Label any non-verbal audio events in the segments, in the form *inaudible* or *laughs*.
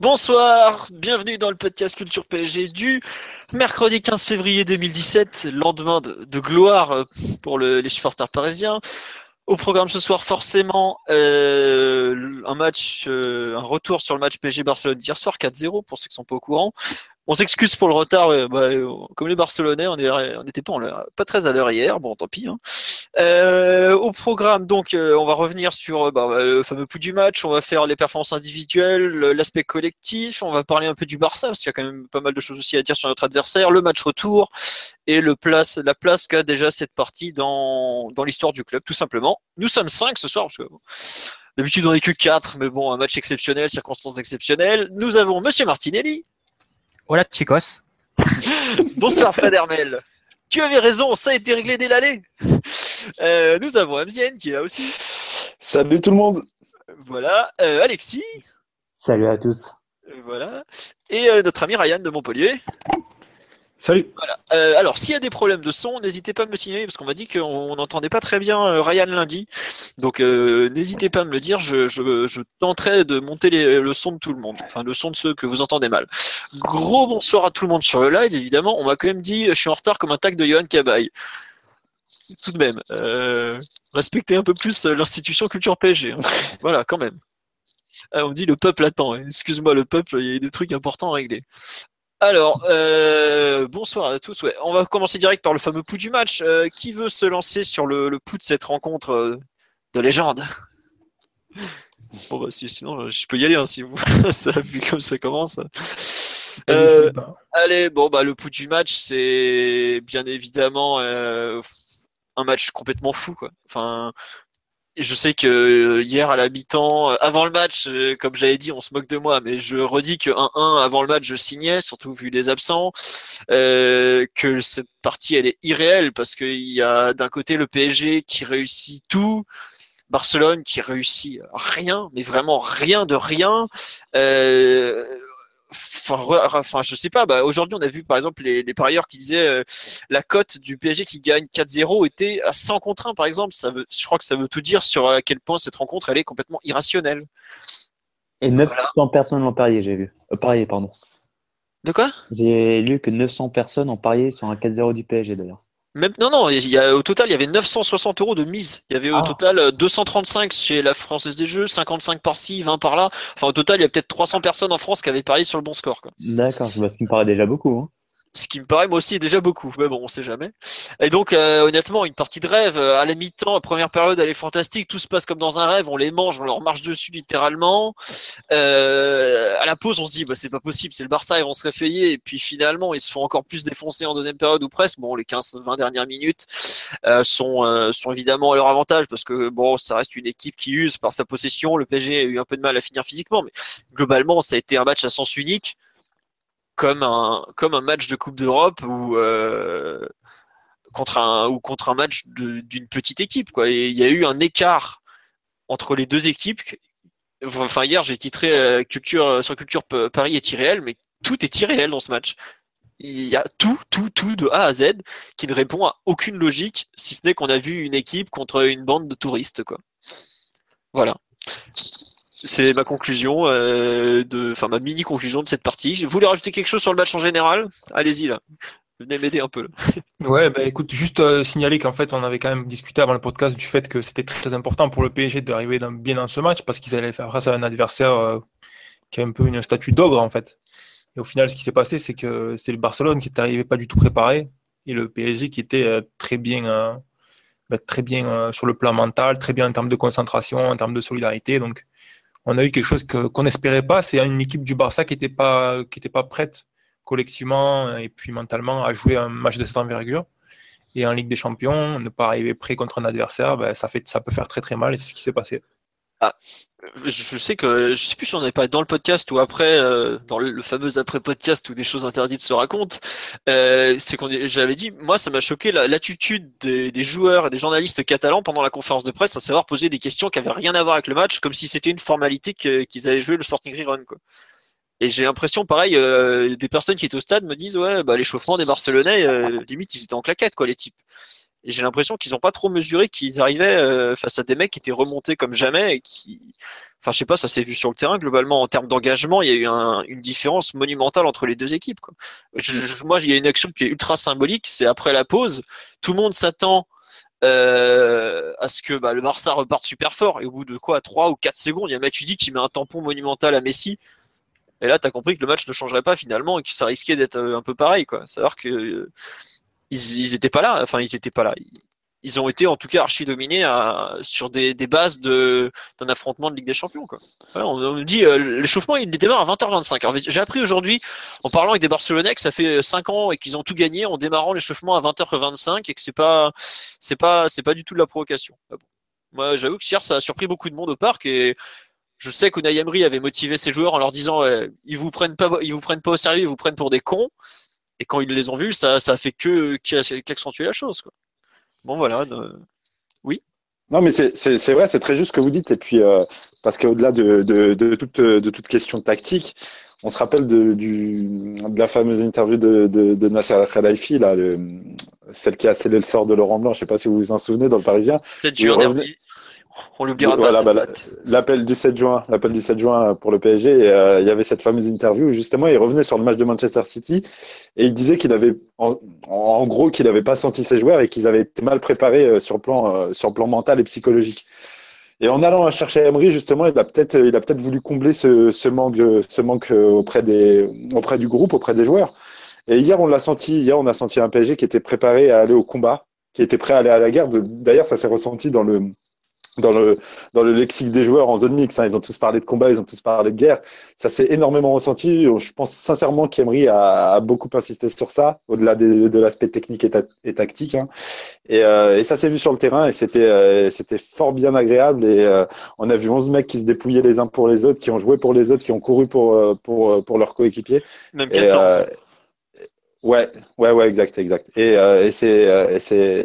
Bonsoir, bienvenue dans le podcast Culture PSG du mercredi 15 février 2017, lendemain de, gloire euh, pour le- les supporters parisiens. Au programme ce soir, forcément, euh, un match, euh, un retour sur le match PSG Barcelone d'hier soir, 4-0 pour ceux qui sont pas au courant. On s'excuse pour le retard, ouais, bah, euh, comme les Barcelonais, on n'était pas, très à l'heure hier, bon tant pis. hein. Euh, au programme, donc, euh, on va revenir sur euh, bah, le fameux pouls du match, on va faire les performances individuelles, le- l'aspect collectif, on va parler un peu du Barça, parce qu'il y a quand même pas mal de choses aussi à dire sur notre adversaire, le match retour et la place qu'a déjà cette partie dans, l'histoire du club, tout simplement. Nous sommes cinq ce soir, parce que d'habitude on n'est que quatre, mais bon, un match exceptionnel, circonstances exceptionnelles. Nous avons Monsieur Martinelli. Hola chicos. Bonsoir Fred Hermel. Tu avais raison, ça a été réglé dès l'aller. Euh, nous avons Amzienne qui est là aussi. Salut tout le monde. Voilà. Euh, Alexis. Salut à tous. Voilà. Et euh, notre ami Ryan de Montpellier. Salut. Voilà. Euh, alors, s'il y a des problèmes de son, n'hésitez pas à me le signaler parce qu'on m'a dit qu'on n'entendait pas très bien euh, Ryan lundi. Donc, euh, n'hésitez pas à me le dire. Je, je, je tenterai de monter les- le son de tout le monde. Enfin, le son de ceux que vous entendez mal. Gros bonsoir à tout le monde sur le live, évidemment. On m'a quand même dit je suis en retard comme un tag de Johan Cabaye. Tout de même. Euh, respectez un peu plus l'institution culture PSG. hein. *laughs* voilà, quand même. Ah, on me dit le peuple attend. Excuse-moi, le peuple, il y a des trucs importants à régler. Alors, euh, bonsoir à tous. Ouais, on va commencer direct par le fameux pouls du match. Euh, qui veut se lancer sur le, le pouls de cette rencontre euh, de légende? Bon, bah, si- sinon, je peux y aller hein, si vous. *laughs* ça, vu comme ça commence. Allez, bon, bah, le pouls du match, c'est bien évidemment un match complètement fou, quoi. Enfin. Je sais que euh, hier à mi-temps, euh, avant le match, euh, comme j'avais dit, on se moque de moi, mais je redis que 1-1 avant le match, je signais, surtout vu les absents, euh, que cette partie elle est irréelle parce qu'il y a d'un côté le PSG qui réussit tout, Barcelone qui réussit rien, mais vraiment rien de rien. Euh, Enfin, je sais pas. Bah, aujourd'hui, on a vu par exemple les, les parieurs qui disaient euh, la cote du PSG qui gagne 4-0 était à 100 contre 1, par exemple. Ça veut, je crois que ça veut tout dire sur à quel point cette rencontre elle est complètement irrationnelle. Et 900 personnes l'ont parié, j'ai vu. Euh, parié, pardon. De quoi? J'ai lu que 900 personnes ont parié sur un 4-0 du PSG d'ailleurs. Même non non, il y a, au total il y avait 960 euros de mise. Il y avait au Ah. total euh, 235 chez la Française des Jeux, 55 par-ci, 20 par-là. Enfin au total il y a peut-être 300 personnes en France qui avaient parié sur le bon score. Quoi. D'accord, ce qui me paraît déjà beaucoup. hein. Ce qui me paraît moi aussi déjà beaucoup, mais bon on sait jamais. Et donc euh, honnêtement une partie de rêve euh, à la mi-temps, première période elle est fantastique, tout se passe comme dans un rêve, on les mange, on leur marche dessus littéralement. Euh, à la pause on se dit bah c'est pas possible, c'est le Barça ils vont se réveiller et puis finalement ils se font encore plus défoncer en deuxième période ou presque. Bon les 15-20 dernières minutes euh, sont euh, sont évidemment à leur avantage parce que bon ça reste une équipe qui use par sa possession. Le PSG a eu un peu de mal à finir physiquement, mais globalement ça a été un match à sens unique comme un comme un match de Coupe d'Europe ou euh, contre un ou contre un match d'une petite équipe quoi. Il y a eu un écart entre les deux équipes. Enfin hier j'ai titré euh, culture sur culture Paris est irréel, mais tout est irréel dans ce match. Il y a tout, tout, tout de A à Z qui ne répond à aucune logique, si ce n'est qu'on a vu une équipe contre une bande de touristes, quoi. Voilà. C'est ma conclusion, euh, de, enfin ma mini conclusion de cette partie. Vous voulez rajouter quelque chose sur le match en général? Allez-y là. Venez m'aider un peu. *laughs* Ouais, bah écoute, juste euh, signaler qu'en fait, on avait quand même discuté avant le podcast du fait que c'était très important pour le PSG d'arriver bien dans ce match parce qu'ils allaient faire face à un adversaire euh, qui a un peu une statue d'ogre en fait. Et au final, ce qui s'est passé, c'est que c'est le Barcelone qui est arrivé pas du tout préparé et le PSG qui était très bien, bah, très bien sur le plan mental, très bien en termes de concentration, en termes de solidarité. Donc, on a eu quelque chose qu'on n'espérait pas. C'est une équipe du Barça qui n'était pas, qui était pas prête collectivement et puis mentalement à jouer un match de cette envergure. Et en Ligue des Champions, ne pas arriver prêt contre un adversaire, ben, ça, fait, ça peut faire très très mal et c'est ce qui s'est passé. Je sais que je sais plus si on avait parlé dans le podcast ou après, euh, dans le, fameux après podcast où des choses interdites se racontent. Euh, c'est qu'on j'avais dit, moi ça m'a choqué l'attitude des, joueurs et des journalistes catalans pendant la conférence de presse, à savoir poser des questions qui avaient rien à voir avec le match, comme si c'était une formalité qu'ils allaient jouer le Sporting Rerun quoi. Et j'ai l'impression, pareil, euh, des personnes qui étaient au stade me disent, ouais, bah, l'échauffement des Barcelonais, limite ils étaient en claquette quoi les types. Et j'ai l'impression qu'ils n'ont pas trop mesuré qu'ils arrivaient euh, face à des mecs qui étaient remontés comme jamais enfin, je sais pas, ça s'est vu sur le terrain globalement en termes d'engagement, il y a eu une différence monumentale entre les deux équipes. Moi, il y a une action qui est ultra symbolique, c'est après la pause, tout le monde s'attend euh, à ce que bah, le Barça reparte super fort et au bout de quoi, 3 ou 4 secondes, il y a Matuidi qui met un tampon monumental à Messi. Et là, tu as compris que le match ne changerait pas finalement et que ça risquait d'être euh, un peu pareil. Quoi. Savoir que ils, ils étaient pas là. Enfin, ils étaient pas là. Ils ont été en tout cas archi dominés à, sur des, des bases d'un affrontement de Ligue des Champions. Quoi. on, nous dit euh, l'échauffement il démarre à 20h25. j'ai appris aujourd'hui en parlant avec des Barcelonais que ça fait 5 ans et qu'ils ont tout gagné en démarrant l'échauffement à 20h25 et que c'est pas c'est pas c'est pas du tout de la provocation. Ah Moi j'avoue que hier ça a surpris beaucoup de monde au parc et je sais qu'Unai Emery avait motivé ses joueurs en leur disant ils vous prennent pas ils vous prennent pas au sérieux, ils vous prennent pour des cons. Et quand ils les ont vus, ça, ça a fait que qu'accentuer la chose. Quoi. Bon, voilà. Oui. Non, mais c'est vrai, c'est très juste ce que vous dites. Et puis, euh, parce qu'au-delà de, de, de, toute, de toute question tactique, on se rappelle de, du, de la fameuse interview de, de, Nasser Al-Khelaifi, là, celle qui a scellé le sort de Laurent Blanc. Je ne sais pas si vous vous en souvenez dans le Parisien. C'était dur, on l'oubliera pas. Bah, l'appel du 7 juin, l'appel du 7 juin pour le PSG. Euh, il y avait cette fameuse interview où justement il revenait sur le match de Manchester City et il disait qu'il avait, en, gros, qu'il n'avait pas senti ses joueurs et qu'ils avaient été mal préparés euh, sur le plan, euh, sur plan mental et psychologique. Et en allant chercher Emery, justement, il a peut-être, il a peut-être voulu combler ce, ce manque, ce manque auprès des, auprès du groupe, auprès des joueurs. Et hier, on l'a senti. Hier, on a senti un PSG qui était préparé à aller au combat, qui était prêt à aller à la guerre. D'ailleurs, ça s'est ressenti dans le, dans le, dans le lexique des joueurs en zone mix. Hein. Ils ont tous parlé de combat, ils ont tous parlé de guerre. Ça s'est énormément ressenti. Je pense sincèrement qu'Emery a, a, beaucoup insisté sur ça, au-delà de, de l'aspect technique et, et tactique. Hein. Et, euh, et, ça s'est vu sur le terrain et c'était euh, c'était fort bien agréable. Et euh, on a vu 11 mecs qui se dépouillaient les uns pour les autres, qui ont joué pour les autres, qui ont couru pour, euh, pour, pour leurs coéquipiers. Même 14. Ouais, ouais, ouais, exact, exact. Et, euh, et c'est, euh,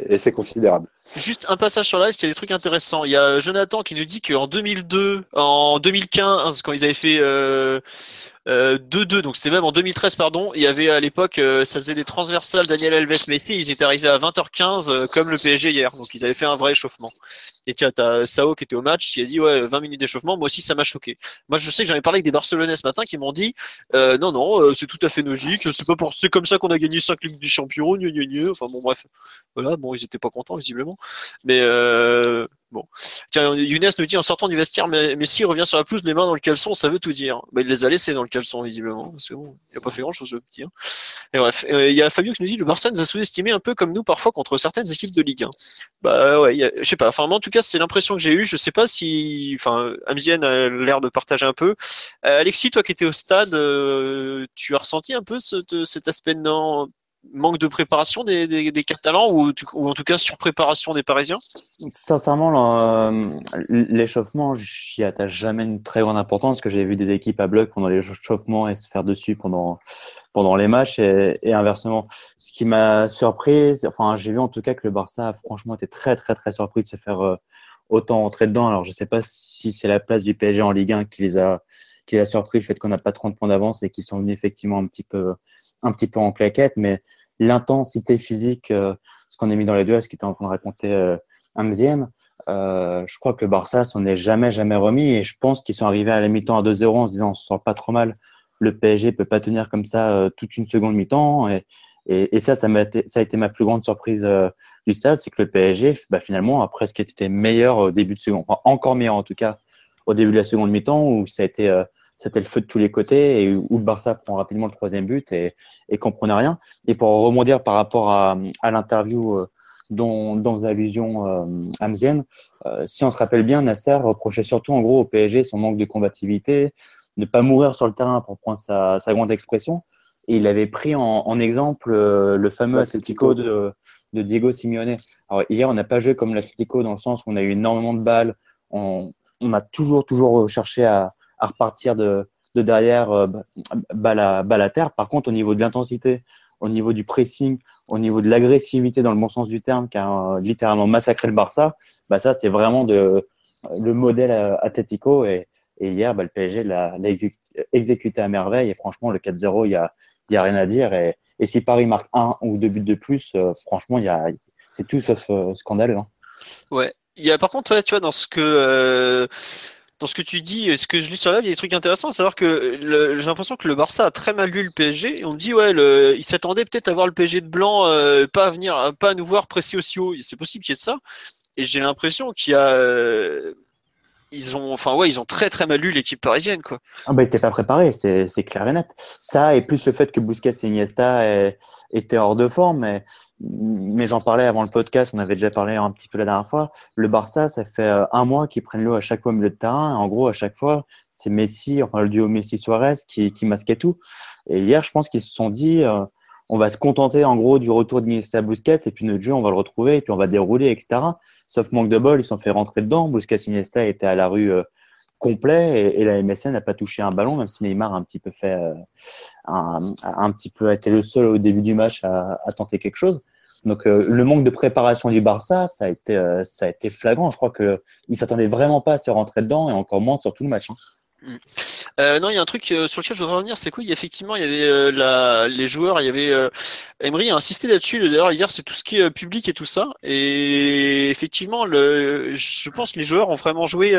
et c'est, considérable. Juste un passage sur live, il y a des trucs intéressants. Il y a Jonathan qui nous dit qu'en 2002, en 2015, quand ils avaient fait euh, 2-2, euh, donc c'était même en 2013, pardon. Il y avait à l'époque, euh, ça faisait des transversales Daniel Alves Messi, ils étaient arrivés à 20h15 euh, comme le PSG hier, donc ils avaient fait un vrai échauffement. Et tiens, t'as Sao qui était au match, qui a dit ouais 20 minutes d'échauffement, moi aussi ça m'a choqué. Moi je sais que j'en ai parlé avec des Barcelonais ce matin qui m'ont dit non non c'est tout à fait logique, c'est pas pour c'est comme ça qu'on a gagné 5 Ligues des Champions, gna, gna, gna. enfin bon bref, voilà bon ils étaient pas contents visiblement, mais Bon. Tiens, Younes nous dit en sortant du vestiaire, mais, s'il revient sur la pelouse, les mains dans le caleçon, ça veut tout dire. Bah, il les a laissés dans le caleçon, visiblement. C'est bon, il n'a pas fait grand chose, le petit. Hein. Et bref, euh, il y a Fabio qui nous dit le Barça nous a sous-estimé un peu comme nous parfois contre certaines équipes de Ligue 1. Bah ouais, je sais pas. Enfin, en tout cas, c'est l'impression que j'ai eue. Je sais pas si. Enfin, Amzien a l'air de partager un peu. Euh, Alexis, toi qui étais au stade, euh, tu as ressenti un peu cet aspect non manque de préparation des, des, Catalans ou, ou, en tout cas surpréparation des Parisiens? Sincèrement, euh, l'échauffement, j'y attache jamais une très grande importance parce que j'ai vu des équipes à bloc pendant l'échauffement et se faire dessus pendant, pendant les matchs et, inversement. Ce qui m'a surpris, enfin, j'ai vu en tout cas que le Barça a franchement été très, très, très surpris de se faire euh, autant entrer dedans. Alors, je ne sais pas si c'est la place du PSG en Ligue 1 qui les a qui a surpris le fait qu'on n'a pas 30 points d'avance et qu'ils sont venus effectivement un petit peu un petit peu en claquette mais l'intensité physique, euh, ce qu'on a mis dans les deux, ce qui était en train de raconter euh, Amzien, euh, je crois que le Barça s'en est jamais, jamais remis et je pense qu'ils sont arrivés à la mi-temps à 2-0 en se disant on se sent pas trop mal. Le PSG peut pas tenir comme ça euh, toute une seconde mi-temps et, et, et, ça, ça, a été, ça a été ma plus grande surprise euh, du stade, c'est que le PSG, bah, finalement, a presque été meilleur au début de seconde, enfin, encore meilleur en tout cas au début de la seconde mi-temps où ça a été c'était le feu de tous les côtés et où le Barça prend rapidement le troisième but et, et comprenait rien. Et pour rebondir par rapport à, à l'interview euh, dont, dont vous allusion euh, euh, si on se rappelle bien, Nasser reprochait surtout en gros au PSG son manque de combativité, ne pas mourir sur le terrain pour prendre sa, sa grande expression. Et il avait pris en, exemple le fameux Atlético de, de Diego Simeone. Alors hier, on n'a pas joué comme l'Atlético dans le sens où on a eu énormément de balles, on, on a toujours, toujours cherché à, à repartir de, de derrière euh, balle, à, balle à terre. Par contre, au niveau de l'intensité, au niveau du pressing, au niveau de l'agressivité dans le bon sens du terme, qui a littéralement massacré le Barça, bah ça, c'était vraiment le modèle Atletico. Et, hier, bah, le PSG l'a exécuté à merveille. Et franchement, le 4-0, il n'y a, y a rien à dire. Et, et, si Paris marque un ou deux buts de plus, euh, franchement, y a, c'est tout sauf euh, scandaleux. Hein. Ouais. Il y a par contre, tu vois, dans ce que euh, dans ce que tu dis, ce que je lis sur la il y a des trucs intéressants, à savoir que j'ai l'impression que le Barça a très mal lu le PSG on me dit ouais, le, il s'attendait peut-être à voir le PSG de blanc, euh, pas à venir, pas à nous voir presser aussi haut. C'est possible qu'il y ait de ça. Et j'ai l'impression qu'il y a euh, ont, enfin ouais, ils ont très très mal lu l'équipe parisienne quoi. Ah bah ils étaient pas préparés, c'est clair et net. Ça et plus le fait que Busquets et Iniesta étaient hors de forme, mais j'en parlais avant le podcast, on avait déjà parlé un petit peu la dernière fois. Le Barça, ça fait euh, un mois qu'ils prennent l'eau à chaque fois au milieu de terrain. En gros, à chaque fois, c'est Messi, enfin le duo Messi-Suarez qui, masquait tout. Et hier, je pense qu'ils se sont dit, euh, on va se contenter en gros du retour d'Iniesta Busquets et puis notre jeu, on va le retrouver et puis on va dérouler, etc. Sauf manque de bol, ils sont fait rentrer dedans. Busquets Iniesta était à la rue euh, complet et, la MSN n'a pas touché un ballon, même si Neymar a un petit peu fait euh, un, un, petit peu été le seul au début du match à, tenter quelque chose. Donc euh, le manque de préparation du Barça, ça a été euh, ça a été flagrant. Je crois que il s'attendait vraiment pas à se rentrer dedans et encore moins sur tout le match. Hein. Mm. Non, il y a un truc sur lequel je voudrais revenir, c'est quoi Effectivement, il y avait la, les joueurs, il y avait Emery a insisté là-dessus. D'ailleurs, hier, c'est tout ce qui est public et tout ça. Et effectivement, le, je pense que les joueurs ont vraiment joué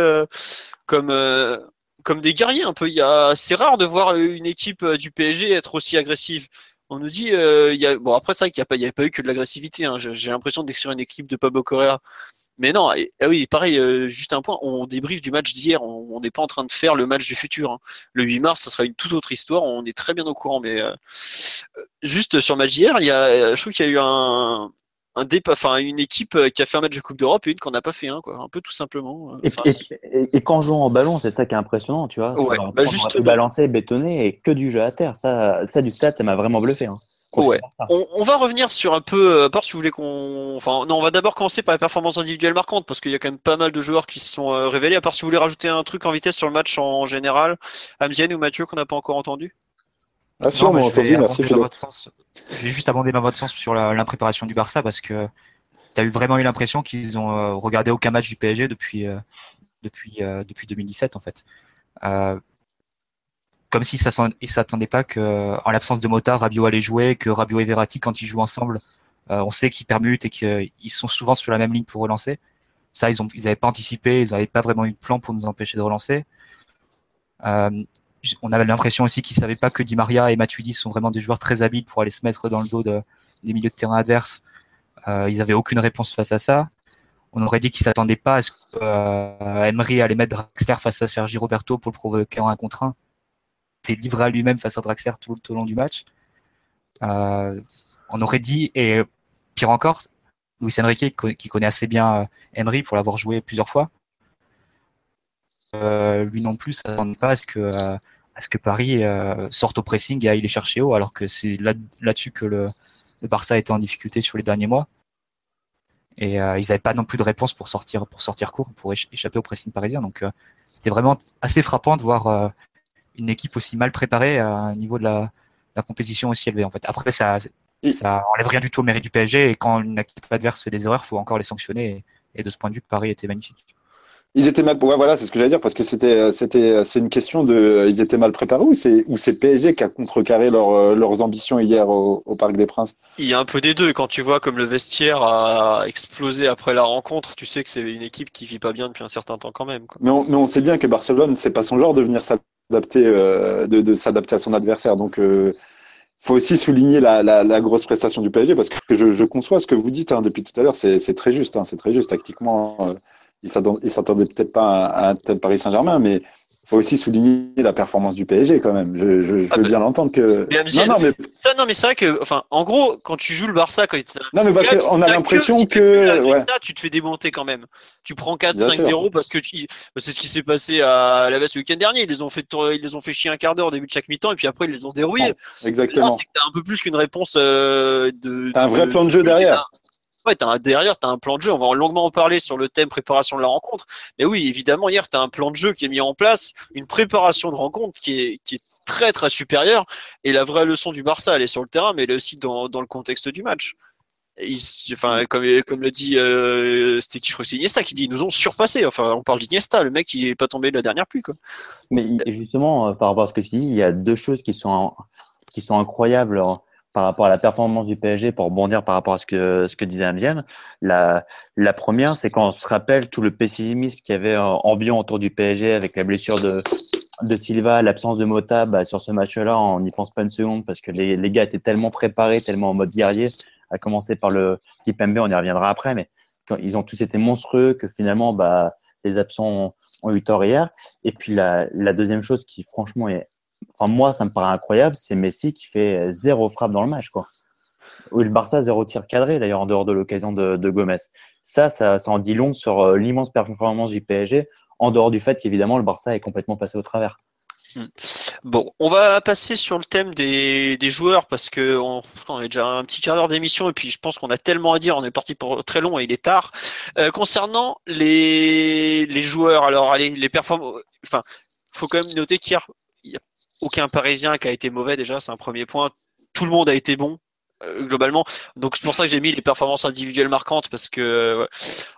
comme comme des guerriers un peu. Il y a, c'est rare de voir une équipe du PSG être aussi agressive. On nous dit, euh, il y a, bon après ça, qu'il n'y a, pas eu que de l'agressivité. Hein. J'ai l'impression d'écrire une équipe de Pablo Correa. Mais non, ah oui, pareil, euh, juste un point, on débriefe du match d'hier, on n'est pas en train de faire le match du futur. Hein. Le 8 mars, ça sera une toute autre histoire, on est très bien au courant. Mais euh, juste sur le match d'hier, il y a, je trouve qu'il y a eu un, un dépa, enfin une équipe euh, qui a fait un match de Coupe d'Europe et une qu'on n'a pas fait un, quoi, un peu tout simplement. Euh, et, quand joue en ballon, c'est ça qui est impressionnant, tu vois. Ouais, bah juste balancer, bétonner et que du jeu à terre. Ça, ça du stade, ça m'a vraiment bluffé. Hein. Ouais. On, va revenir sur un peu, euh, à part si vous voulez qu'on. Enfin, non, on va d'abord commencer par les performances individuelles marquantes parce qu'il y a quand même pas mal de joueurs qui se sont révélés. À part si vous voulez rajouter un truc en vitesse sur le match en général, Amzienne ou Mathieu qu'on n'a pas encore entendu? Ah, si, on entendu, merci Je vais juste abonder dans votre sens sur l'impréparation du Barça parce que tu as eu vraiment eu l'impression qu'ils ont euh, regardé aucun match du PSG depuis, euh, depuis, euh, depuis 2017 en fait. comme s'ils ne s'attendaient pas qu'en l'absence de Mota, Rabiot allait jouer, que Rabiot et Verratti, quand ils jouent ensemble, on sait qu'ils permutent et qu'ils sont souvent sur la même ligne pour relancer. Ça, ils n'avaient ils pas anticipé, ils n'avaient pas vraiment eu de plan pour nous empêcher de relancer on avait l'impression aussi qu'ils savaient pas que Di Maria et Matuidi sont vraiment des joueurs très habiles pour aller se mettre dans le dos de, des milieux de terrain adverses. Euh, ils avaient aucune réponse face à ça. On aurait dit qu'ils s'attendaient pas à ce que euh, allait mettre Draxler face à Sergi Roberto pour le provoquer en un contre un. C'est livré à lui-même face à Draxler tout, au long du match. Euh, on aurait dit, et pire encore, Luis Enrique, qui connaît assez bien euh, Emery pour l'avoir joué plusieurs fois, lui non plus s'attendait pas à ce que à ce que Paris euh, sorte au pressing et aille les chercher haut, alors que c'est là-dessus que le, le, Barça était en difficulté sur les derniers mois. Et ils n'avaient pas non plus de réponse pour sortir, pour sortir court, pour échapper au pressing parisien. Donc c'était vraiment assez frappant de voir une équipe aussi mal préparée à un niveau de la, la compétition aussi élevé. En fait. Après, ça, ça enlève rien du tout au mérite du PSG. Et quand une équipe adverse fait des erreurs, il faut encore les sanctionner. Et, et de ce point de vue, Paris était magnifique. Ils étaient mal. Ouais, voilà, c'est ce que j'allais dire parce que c'était, euh, c'était, euh, c'est une question de, euh, ils étaient mal préparés ou c'est, ou c'est PSG qui a contrecarré leur, leurs ambitions hier au, Parc des Princes? Il y a un peu des deux. Quand tu vois comme le vestiaire a explosé après la rencontre, tu sais que c'est une équipe qui vit pas bien depuis un certain temps quand même. Mais, on, mais on sait bien que Barcelone, c'est pas son genre de venir s'adapter, de, de s'adapter à son adversaire. Donc, il faut aussi souligner la, la, la, grosse prestation du PSG parce que je, je conçois ce que vous dites hein, depuis tout à l'heure. C'est, c'est très juste. Hein, c'est très juste tactiquement il ne s'attendait peut-être pas à, un tel Paris Saint-Germain, mais il faut aussi souligner la performance du PSG quand même. Je, je, ah, veux bien l'entendre que. non, non, mais... Ça, non, mais c'est vrai que, enfin, en gros, quand tu joues le Barça, quand non, mais parce qu'on a l'impression que, ouais. tu te fais démonter quand même. Tu prends 4-5-0 parce que c'est ce qui s'est passé à la Veste le week-end dernier. Ils les ont fait, ils les ont fait chier un quart d'heure au début de chaque mi-temps et puis après ils les ont dérouillés. exactement. C'est un peu plus qu'une réponse euh, de. T'as un vrai plan de jeu derrière. Ouais, as un, derrière, tu as un plan de jeu. On va longuement en parler sur le thème préparation de la rencontre. Mais oui, évidemment, hier, tu as un plan de jeu qui est mis en place, une préparation de rencontre qui est, très très supérieure. Et la vraie leçon du Barça, elle est sur le terrain, mais elle est aussi dans, le contexte du match. enfin, comme, le dit, euh, c'était qui, je crois Iniesta qui dit, ils nous ont surpassé. Enfin, on parle d'Iniesta, le mec, il est pas tombé de la dernière pluie. Mais justement, euh, par rapport à ce que tu dis, il y a deux choses qui sont incroyables par rapport à la performance du PSG, pour rebondir par rapport à ce que, ce que disait Amzienne. La, la première, c'est quand on se rappelle tout le pessimisme qu'il y avait ambiant autour du PSG avec la blessure de, de Silva, l'absence de Mota, bah, sur ce match-là, on n'y pense pas une seconde parce que les, les gars étaient tellement préparés, tellement en mode guerrier, à commencer par le type MB, on y reviendra après, mais quand ils ont tous été monstrueux que finalement, bah, les absents ont, eu tort hier. Et puis la, la deuxième chose qui franchement est enfin moi ça me paraît incroyable, c'est Messi qui fait zéro frappe dans le match quoi. Ou le Barça zéro tir cadré d'ailleurs en dehors de l'occasion de, de, Gomez. Ça, ça, en dit long sur euh, l'immense performance du PSG, en dehors du fait qu'évidemment le Barça est complètement passé au travers. Hmm. Bon, on va passer sur le thème des, joueurs parce que on, est déjà un petit quart d'heure d'émission et puis je pense qu'on a tellement à dire, on est parti pour très long et il est tard. Euh, concernant les, les joueurs, alors allez, les performances, enfin, faut quand même noter qu'hier, aucun Parisien qui a été mauvais déjà, c'est un premier point. Tout le monde a été bon euh, globalement. Donc c'est pour ça que j'ai mis les performances individuelles marquantes parce que euh,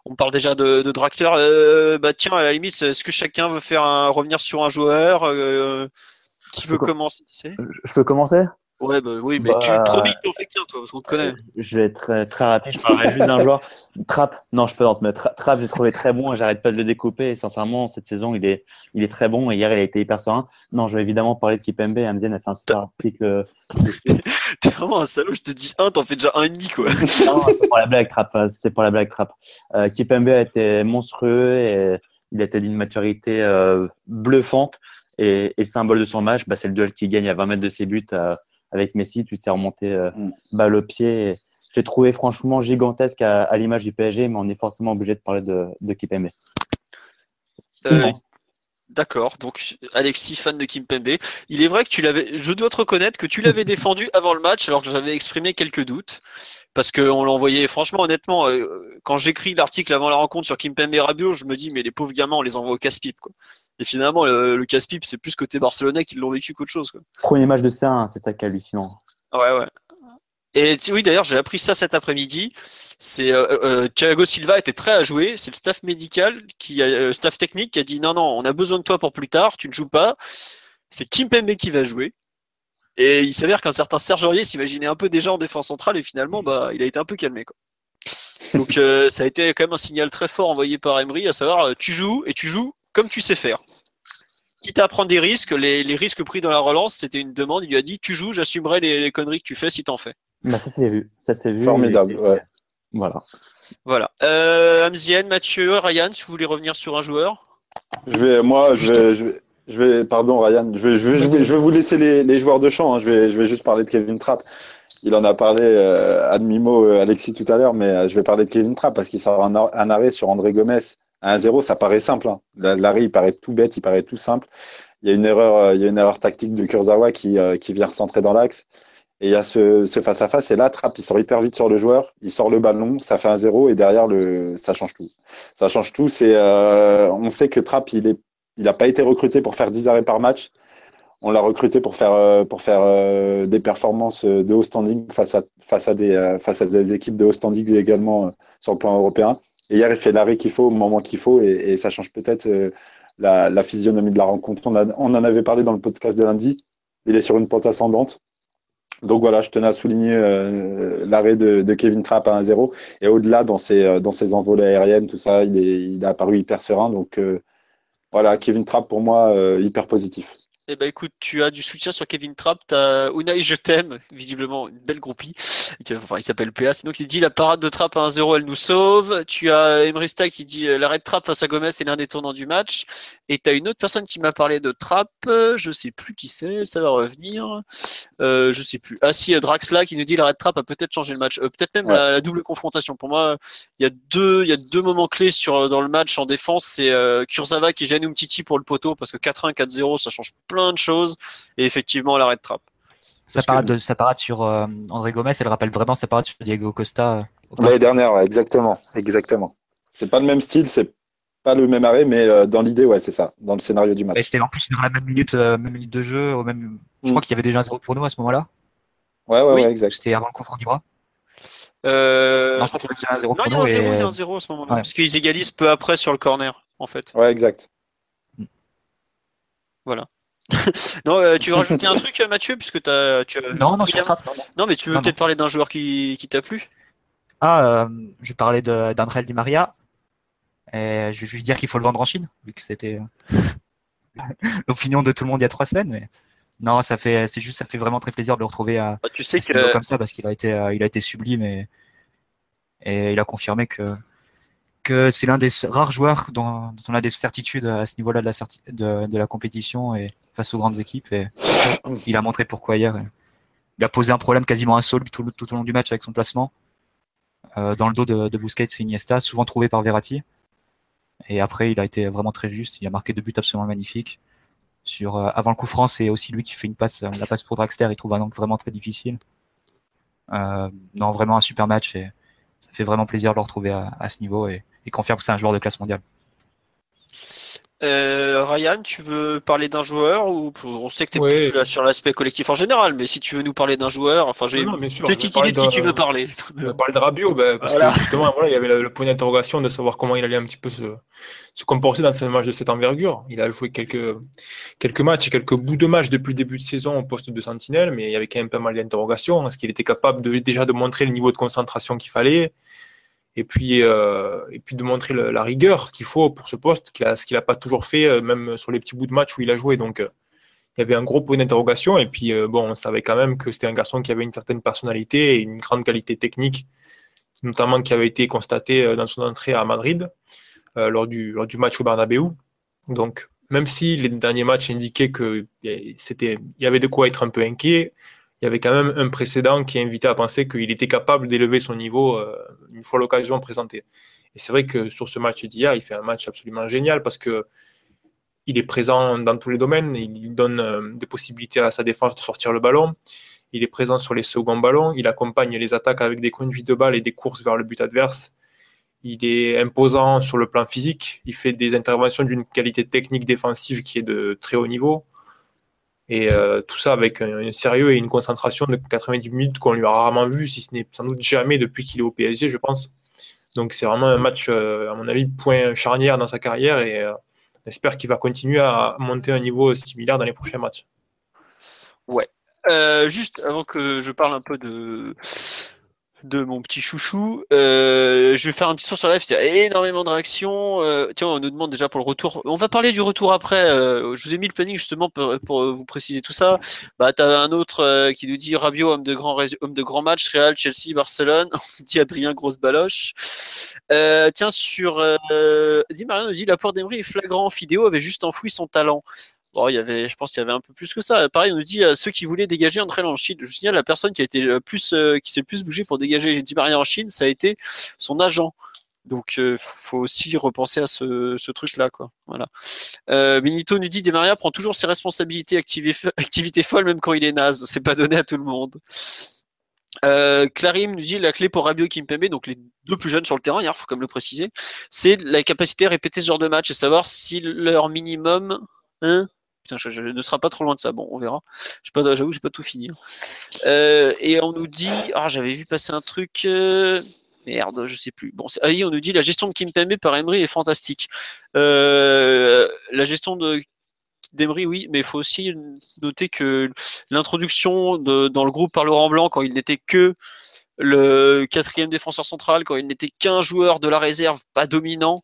on parle déjà de, de euh, bah tiens, à la limite, est-ce que chacun veut faire un, revenir sur un joueur Qui veut commencer? Je peux commencer? Ouais, bah oui, mais tu bah, promis que tu en fais qu'un, toi, parce qu'on te connaît. Je vais être très, rapide, je parlerai juste d'un joueur. Trap, non, je peux mais Trap, j'ai trouvé très bon et j'arrête pas de le découper. Et sincèrement, cette saison, il est, il est très bon et hier, il a été hyper serein. Non, je vais évidemment parler de Kipembe. Amzien a fait un super article. *laughs* T'es vraiment un salaud, je te dis un, t'en fais déjà un et demi, quoi. non, c'est pour la blague, Trap. C'est pour la blague, Trap. Euh, Kipembe a été monstrueux et il a été d'une maturité euh, bluffante. Et, et, le symbole de son match, bah, c'est le duel qui gagne à 20 mètres de ses buts. Euh, avec Messi, tu sais remonter euh, mm. balle au pied. J'ai trouvé franchement gigantesque à, l'image du PSG, mais on est forcément obligé de parler de, de Kimpembe. Euh, d'accord, donc Alexis, fan de Kimpembe. Il est vrai que tu l'avais, je dois te reconnaître que tu l'avais *laughs* défendu avant le match, alors que j'avais exprimé quelques doutes. Parce qu'on l'envoyait, franchement, honnêtement, euh, quand j'écris l'article avant la rencontre sur Kimpembe et Rabiot, je me dis, mais les pauvres gamins, on les envoie au casse-pipe. Et finalement, le, casse-pipe, c'est plus côté barcelonais qui l'ont vécu qu'autre chose. Quoi. Premier match de C1, c'est ça qui est hallucinant. Ouais, ouais. Et oui, d'ailleurs, j'ai appris ça cet après-midi. C'est euh, euh, Thiago Silva était prêt à jouer. C'est le staff médical, qui, euh, staff technique, qui a dit non, non, on a besoin de toi pour plus tard. Tu ne joues pas. C'est Kim Pembe qui va jouer. Et il s'avère qu'un certain Serge Aurier s'imaginait un peu déjà en défense centrale et finalement, bah, il a été un peu calmé. Quoi. Donc ça a été quand même un signal très fort envoyé par Emery, à savoir tu joues et tu joues comme tu sais faire. Quitte à prendre des risques, les, risques pris dans la relance, c'était une demande. Il lui a dit Tu joues, j'assumerai les, conneries que tu fais si t'en fais. Bah, ça s'est vu. Ça s'est vu. Formidable. Voilà. Voilà. Euh, Amzien, Mathieu, Ryan, si vous voulez revenir sur un joueur Je vais, moi, je vais, je vais, pardon, Ryan, je vais, je vais, je vais, vous laisser les, joueurs de champ. Hein. Je, vais, je vais juste parler de Kevin Trapp. Il en a parlé euh, à demi-mot, euh, Alexis, tout à l'heure, mais euh, je vais parler de Kevin Trapp parce qu'il sort un, un, arrêt sur André Gomez 1-0, ça paraît simple. Hein. L'arrêt, il paraît tout bête, il paraît tout simple. Il y a une erreur, euh, il y a une erreur tactique de Kurzawa qui, euh, qui vient recentrer dans l'axe. Et il y a ce, ce face à face et là, Trapp, il sort hyper vite sur le joueur, il sort le ballon, ça fait un 0 et derrière le, ça change tout. Ça change tout. Euh, on sait que Trapp, il est, il n'a pas été recruté pour faire 10 arrêts par match. On l'a recruté pour faire, pour faire des performances de haut standing face à, face à des, face à des équipes de haut standing également sur le plan européen. Et hier, il fait l'arrêt qu'il faut au moment qu'il faut et, ça change peut-être euh, la, physionomie de la rencontre. On, en avait parlé dans le podcast de lundi. Il est sur une pente ascendante. Donc voilà, je tenais à souligner euh, l'arrêt de, Kevin Trapp à 1-0. Et au-delà, dans ses, euh, dans ses envolées aériennes, tout ça, il, est, il a apparu hyper serein. Donc voilà, Kevin Trapp, pour moi, hyper positif. Eh ben écoute, tu as du soutien sur Kevin Trapp, tu as Unai Je t'aime, visiblement une belle groupie. Enfin, il s'appelle PA. Sinon, il dit la parade de Trapp à 1-0, elle nous sauve. Tu as Emrista qui dit euh, l'arrêt de Trapp face à Gomez est l'un des tournants du match. Et tu as une autre personne qui m'a parlé de Trapp, je sais plus qui c'est, ça va revenir. Euh, je sais plus. Ah si, euh, Draxla qui nous dit l'arrêt de Trapp a peut-être changé le match. Euh, peut-être même la, double confrontation. Pour moi, il y a deux, il y a deux moments clés sur dans le match en défense. C'est euh, Kurzawa qui gêne Umtiti pour le poteau parce que 4-1, 4-0, ça change plein de choses. Et effectivement, l'arrêt de trappe. Sa parade, de, sa parade sur euh, André Gomez, elle rappelle vraiment sa parade sur Diego Costa L'année dernière, ouais, exactement. Exactement. C'est pas le même style, c'est pas le même arrêt, mais euh, dans l'idée, ouais, c'est ça, dans le scénario du match. Et c'était en plus vers la même minute, euh, même minute de jeu. Au même... Je Mm. crois qu'il y avait déjà un 0 pour nous à ce moment-là. Ouais, ouais, Oui. ouais, exact. C'était avant le coup franc d'Ibra. Euh... Non, je crois qu'il y avait déjà un 0 Non, pour il y a nous. un 0, il y et- a un 0 à ce moment-là. Ouais. Parce qu'ils égalisent peu après sur le corner, en fait. Ouais, exact. *laughs* Non, euh, tu veux rajouter un truc, euh, Mathieu, puisque t'as, tu as... Non, non, sur William ça. non, non. Non, mais tu veux peut-être parler d'un joueur qui, qui t'a plu? Ah, euh, je parlais d'André Di Maria. Et je vais juste dire qu'il faut le vendre en Chine, vu que c'était euh, *laughs* l'opinion de tout le monde il y a trois semaines. Mais non, ça fait, c'est juste, ça fait vraiment très plaisir de le retrouver à, Bah, Tu sais à que comme ça parce qu'il a été, il a été sublime et, et il a confirmé que, c'est l'un des rares joueurs dont, on a des certitudes à ce niveau-là de la, compétition et face aux grandes équipes. Il a montré pourquoi hier. Il a posé un problème quasiment insoluble tout, au long du match avec son placement euh, dans le dos de, Busquets et Iniesta, souvent trouvé par Verratti. Et après, il a été vraiment très juste. Il a marqué deux buts absolument magnifiques. Euh, avant le coup franc, c'est aussi lui qui fait une passe, la passe pour Draxler. Il trouve un angle vraiment très difficile. Euh, non, vraiment un super match et ça fait vraiment plaisir de le retrouver à, ce niveau et confirme que c'est un joueur de classe mondiale. Euh, Ryan, tu veux parler d'un joueur ou on sait que tu es Ouais. plus là sur l'aspect collectif en général, mais si tu veux nous parler d'un joueur, enfin j'ai une petite idée de qui tu veux parler. On va parler de Rabiot, ben, parce Voilà. que justement, voilà, il y avait le, le point d'interrogation de savoir comment il allait un petit peu se, se comporter dans un match de cette envergure. Il a joué quelques, quelques matchs et quelques bouts de match depuis le début de saison au poste de sentinelle, mais il y avait quand même pas mal d'interrogations. Est-ce qu'il était capable de, déjà de montrer le niveau de concentration qu'il fallait? Et puis, euh, et puis de montrer la rigueur qu'il faut pour ce poste, ce qu'il n'a pas toujours fait, euh, même sur les petits bouts de match où il a joué. Donc, euh, il y avait un gros point d'interrogation. Et puis, bon, on savait quand même que c'était un garçon qui avait une certaine personnalité et une grande qualité technique, notamment qui avait été constatée dans son entrée à Madrid lors, du, lors du match au Bernabeu. Donc, même si les derniers matchs indiquaient qu'il y avait de quoi être un peu inquiet, il y avait quand même un précédent qui invitait à penser qu'il était capable d'élever son niveau euh, une fois l'occasion présentée. Et c'est vrai que sur ce match d'hier, il fait un match absolument génial parce que il est présent dans tous les domaines, il donne euh, des possibilités à sa défense de sortir le ballon, il est présent sur les seconds ballons, il accompagne les attaques avec des conduites de balles et des courses vers le but adverse. Il est imposant sur le plan physique, il fait des interventions d'une qualité technique défensive qui est de très haut niveau. Et euh, tout ça avec un, sérieux et une concentration de 90 minutes qu'on lui a rarement vu, si ce n'est sans doute jamais depuis qu'il est au PSG, je pense. Donc c'est vraiment un match, euh, à mon avis, point charnière dans sa carrière et euh, j'espère qu'il va continuer à monter un niveau similaire dans les prochains matchs. Euh, juste avant que je parle un peu de de mon petit chouchou, euh, je vais faire un petit tour sur live. Il y a énormément de réactions. Euh, tiens, on nous demande déjà pour le retour. On va parler du retour après. Euh, je vous ai mis le planning justement pour, pour vous préciser tout ça. Bah, t'as un autre euh, qui nous dit Rabiot, homme de grand homme de grand match, Real, Chelsea, Barcelone. *laughs* On dit Adrien, grosse baloche. Euh, tiens, sur euh, Di Maria nous dit l'apport d'Emery est flagrant. Fidéo avait juste enfoui son talent. Bon, il y avait, je pense qu'il y avait un peu plus que ça. Pareil, on nous dit euh, ceux qui voulaient dégager André en Chine. Je vous signale la personne qui a été le plus, euh, qui s'est plus bougé pour dégager Di Maria en Chine, ça a été son agent. Donc, euh, faut aussi repenser à ce, truc-là, quoi. Voilà. Euh, nous dit Di Maria prend toujours ses responsabilités, activi- *laughs* activité folle, même quand il est naze. C'est pas donné à tout le monde. Euh, Clarim nous dit la clé pour Rabiot et donc les deux plus jeunes sur le terrain, il faut comme le préciser, c'est la capacité à répéter ce genre de match et savoir si leur minimum, hein, je, je ne sera pas trop loin de ça. Bon, on verra. Je j'avoue, j'ai pas tout fini. hein. Euh, et on nous dit, ah, j'avais vu passer un truc. euh, Merde, je sais plus. Bon, ah oui, on nous dit la gestion de Kimpembe par Emery est fantastique. Euh, la gestion de d'Emery, oui, mais il faut aussi noter que l'introduction dans le groupe par Laurent Blanc, quand il n'était que le quatrième défenseur central, quand il n'était qu'un joueur de la réserve pas dominant,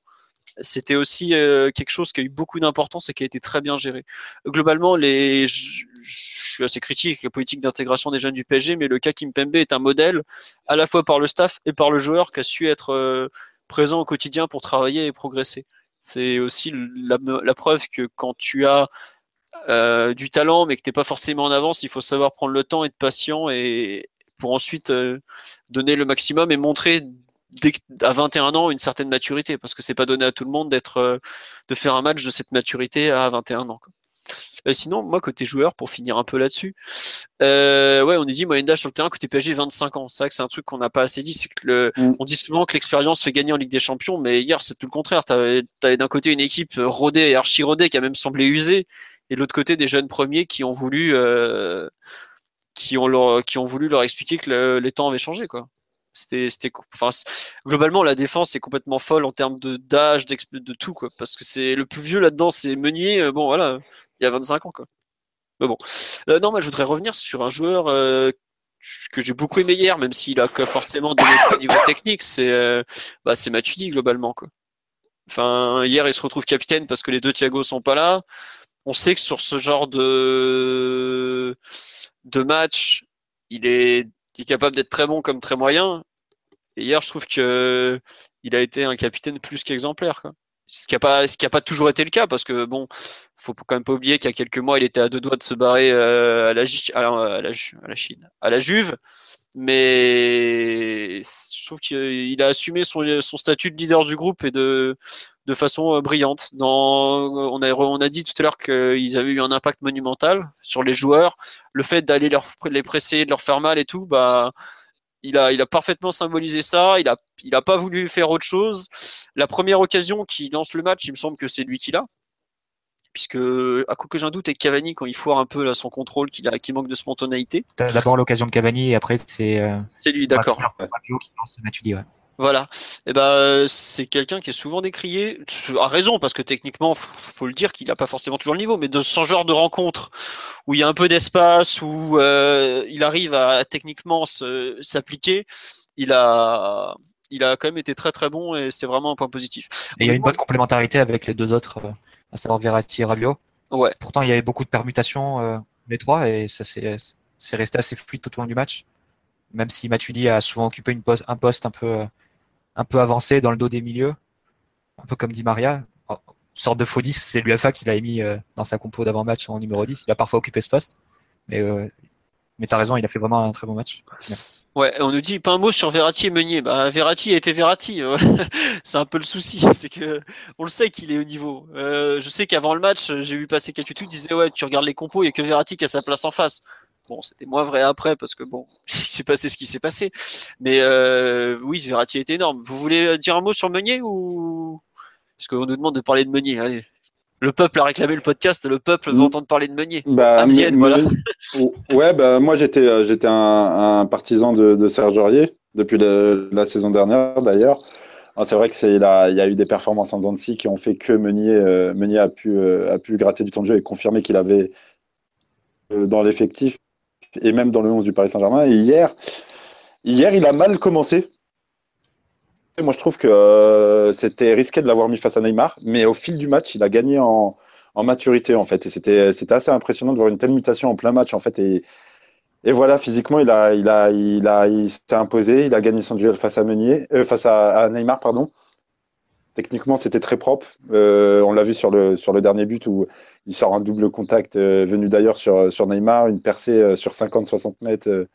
c'était aussi euh, quelque chose qui a eu beaucoup d'importance et qui a été très bien géré. Globalement, je, suis assez critique avec la politique d'intégration des jeunes du PSG, mais le cas Kimpembe est un modèle à la fois par le staff et par le joueur qui a su être euh, présent au quotidien pour travailler et progresser. C'est aussi la, preuve que quand tu as euh, du talent, mais que tu n'es pas forcément en avance, il faut savoir prendre le temps, être patient et pour ensuite donner le maximum et montrer dès que- à 21 ans une certaine maturité, parce que c'est pas donné à tout le monde d'être, euh, de faire un match de cette maturité à 21 ans. quoi. Euh, sinon, moi, côté joueur, pour finir un peu là-dessus, euh, ouais, on est dit moyenne d'âge sur le terrain côté PSG 25 ans. C'est vrai que c'est un truc qu'on n'a pas assez dit. C'est que le, Mm. on dit souvent que l'expérience fait gagner en Ligue des Champions, mais hier, c'est tout le contraire. T'avais, t'avais d'un côté une équipe rodée et archi rodée qui a même semblé usée, et de l'autre côté des jeunes premiers qui ont voulu, euh, qui ont leur, qui ont voulu leur expliquer que le- les temps avaient changé, quoi. C'était, c'était, enfin, globalement, la défense est complètement folle en termes d'âge, de tout, quoi. Parce que c'est le plus vieux là-dedans, c'est Meunier. euh, Bon, voilà, il y a 25 ans, quoi. Mais bon. Euh, non, moi, je voudrais revenir sur un joueur euh, que j'ai beaucoup aimé hier, même s'il a forcément donné au niveau technique. C'est, euh, bah, c'est Matuidi, globalement, quoi. Enfin, hier, il se retrouve capitaine parce que les deux Thiago sont pas là. On sait que sur ce genre de de match, il est, il est capable d'être très bon comme très moyen. Et hier, je trouve que il a été un capitaine plus qu'exemplaire. Ce qui n'a pas, qui toujours été le cas, parce que bon, faut quand même pas oublier qu'il y a quelques mois, il était à deux doigts de se barrer euh, à la, Chine, à la Juve. Mais je trouve qu'il a assumé son statut de leader du groupe et de, de façon euh, brillante. Dans, on, a, on a dit tout à l'heure qu'ils avaient eu un impact monumental sur les joueurs. Le fait d'aller les presser, de leur faire mal et tout, bah, il a, il a parfaitement symbolisé ça. Il a, il a pas voulu faire autre chose. La première occasion qui lance le match, il me semble que c'est lui qui l'a. Puisque, à quoi que un doute, avec Cavani, quand il foire un peu là, son contrôle, qu'il qui manque de spontanéité. T'as d'abord l'occasion de Cavani et après c'est euh, C'est lui, d'accord. Ouais. Voilà. Et ben c'est quelqu'un qui est souvent décrié, à raison, parce que techniquement, faut, faut le dire qu'il n'a pas forcément toujours le niveau, mais de ce genre de rencontre où il y a un peu d'espace, où euh, il arrive à techniquement s'appliquer, il a, il a quand même été très très bon et c'est vraiment un point positif. Et il y a une bonne complémentarité avec les deux autres, euh, à savoir Verratti et Rabiot. Ouais. Pourtant, il y avait beaucoup de permutations, euh, les trois, et ça s'est c'est resté assez fluide tout au long du match. Même si Matuidi a souvent occupé une poste, un poste un peu, euh, un peu avancé dans le dos des milieux, un peu comme Di Maria. Oh, sorte de faux 10, c'est l'UFA qui l'a mis euh, dans sa compo d'avant-match en numéro 10. Il a parfois occupé ce poste. Mais, euh, mais t'as raison, il a fait vraiment un très bon match. Ouais, on nous dit pas un mot sur Verratti et Meunier. Bah, Verratti a été Verratti. euh, *laughs* c'est un peu le souci, *laughs* c'est que on le sait qu'il est au niveau. Je sais qu'avant le match, j'ai vu passer quelques tweets qui disaient ouais, tu regardes les compos, a que Verratti qui a sa place en face. Bon, c'était moins vrai après parce que bon, *laughs* il s'est passé ce qui s'est passé. Mais euh, oui, Verratti est énorme. Vous voulez dire un mot sur Meunier ou? Parce qu'on nous demande de parler de Meunier. Allez. Le peuple a réclamé le podcast, le peuple veut Mm. entendre parler de Meunier. Bah, me- voilà. *laughs* Ouais, bah, moi j'étais euh, j'étais un, un partisan de, de Serge Aurier depuis le- la saison dernière d'ailleurs. Ah, C'est vrai que c'est il a, il y a eu des performances en Dancy qui ont fait que Meunier, euh, Meunier a pu euh, a pu gratter du temps de jeu et confirmer qu'il avait euh, dans l'effectif et même dans le 11 du Paris Saint-Germain. Et hier, hier il a mal commencé. Moi je trouve que euh, c'était risqué de l'avoir mis face à Neymar, mais au fil du match il a gagné en maturité en fait. Et c'était assez impressionnant de voir une telle mutation en plein match en fait. Et, voilà, physiquement, il a il a il a il s'était imposé, il a gagné son duel face à Meunier, euh, face à Neymar pardon. Techniquement, c'était très propre. Euh, on l'a vu sur le sur le dernier but où il sort un double contact euh, venu d'ailleurs sur sur Neymar, une percée euh, sur 50-60 mètres. euh,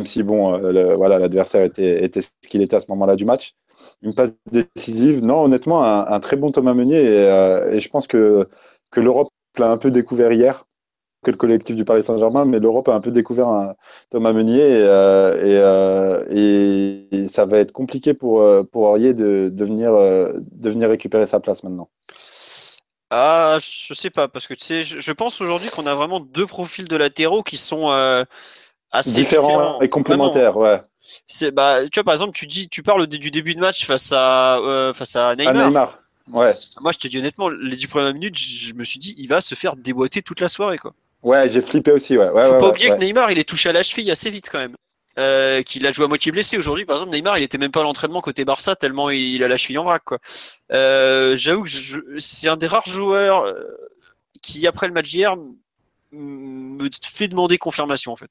même si bon, euh, voilà, l'adversaire était ce qu'il était à ce moment-là du match une passe décisive. Non, honnêtement, un, très bon Thomas Meunier. Et, euh, je pense que, l'Europe l'a un peu découvert hier, que le collectif du Paris Saint-Germain, mais l'Europe a un peu découvert Thomas Meunier. Et, euh, euh, ça va être compliqué pour, euh, Aurier euh, de venir récupérer sa place maintenant. Ah, je sais pas, parce que tu sais, je, je pense aujourd'hui qu'on a vraiment deux profils de latéraux qui sont euh, assez Différents différents. et Vraiment. complémentaires, ouais. C'est, bah, tu vois, par exemple, tu dis, tu parles du début de match face à, euh, face à À Neymar. Ouais. Moi, je te dis honnêtement, les dix premières minutes, je me suis dit, il va se faire déboîter toute la soirée, quoi. Ouais, j'ai flippé aussi, ouais. ouais Faut ouais, pas ouais, oublier que Neymar, il est touché à la cheville assez vite quand même. Euh, qu'il a joué à moitié blessé aujourd'hui. Par exemple, Neymar, il était même pas à l'entraînement côté Barça tellement il a la cheville en vrac. Euh, j'avoue que c'est un des rares joueurs euh, qui, après le match d'hier, me fait demander confirmation en fait.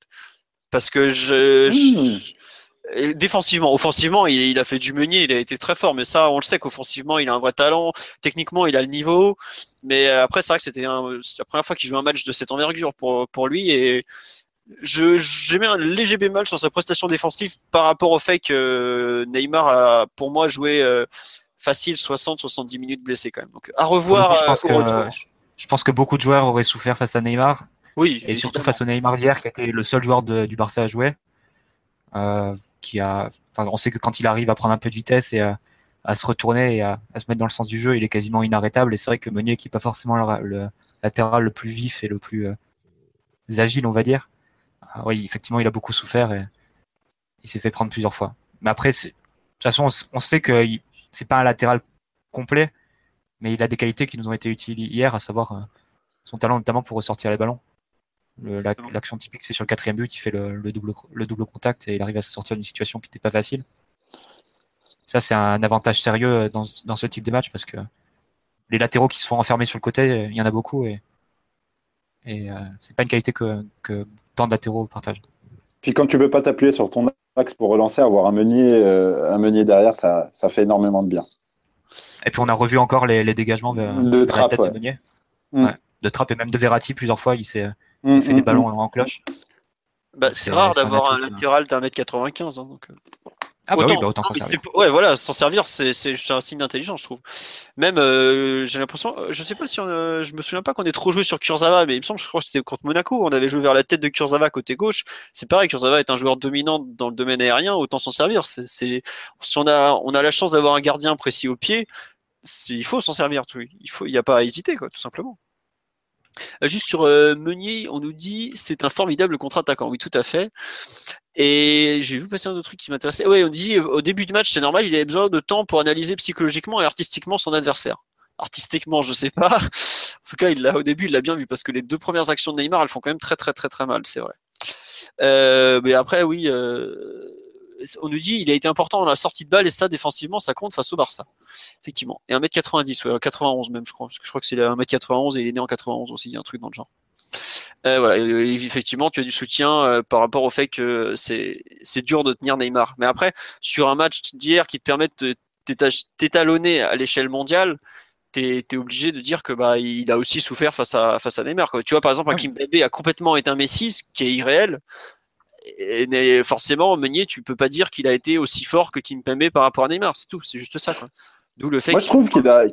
Parce que je, Hmm. je- défensivement, offensivement, il, il a fait du meunier, il a été très fort, mais ça, on le sait qu'offensivement, il a un vrai talent. Techniquement, il a le niveau. Mais euh, après, c'est vrai que c'était la première fois qu'il joue un match de cette envergure pour, pour lui. Et j'ai mis un léger bémol sur sa prestation défensive par rapport au fait que Neymar a, pour moi, joué euh, facile 60-70 minutes blessé quand même. Donc, à revoir. coup, je pense euh, que je pense que beaucoup de joueurs auraient souffert face à Neymar. Oui, et surtout face au Neymar d'hier, qui était le seul joueur du Barça à jouer. Euh, qui a, enfin, on sait que quand il arrive à prendre un peu de vitesse et à, se retourner et à, se mettre dans le sens du jeu, il est quasiment inarrêtable. Et c'est vrai que Meunier, qui n'est pas forcément le, latéral le plus vif et le plus euh, agile, on va dire, euh, oui, effectivement, il a beaucoup souffert et il s'est fait prendre plusieurs fois. Mais après, de toute façon, on, sait que c'est pas un latéral complet, mais il a des qualités qui nous ont été utiles hier, à savoir son talent notamment pour ressortir les ballons. L'action typique, c'est sur le quatrième but, il fait le, double, le double contact et il arrive à sortir d'une situation qui n'était pas facile. Ça, c'est un avantage sérieux dans, dans, ce type de match parce que les latéraux qui se font enfermer sur le côté, il y en a beaucoup et, et euh, c'est pas une qualité que, que tant de latéraux partagent. Puis quand tu peux pas t'appuyer sur ton axe pour relancer, avoir un meunier, euh, un meunier derrière, ça, ça, fait énormément de bien. Et puis on a revu encore les, les dégagements vers, de la tête de Meunier. Mm. De Trapp et même de Verratti plusieurs fois, il s'est il fait des mm, ballons mm. en cloche. Bah, c'est rare d'avoir un, latéral d'un mètre 95. Hein, donc... Euh. Ah bah oui, bah autant s'en servir. Ouais, voilà, s'en servir, c'est un signe d'intelligence, je trouve. Même, euh, j'ai l'impression, euh, je sais pas si on, je me souviens pas qu'on ait trop joué sur Kurzawa, mais il me semble, je crois que c'était contre Monaco, on avait joué vers la tête de Kurzawa côté gauche. C'est pareil, Kurzawa est un joueur dominant dans le domaine aérien, autant s'en servir. C'est, si on a, on a la chance d'avoir un gardien précis au pied, il faut s'en servir, tout. Il faut, il n'y a pas à hésiter, quoi, tout simplement. Euh, juste sur euh, Meunier, on nous dit c'est un formidable contre-attaquant. Oui, tout à fait. Et j'ai vu passer un autre truc qui m'intéressait. Oui, on dit au début du match, c'est normal, il avait besoin de temps pour analyser psychologiquement et artistiquement son adversaire. Artistiquement, je sais pas. *laughs* En tout cas, il l'a au début, il l'a bien vu parce que les deux premières actions de Neymar, elles font quand même très très très très mal, c'est vrai. Euh, mais après, oui, on nous dit il a été important dans la sortie de balle et ça défensivement ça compte face au Barça. Effectivement. Et 1m90, ouais, 91 même je crois, parce que je crois que c'est 1m91 et il est né en 91 aussi, il y a un truc dans le genre. Euh, voilà, effectivement, tu as du soutien euh, par rapport au fait que c'est dur de tenir Neymar. Mais après, sur un match d'hier qui te permet de t'étalonner à l'échelle mondiale, tu es, obligé de dire que bah il a aussi souffert face à face à Neymar. Tu vois par exemple, Kim Bébé a complètement été un Messi, ce qui est irréel et forcément, Meunier, tu peux pas dire qu'il a été aussi fort que Kimpembe par rapport à Neymar, c'est tout, c'est juste ça. D'où le fait. Moi, je trouve qu'il a,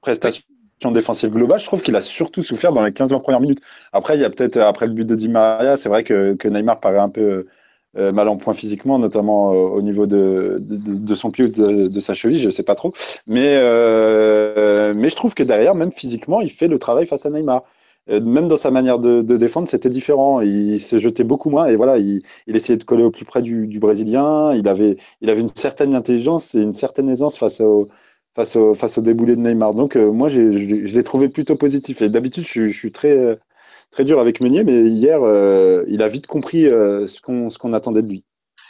prestation défensive globale, je trouve qu'il a surtout souffert dans les 15 premières minutes. Après, il y a peut-être après le but de Di Maria, c'est vrai que, Neymar paraît un peu euh, mal en point physiquement, notamment euh, au niveau de, de, son pied ou de, sa cheville, je ne sais pas trop. Mais, euh, mais je trouve que derrière, même physiquement, il fait le travail face à Neymar. Euh, même dans sa manière de, défendre, c'était différent. Il se jetait beaucoup moins et voilà, il, essayait de coller au plus près du, Brésilien. Il avait, il avait une certaine intelligence et une certaine aisance face au, face au, face au déboulé de Neymar. Donc euh, moi, je l'ai trouvé plutôt positif. Et d'habitude, je, suis très, très dur avec Meunier, mais hier, euh, il a vite compris ce qu'on qu'on attendait de lui.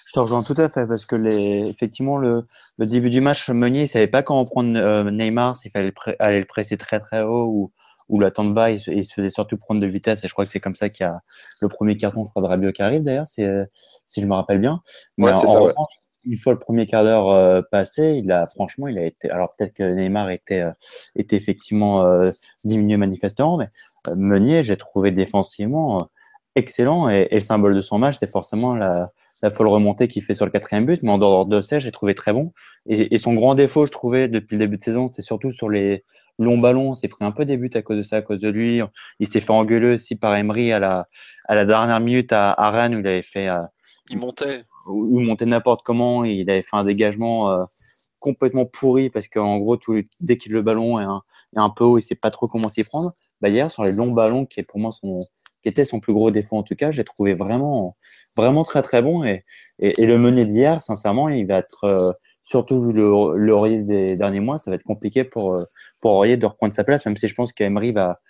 Je te rejoins tout à fait parce que les, effectivement le, le début du match, Meunier ne savait pas comment prendre Neymar, s'il fallait aller le presser très très haut ou, où l'attente bas, il, il, se faisait surtout prendre de vitesse. Et je crois que c'est comme ça qu'il y a le premier carton, je crois, de Rabiot qui arrive d'ailleurs, si, je me rappelle bien. Mais en, une fois le premier quart d'heure euh, passé, il a franchement, il a été. Alors peut-être que Neymar était, euh, était effectivement euh, diminué manifestement, mais Meunier, j'ai trouvé défensivement excellent. Et, et, le symbole de son match, c'est forcément la, la folle remontée qu'il fait sur le quatrième but, mais en dehors de ça, j'ai trouvé très bon. Et, et, son grand défaut, je trouvais, depuis le début de saison, c'est surtout sur les longs ballons. s'est pris un peu des buts à cause de ça, à cause de lui. Il s'est fait engueuler aussi par Emery à la, à la dernière minute à, à Rennes, où il avait fait. Euh, il montait. Où il montait n'importe comment. il avait fait un dégagement euh, complètement pourri parce qu'en gros, tout, dès qu'il le ballon est un, est un peu haut, il sait pas trop comment s'y prendre. Bah, hier, sur les longs ballons, qui est pour moi son, qui son plus gros défaut en tout cas, j'ai trouvé vraiment vraiment très très bon. Et, et, le meunier d'hier, sincèrement, il va être, euh, surtout vu le, Aurier des derniers mois, ça va être compliqué pour, euh, pour de reprendre sa place, même si je pense qu'Emery va,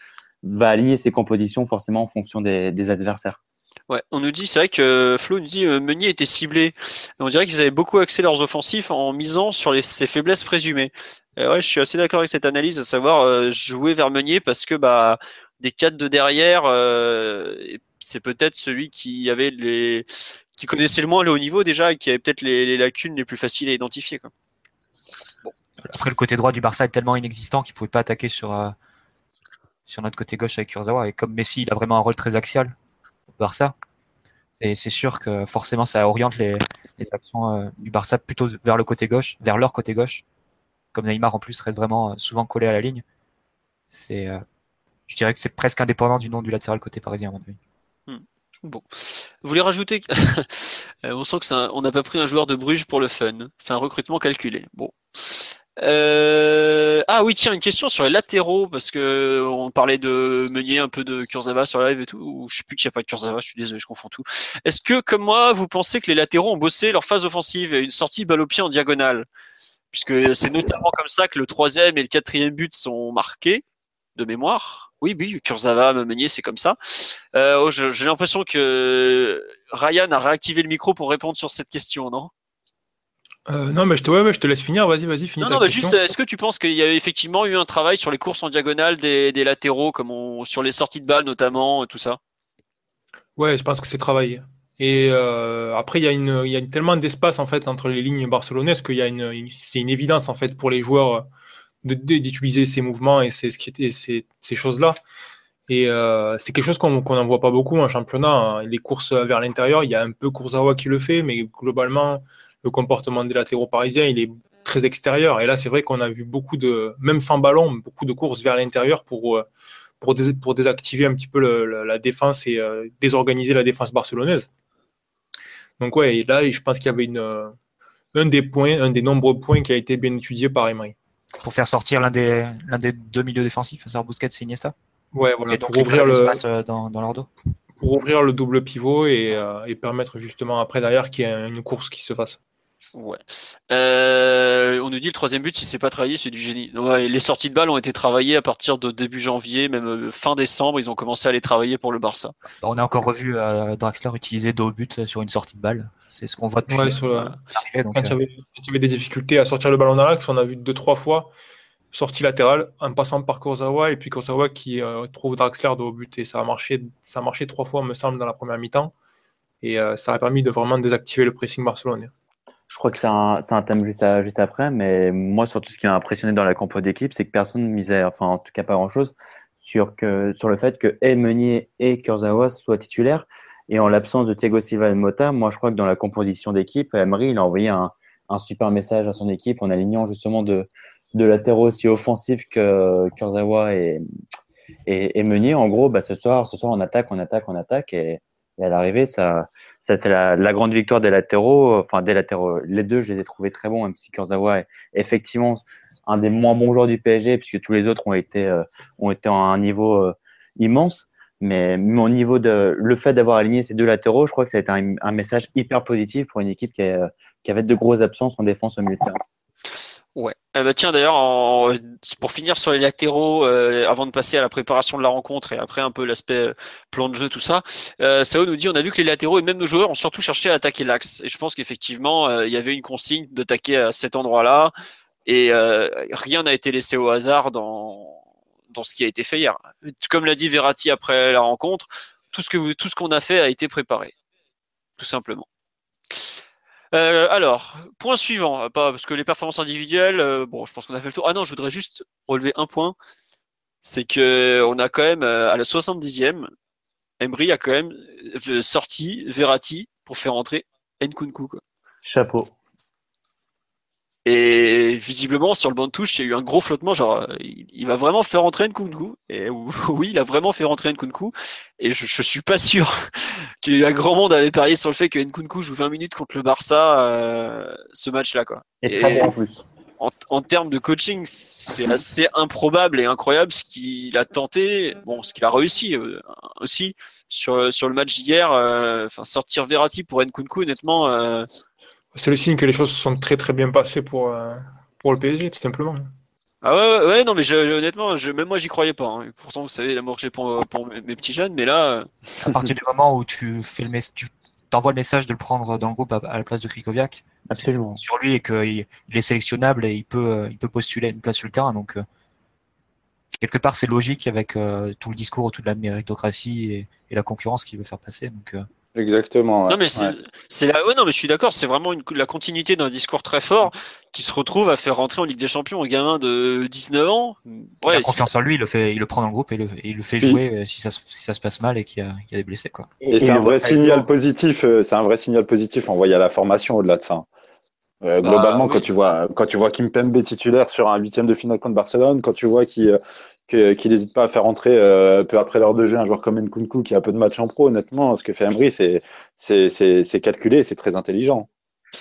va aligner ses compositions forcément en fonction des adversaires. Ouais, on nous dit, c'est vrai que Flo nous dit euh, Meunier était ciblé. On dirait qu'ils avaient beaucoup axé leurs offensifs en misant sur les, ses faiblesses présumées. ouais, je suis assez d'accord avec cette analyse, à savoir jouer vers Meunier parce que bah des quatre de derrière, c'est peut-être celui qui avait les qui connaissait le moins le haut niveau déjà et qui avait peut-être les, lacunes les plus faciles à identifier. Après, le côté droit du Barça est tellement inexistant qu'il ne pouvait pas attaquer sur, euh, notre côté gauche avec Kurzawa. Et comme Messi, il a vraiment un rôle très axial Barça. Et c'est sûr que forcément, ça oriente les, actions euh, du Barça plutôt vers le côté gauche, vers leur côté gauche. Comme Neymar en plus reste vraiment euh, souvent collé à la ligne. c'est, euh, je dirais que c'est presque indépendant du nom du latéral côté parisien, à mon avis. Bon. Vous voulez rajouter *laughs* On sent que un- on n'a pas pris un joueur de Bruges pour le fun. C'est un recrutement calculé. Bon. Euh, Ah oui, tiens, une question sur les latéraux, parce que on parlait de Meunier, un peu de Kurzawa sur live et tout. Ou je sais plus qu'il n'y a pas de Kurzawa, je suis désolé, je confonds tout. Est-ce que, comme moi, vous pensez que les latéraux ont bossé leur phase offensive et une sortie balle au pied en diagonale? Puisque c'est notamment comme ça que le troisième et le quatrième but sont marqués, de mémoire. Oui, oui, Kurzawa, Meunier, c'est comme ça. Euh, oh, J'ai l'impression que Ryan a réactivé le micro pour répondre sur cette question, non? Euh, non, mais je te, ouais, ouais, je te laisse finir. Vas-y, vas-y, finis Non, ta non, bah juste, est-ce que tu penses qu'il y a effectivement eu un travail sur les courses en diagonale des, des latéraux, comme on, sur les sorties de balles notamment, et tout ça? Ouais, je pense que c'est travaillé. Et euh, après, il y a, une, il y a tellement d'espace en fait entre les lignes barcelonaises qu'il y a une, une- c'est une évidence en fait pour les joueurs euh, d'utiliser ces mouvements et ces, ces, ces choses-là. Et euh, c'est quelque chose qu'on qu'on n'en voit pas beaucoup en championnat. hein. Les courses vers l'intérieur, il y a un peu Kurzawa qui le fait, mais globalement, le comportement des latéraux parisiens, il est très extérieur. Et là, c'est vrai qu'on a vu beaucoup de, même sans ballon, beaucoup de courses vers l'intérieur pour, euh, pour, dés- pour désactiver un petit peu le- la défense et euh, désorganiser la défense barcelonaise. Donc ouais, et là, je pense qu'il y avait une, euh, un des points, un des nombreux points qui a été bien étudié par Emery. Pour faire sortir l'un des, l'un des deux milieux défensifs, c'est Busquets et Iniesta. Ouais, voilà, et donc, pour ouvrir le, dans, dans leur dos. pour ouvrir le double pivot et, euh, et permettre justement après derrière qu'il y ait une course qui se fasse. Ouais. Euh, on nous dit le troisième but, si c'est pas travaillé, c'est du génie. Ouais, les sorties de balles ont été travaillées à partir de début janvier, même euh, fin décembre, ils ont commencé à les travailler pour le Barça. On a encore revu euh, Draxler utiliser dos au but sur une sortie de balle. C'est ce qu'on voit depuis Ouais, sur le- l'arrivée. donc, quand, il y euh, avait, quand il y avait des difficultés à sortir le ballon dans l'axe, on a vu deux, trois fois sortie latérale en passant par Kurzawa et puis Kurzawa qui euh, trouve Draxler de haut but. Et ça a, marché, ça a marché trois fois, me semble, dans la première mi-temps. Et euh, ça a permis de vraiment désactiver le pressing barcelonais. Je crois que c'est un, thème juste, après, mais moi, surtout, ce qui m'a impressionné dans la compo d'équipe, c'est que personne ne misait, enfin, en tout cas pas grand-chose, sur, sur le fait que et Meunier et Kurzawa soient titulaires. Et en l'absence de Thiago Silva et Mota, moi, je crois que dans la composition d'équipe, Emery, il a envoyé un, super message à son équipe en alignant justement de, de latéraux aussi offensifs que Kurzawa et, et, et Meunier. En gros, bah, ce soir, ce soir, on attaque, on attaque, on attaque. Et, et à l'arrivée, ça, c'était la, la grande victoire des latéraux. Enfin, des latéraux. Les deux, je les ai trouvés très bons, même si Kurzawa est effectivement un des moins bons joueurs du PSG, puisque tous les autres ont été, euh, ont été à un niveau euh, immense. Mais mon niveau de le fait d'avoir aligné ces deux latéraux, je crois que ça a été un, message hyper positif pour une équipe qui, a- qui avait de grosses absences en défense au milieu de terrain. Ouais. Eh ben, tiens, d'ailleurs, pour finir sur les latéraux, euh, avant de passer à la préparation de la rencontre et après un peu l'aspect euh, plan de jeu, tout ça, euh, Sao nous dit on a vu que les latéraux et même nos joueurs ont surtout cherché à attaquer l'axe. Et je pense qu'effectivement, euh, il y avait une consigne d'attaquer à cet endroit-là et rien n'a été laissé au hasard dans, dans ce qui a été fait hier. Comme l'a dit Verratti après la rencontre, tout ce que vous, tout ce qu'on a fait a été préparé, tout simplement. Euh, alors, point suivant, euh, pas parce que les performances individuelles, euh, bon, je pense qu'on a fait le tour. Ah non, je voudrais juste relever un point, c'est que on a quand même euh, à la 70e, Emery a quand même sorti Verratti pour faire entrer Nkunku. Quoi. Chapeau. Et visiblement, sur le banc de touche, il y a eu un gros flottement. Genre, il, il va vraiment faire rentrer Nkunku. Et *laughs* oui, il a vraiment fait rentrer Nkunku. Et je, je suis pas sûr *laughs* que un grand monde avait parié sur le fait que Nkunku joue 20 minutes contre le Barça euh, ce match-là. Quoi. Et, Et- très bon en plus. En, en termes de coaching, c'est assez improbable et incroyable ce qu'il a tenté, bon, ce qu'il a réussi euh, aussi sur, sur le match d'hier. euh, Enfin, sortir Verratti pour Nkunku, honnêtement, C'est le signe que les choses se sont très très bien passées pour, euh, pour le PSG, tout simplement. Ah ouais, ouais, ouais, non, mais je, honnêtement, je, même moi, j'y croyais pas. hein. Pourtant, vous savez l'amour que j'ai pour, pour mes, mes petits jeunes, mais là, euh, à partir du moment où tu fais le tu t'envoies le message de le prendre dans le groupe à, à la place de Krikoviak Absolument. sur lui et qu'il il est sélectionnable et il peut, euh, il peut postuler à une place sur le terrain. Donc, euh, quelque part, c'est logique avec euh, tout le discours autour de la méritocratie et, et la concurrence qu'il veut faire passer. Donc, euh, Exactement. ouais. non, mais c'est, Ouais. c'est la, ouais, non, mais je suis d'accord, c'est vraiment une, la continuité d'un discours très fort qui se retrouve à faire rentrer en Ligue des Champions un gamin de 19 ans. il Ouais, a confiance en lui, il le, fait, il le prend dans le groupe et, le- il le fait jouer euh, si ça, se- si ça se passe mal et qu'il y a, qu'il y a des blessés. Quoi. Et c'est un vrai signal positif. euh, C'est un vrai signal positif envoyé à la formation au-delà de ça. Euh, Bah, globalement, oui. quand tu vois quand tu vois Kimpembe titulaire sur un huitième de finale contre Barcelone, quand tu vois qu'il euh, qu'il n'hésite pas à faire entrer euh, peu après l'heure de jeu un joueur comme Nkunku qui a peu de matchs en pro. Honnêtement, ce que fait Emery, c'est calculé, c'est très intelligent.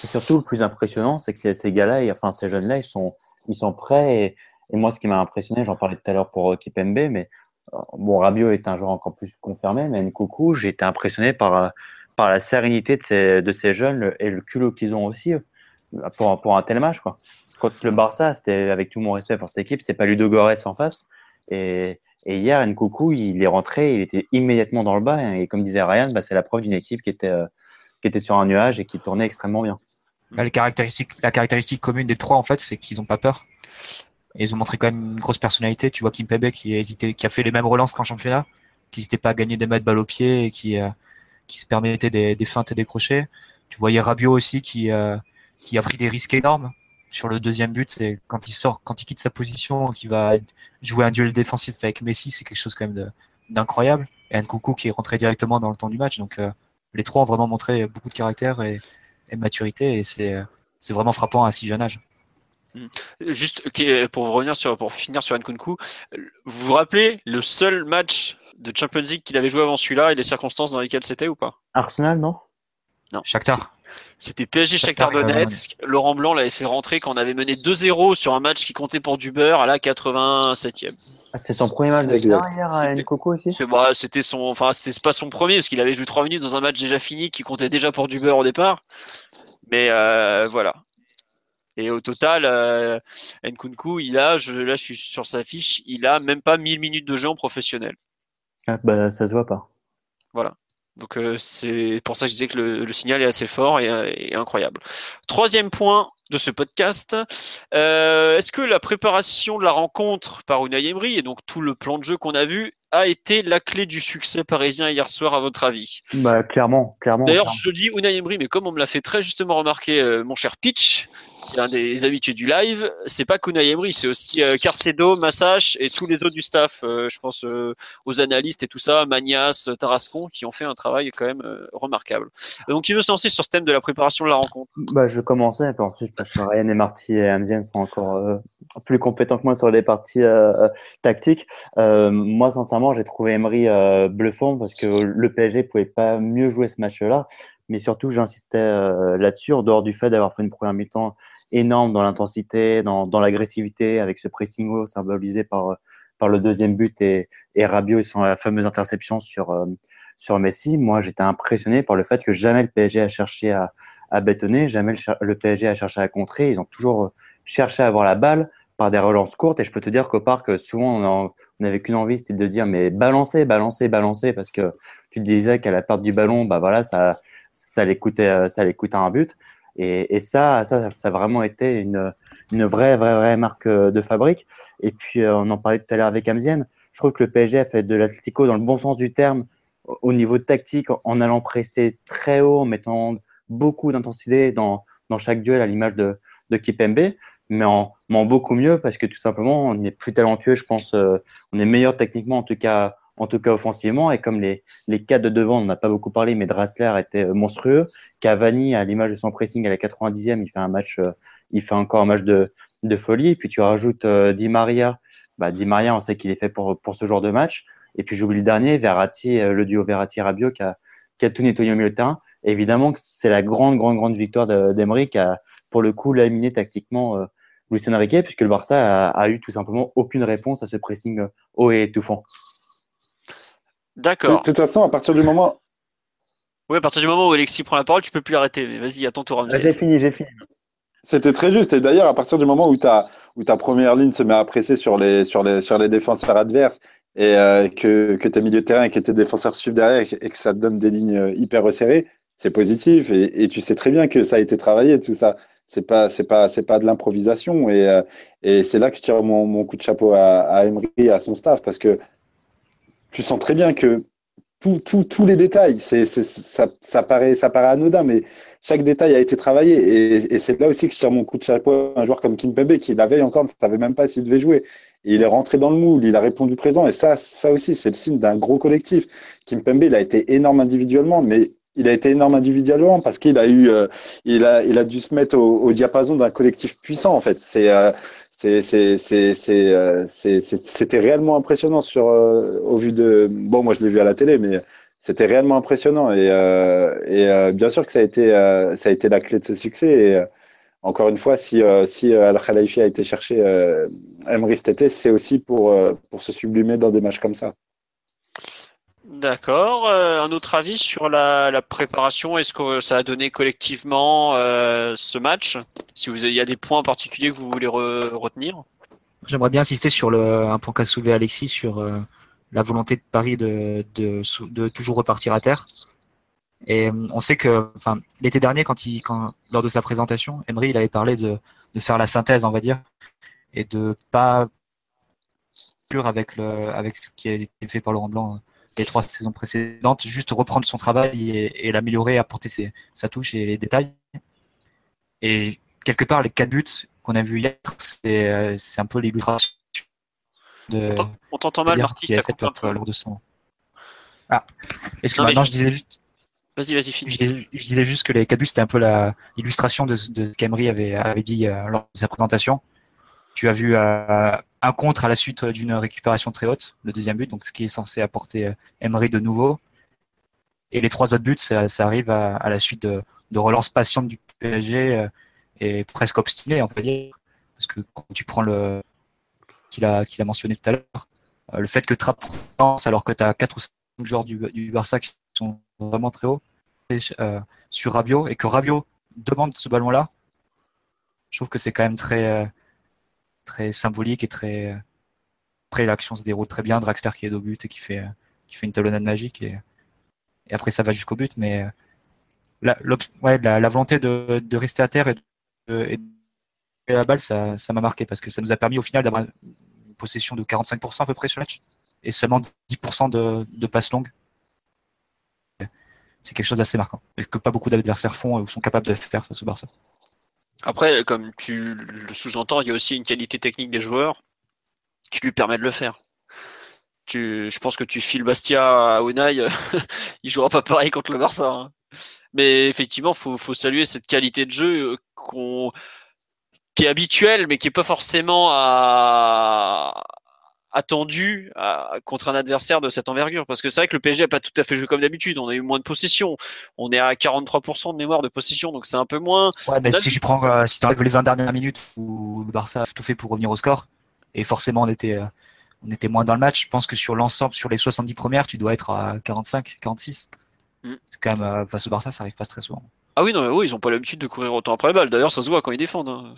Et surtout, le plus impressionnant, c'est que ces gars-là, enfin ces jeunes-là, ils sont, ils sont prêts. Et, moi, ce qui m'a impressionné, j'en parlais tout à l'heure pour Kipembe, mais euh, bon, Rabiot est un joueur encore plus confirmé, mais Nkunku, j'ai été impressionné par, euh, par la sérénité de ces, de ces jeunes et le culot qu'ils ont aussi pour, pour un tel match. Quoi. Quand le Barça, c'était avec tout mon respect pour cette équipe, c'est pas Ludo Goretz en face. Et, hier, Nkoukou, il est rentré, il était immédiatement dans le bas. Et comme disait Ryan, bah, c'est la preuve d'une équipe qui était, euh, qui était sur un nuage et qui tournait extrêmement bien. Bah, les caractéristiques, la caractéristique commune des trois, en fait, c'est qu'ils n'ont pas peur. Ils ont montré quand même une grosse personnalité. Tu vois Kim Pebe qui, a hésité, qui a fait les mêmes relances qu'en championnat, qui n'hésitait pas à gagner des mètres balle au pied et qui, euh, qui se permettait des, des, feintes et des crochets. Tu voyais Rabiot aussi qui, euh, qui a pris des risques énormes sur le deuxième but, c'est quand il sort, quand il quitte sa position, qu'il va jouer un duel défensif avec Messi, c'est quelque chose quand même d'incroyable. Et Nkoukou qui est rentré directement dans le temps du match. Donc euh, les trois ont vraiment montré beaucoup de caractère et, et maturité, et c'est c'est vraiment frappant à si jeune âge. Hmm. Juste pour revenir sur, pour finir sur Nkunku, vous vous rappelez le seul match de Champions League qu'il avait joué avant celui-là et les circonstances dans lesquelles c'était ou pas? Arsenal, non? Non. Shakhtar. C'était PSG Shakhtar Donetsk. Laurent Blanc l'avait fait rentrer quand on avait mené 2-0 sur un match qui comptait pour du beurre à la 87e. Ah, c'est son premier match de carrière à Nkoko aussi bah, C'était son, enfin, c'était pas son premier parce qu'il avait joué 3 minutes dans un match déjà fini qui comptait déjà pour du beurre au départ. Mais euh, voilà. Et au total, euh, Nkunku, il a, je, là je suis sur sa fiche, il a même pas 1000 minutes de jeu en professionnel. Ah, bah, ça se voit pas. Voilà. Donc euh, c'est pour ça que je disais que le, signal est assez fort et, incroyable. Troisième point de ce podcast, euh, est-ce que la préparation de la rencontre par Unai Emery et donc tout le plan de jeu qu'on a vu a été la clé du succès parisien hier soir à votre avis? Bah clairement, clairement. D'ailleurs, je dis Unai Emery, mais comme on me l'a fait très justement remarquer, euh, mon cher Pitch, l'un des habitués du live, c'est pas Kunai Emery, c'est aussi euh, Carcedo, Massache et tous les autres du staff. Euh, je pense euh, aux analystes et tout ça, Magnas, Tarascon, qui ont fait un travail quand même remarquable. Donc, qui veut se lancer sur ce thème de la préparation de la rencontre? Bah, Je commençais, puis ensuite passe que Ryan et Marty et Amzien sont encore plus compétents que moi sur les parties tactiques. moi, sincèrement, j'ai trouvé Emery bluffant parce que le PSG pouvait pas mieux jouer ce match-là. Mais surtout, j'insistais là-dessus, en dehors du fait d'avoir fait une première mi-temps énorme dans l'intensité, dans, dans l'agressivité, avec ce pressing haut symbolisé par, par le deuxième but et, et Rabiot et son la fameuse interception sur, euh, sur Messi. Moi, j'étais impressionné par le fait que jamais le PSG a cherché à, à bétonner, jamais le, PSG a cherché à contrer. Ils ont toujours cherché à avoir la balle par des relances courtes. Et je peux te dire qu'au parc, souvent, on n'avait qu'une envie, c'était de dire mais balancer, balancer, balancer, parce que tu te disais qu'à la perte du ballon, bah voilà, ça, ça allait coûter, ça coûter un but. Et, et ça, ça, ça a vraiment été une, une vraie, vraie, vraie marque euh, de fabrique. Et puis, euh, on en parlait tout à l'heure avec Amzien. Je trouve que le PSG a fait de l'Atlético dans le bon sens du terme au niveau tactique, en allant presser très haut, en mettant beaucoup d'intensité dans, dans chaque duel à l'image de, de Kipembe, mais en, en, beaucoup mieux parce que tout simplement, on est plus talentueux, je pense, euh, on est meilleur techniquement, en tout cas en tout cas offensivement. Et comme les, les cas de devant, on n'a pas beaucoup parlé, mais Drassler était euh, monstrueux. Cavani, à l'image de son pressing à la 90e, il fait un match, euh, il fait encore un match de, de folie. Et puis tu rajoutes euh, Di Maria. Bah, Di Maria, on sait qu'il est fait pour, pour ce genre de match. Et puis j'oublie le dernier, Verratti, le duo Verratti-Rabiot qui a, qui a tout nettoyé au milieu de terrain. évidemment, c'est la grande, grande, grande victoire d'Emery qui a, pour le coup, laminé tactiquement euh, Luis Enrique, puisque le Barça a, eu tout simplement aucune réponse à ce pressing haut et étouffant. D'accord. De toute façon, à partir du moment. Oui, à partir du moment où Alexis prend la parole, tu peux plus l'arrêter. Mais vas-y, attends ton tour. J'ai fini, j'ai fini. C'était très juste. Et d'ailleurs, à partir du moment où, ta, où ta première ligne se met à presser sur les, sur les, sur les défenseurs adverses et euh, que, que tes milieux de terrain et que tes défenseurs suivent derrière et que ça te donne des lignes euh, hyper resserrées, c'est positif. Et, et, tu sais très bien que ça a été travaillé, tout ça. C'est pas, c'est pas, c'est pas de l'improvisation. Et, euh, et c'est là que je tire mon, mon, coup de chapeau à, à Emery et à son staff parce que tu sens très bien que tous les détails, c'est, ça, ça, paraît, ça paraît anodin, mais chaque détail a été travaillé. Et, et c'est là aussi que je tire mon coup de chapeau à un joueur comme Kim Pembe, qui la veille encore ne savait même pas s'il devait jouer. Et il est rentré dans le moule, il a répondu présent. Et ça, ça aussi, c'est le signe d'un gros collectif. Kim Pembe, il a été énorme individuellement, mais il a été énorme individuellement parce qu'il a eu, euh, il a, il a dû se mettre au, au diapason d'un collectif puissant en fait. C'est, euh, C'était réellement impressionnant sur, au vu de. Bon, moi je l'ai vu à la télé, mais c'était réellement impressionnant. Et, et bien sûr que ça a, été, ça a été la clé de ce succès. Et, encore une fois, si, si Al Khalifi a été chercher Emery cet été, c'est aussi pour, pour se sublimer dans des matchs comme ça. D'accord. Euh, un autre avis sur la, préparation Est-ce que ça a donné collectivement euh, ce match? Si vous, il y a des points particuliers que vous voulez retenir? J'aimerais bien insister sur le, un point qu'a soulevé Alexis sur euh, la volonté de Paris de, de, toujours repartir à terre. Et on sait que, enfin, l'été dernier, quand il, quand, lors de sa présentation, Emery, il avait parlé de, de faire la synthèse, on va dire, et de pas pur avec le, avec ce qui a été fait par Laurent Blanc les trois saisons précédentes, juste reprendre son travail et, l'améliorer, apporter sa touche et les détails. Et quelque part, les quatre buts qu'on a vus hier, c'est un peu l'illustration de. On t'entend mal, Marty, ça fait lors de son. Ah, excuse-moi, non, je disais juste. Vas-y, vas-y, finis. Je, disais juste que les quatre buts, c'était un peu l'illustration de, de, ce qu'Emery avait, avait dit euh, lors de sa présentation. Tu as vu euh, un contre à la suite d'une récupération très haute, le deuxième but, donc ce qui est censé apporter euh, Emery de nouveau. Et les trois autres buts, ça, arrive à, la suite de, relance patiente du PSG euh, et presque obstiné, on peut dire. Parce que quand tu prends le qu'il a, mentionné tout à l'heure, le fait que Trapp alors que tu as quatre ou cinq joueurs du, Barça qui sont vraiment très hauts sur Rabiot et que Rabiot demande ce ballon-là, je trouve que c'est quand même très très symbolique et très. Après, l'action se déroule très bien. Dragster qui est au but et qui fait, qui fait une talonnade magique. Et, et après, ça va jusqu'au but. Mais la, ouais, la, volonté de, rester à terre et de, la balle, ça m'a marqué parce que ça nous a permis au final d'avoir une possession de 45% à peu près sur le match et seulement 10% de, de passes longues. C'est quelque chose d'assez marquant. Et que pas beaucoup d'adversaires font ou sont capables de faire face au Barça. Après, comme tu le sous-entends, il y a aussi une qualité technique des joueurs qui lui permet de le faire. Tu, je pense que tu files Bastia à Unai, *laughs* il jouera pas pareil contre le Barça. Hein. Mais effectivement, faut, faut saluer cette qualité de jeu euh, qu'on, qui est habituelle, mais qui est pas forcément à, attendu contre un adversaire de cette envergure. Parce que c'est vrai que le PSG n'a pas tout à fait joué comme d'habitude. On a eu moins de possession. On est à 43% de mémoire de possession donc c'est un peu moins. Ouais, mais si tu prends euh, si les 20 dernières minutes où le Barça a tout fait pour revenir au score et forcément on était euh, on était moins dans le match je pense que sur l'ensemble sur les 70 premières tu dois être à 45 46 mm. c'est quand même euh, face au Barça ça arrive pas très souvent. Ah oui non mais oui ils ont pas l'habitude de courir autant après la balle. D'ailleurs ça se voit quand ils défendent hein.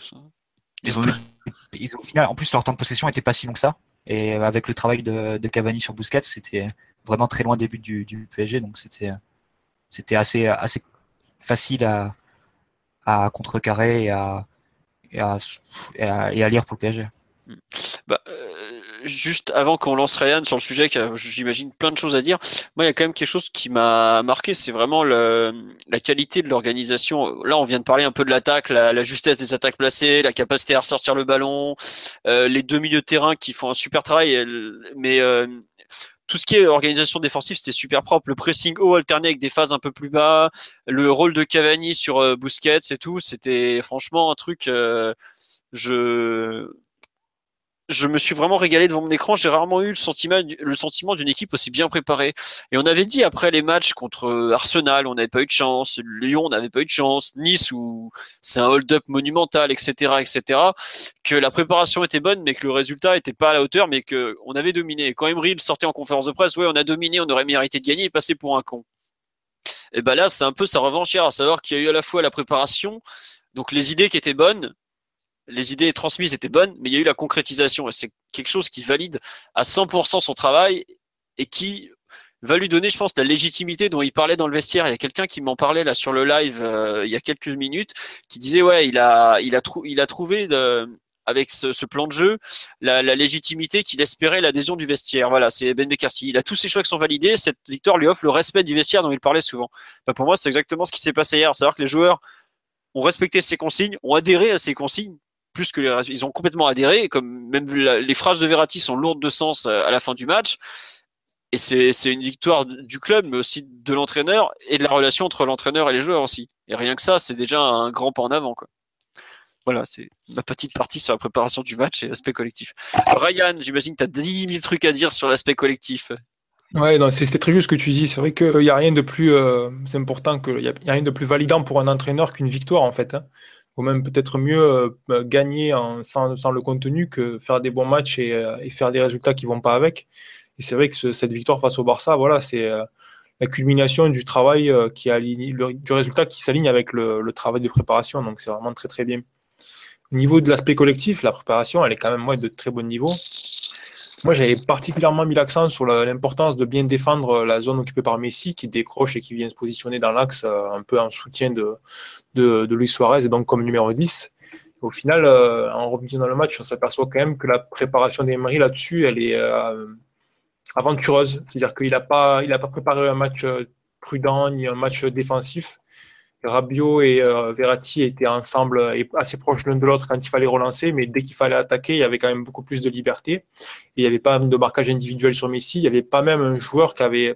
ils ont, ils ont, au final en plus leur temps de possession était pas si long que ça et avec le travail de, Cavani sur Busquets, c'était vraiment très loin des buts du, PSG, donc c'était assez assez facile à, à contrecarrer et à, et à, lire pour le PSG. Bah, euh, juste avant qu'on lance Ryan sur le sujet, j'imagine plein de choses à dire. Moi, il y a quand même quelque chose qui m'a marqué, c'est vraiment la qualité de l'organisation. Là, on vient de parler un peu de l'attaque, la, justesse des attaques placées, la capacité à ressortir le ballon, euh, les deux milieux de terrain qui font un super travail. Mais euh, tout ce qui est organisation défensive, c'était super propre. Le pressing haut alterné avec des phases un peu plus bas, le rôle de Cavani sur Busquets et tout, c'était franchement un truc. Je je me suis vraiment régalé devant mon écran. J'ai rarement eu le sentiment, d'une équipe aussi bien préparée. Et on avait dit après les matchs contre euh, Arsenal, on n'avait pas eu de chance. Lyon, on n'avait pas eu de chance. Nice, où c'est un hold-up monumental, etc., etc., que la préparation était bonne, mais que le résultat était pas à la hauteur, mais que on avait dominé. Quand Emery sortait en conférence de presse, ouais, on a dominé, on aurait mérité de gagner et passer pour un con. Et ben là, c'est un peu sa revanchière, à savoir qu'il y a eu à la fois la préparation, donc les idées qui étaient bonnes, les idées transmises étaient bonnes, mais il y a eu la concrétisation. C'est quelque chose qui valide à 100% son travail et qui va lui donner, je pense, la légitimité dont il parlait dans le vestiaire. Il y a quelqu'un qui m'en parlait là sur le live euh, il y a quelques minutes, qui disait ouais, il a, trouvé avec ce, plan de jeu la, légitimité qu'il espérait l'adhésion du vestiaire. Voilà, c'est Ben Becarty. Il a tous ses choix qui sont validés. Cette victoire lui offre le respect du vestiaire dont il parlait souvent. Bah, pour moi, c'est exactement ce qui s'est passé hier. Savoir que les joueurs ont respecté ses consignes, ont adhéré à ses consignes plus que les, ils ont complètement adhéré. Comme même les phrases de Verratti sont lourdes de sens euh, à la fin du match. Et c'est une victoire du club, mais aussi de l'entraîneur et de la relation entre l'entraîneur et les joueurs aussi. Et rien que ça, c'est déjà un grand pas en avant. Quoi. voilà, c'est ma petite partie sur la préparation du match et l'aspect collectif. Ryan, j'imagine que tu as 10 000 trucs à dire sur l'aspect collectif. Ouais, c'est très juste ce que tu dis. C'est vrai qu'il n'y a rien de plus euh, c'est important que il y, a rien de plus validant pour un entraîneur qu'une victoire en fait. Hein. Ou même peut-être mieux euh, bah, gagner sans, sans, le contenu que faire des bons matchs et, euh, faire des résultats qui vont pas avec. Et c'est vrai que cette victoire face au Barça, voilà, c'est la culmination du travail qui aligne, du résultat qui s'aligne avec le, travail de préparation. Donc c'est vraiment très très bien. Au niveau de l'aspect collectif, la préparation, elle est quand même de très bon niveau. Moi, j'avais particulièrement mis l'accent sur l'importance de bien défendre la zone occupée par Messi, qui décroche et qui vient se positionner dans l'axe euh, un peu en soutien de, de, Luis Suarez et donc comme numéro 10. Au final, euh, en revenant le match, on s'aperçoit quand même que la préparation d'Emery là-dessus, elle est euh, aventureuse. C'est-à-dire qu'il n'a pas, il pas préparé un match prudent ni un match défensif. Rabiot et euh, Verratti étaient ensemble euh, et assez proches l'un de l'autre quand il fallait relancer, mais dès qu'il fallait attaquer, il y avait quand même beaucoup plus de liberté. Il n'y avait pas de marquage individuel sur Messi, il n'y avait pas même un joueur qui avait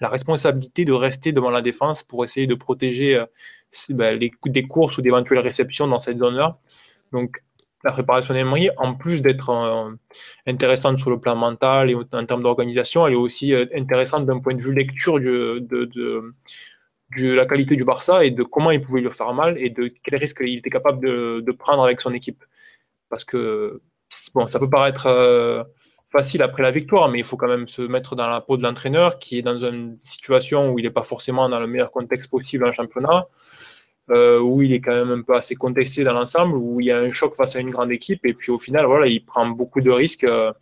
la responsabilité de rester devant la défense pour essayer de protéger euh, ben, des courses ou d'éventuelles réceptions dans cette zone-là. Donc la préparation d'Emery, en plus d'être intéressante sur le plan mental et en termes d'organisation, elle est aussi intéressante d'un point de vue lecture de de la qualité du Barça et de comment il pouvait lui faire mal et de quel risque il était capable de, prendre avec son équipe. Parce que bon, ça peut paraître euh, facile après la victoire, mais il faut quand même se mettre dans la peau de l'entraîneur qui est dans une situation où il n'est pas forcément dans le meilleur contexte possible en championnat, euh, où il est quand même un peu assez contexté dans l'ensemble, où il y a un choc face à une grande équipe et puis au final, voilà, il prend beaucoup de risques. Euh,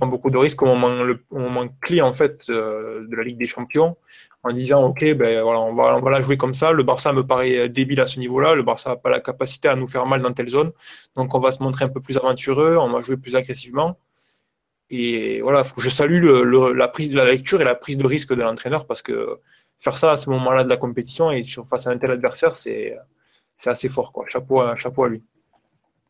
beaucoup de risques au moment, le, moment clé en fait de la Ligue des Champions en disant ok ben voilà on va, la jouer comme ça. Le Barça me paraît débile à ce niveau-là. Le Barça n'a pas la capacité à nous faire mal dans telle zone. Donc on va se montrer un peu plus aventureux. On va jouer plus agressivement. Et voilà je salue la prise de la lecture et la prise de risque de l'entraîneur parce que faire ça à ce moment-là de la compétition et face à un tel adversaire c'est c'est assez fort quoi. Chapeau à, chapeau à lui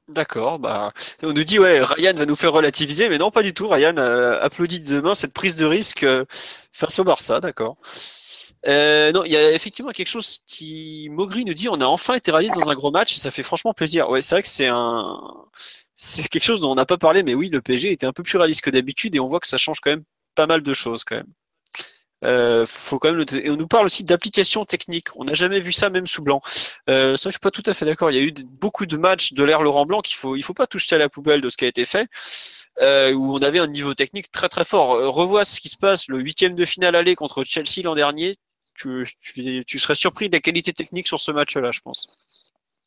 D'accord, bah, on nous dit ouais, Ryan va nous faire relativiser, mais non, pas du tout. Ryan euh, applaudit demain cette prise de risque euh, face au Barça, d'accord. Euh, non, il y a effectivement quelque chose qui Mogri nous dit on a enfin été réaliste dans un gros match et ça fait franchement plaisir. Ouais, c'est vrai que c'est un c'est quelque chose dont on n'a pas parlé, mais oui, le PSG était un peu plus réaliste que d'habitude et on voit que ça change quand même pas mal de choses quand même. Euh, faut quand même Et on nous parle aussi d'applications techniques. On n'a jamais vu ça même sous blanc. Euh, ça, je suis pas tout à fait d'accord. Il y a eu beaucoup de matchs de l'ère Laurent Blanc qu'il faut, il faut pas tout jeter à la poubelle de ce qui a été fait. Euh, où on avait un niveau technique très très fort. Euh, revois ce qui se passe le huitième de finale aller contre Chelsea l'an dernier. Tu, tu, tu, serais surpris de la qualité technique sur ce match-là, je pense.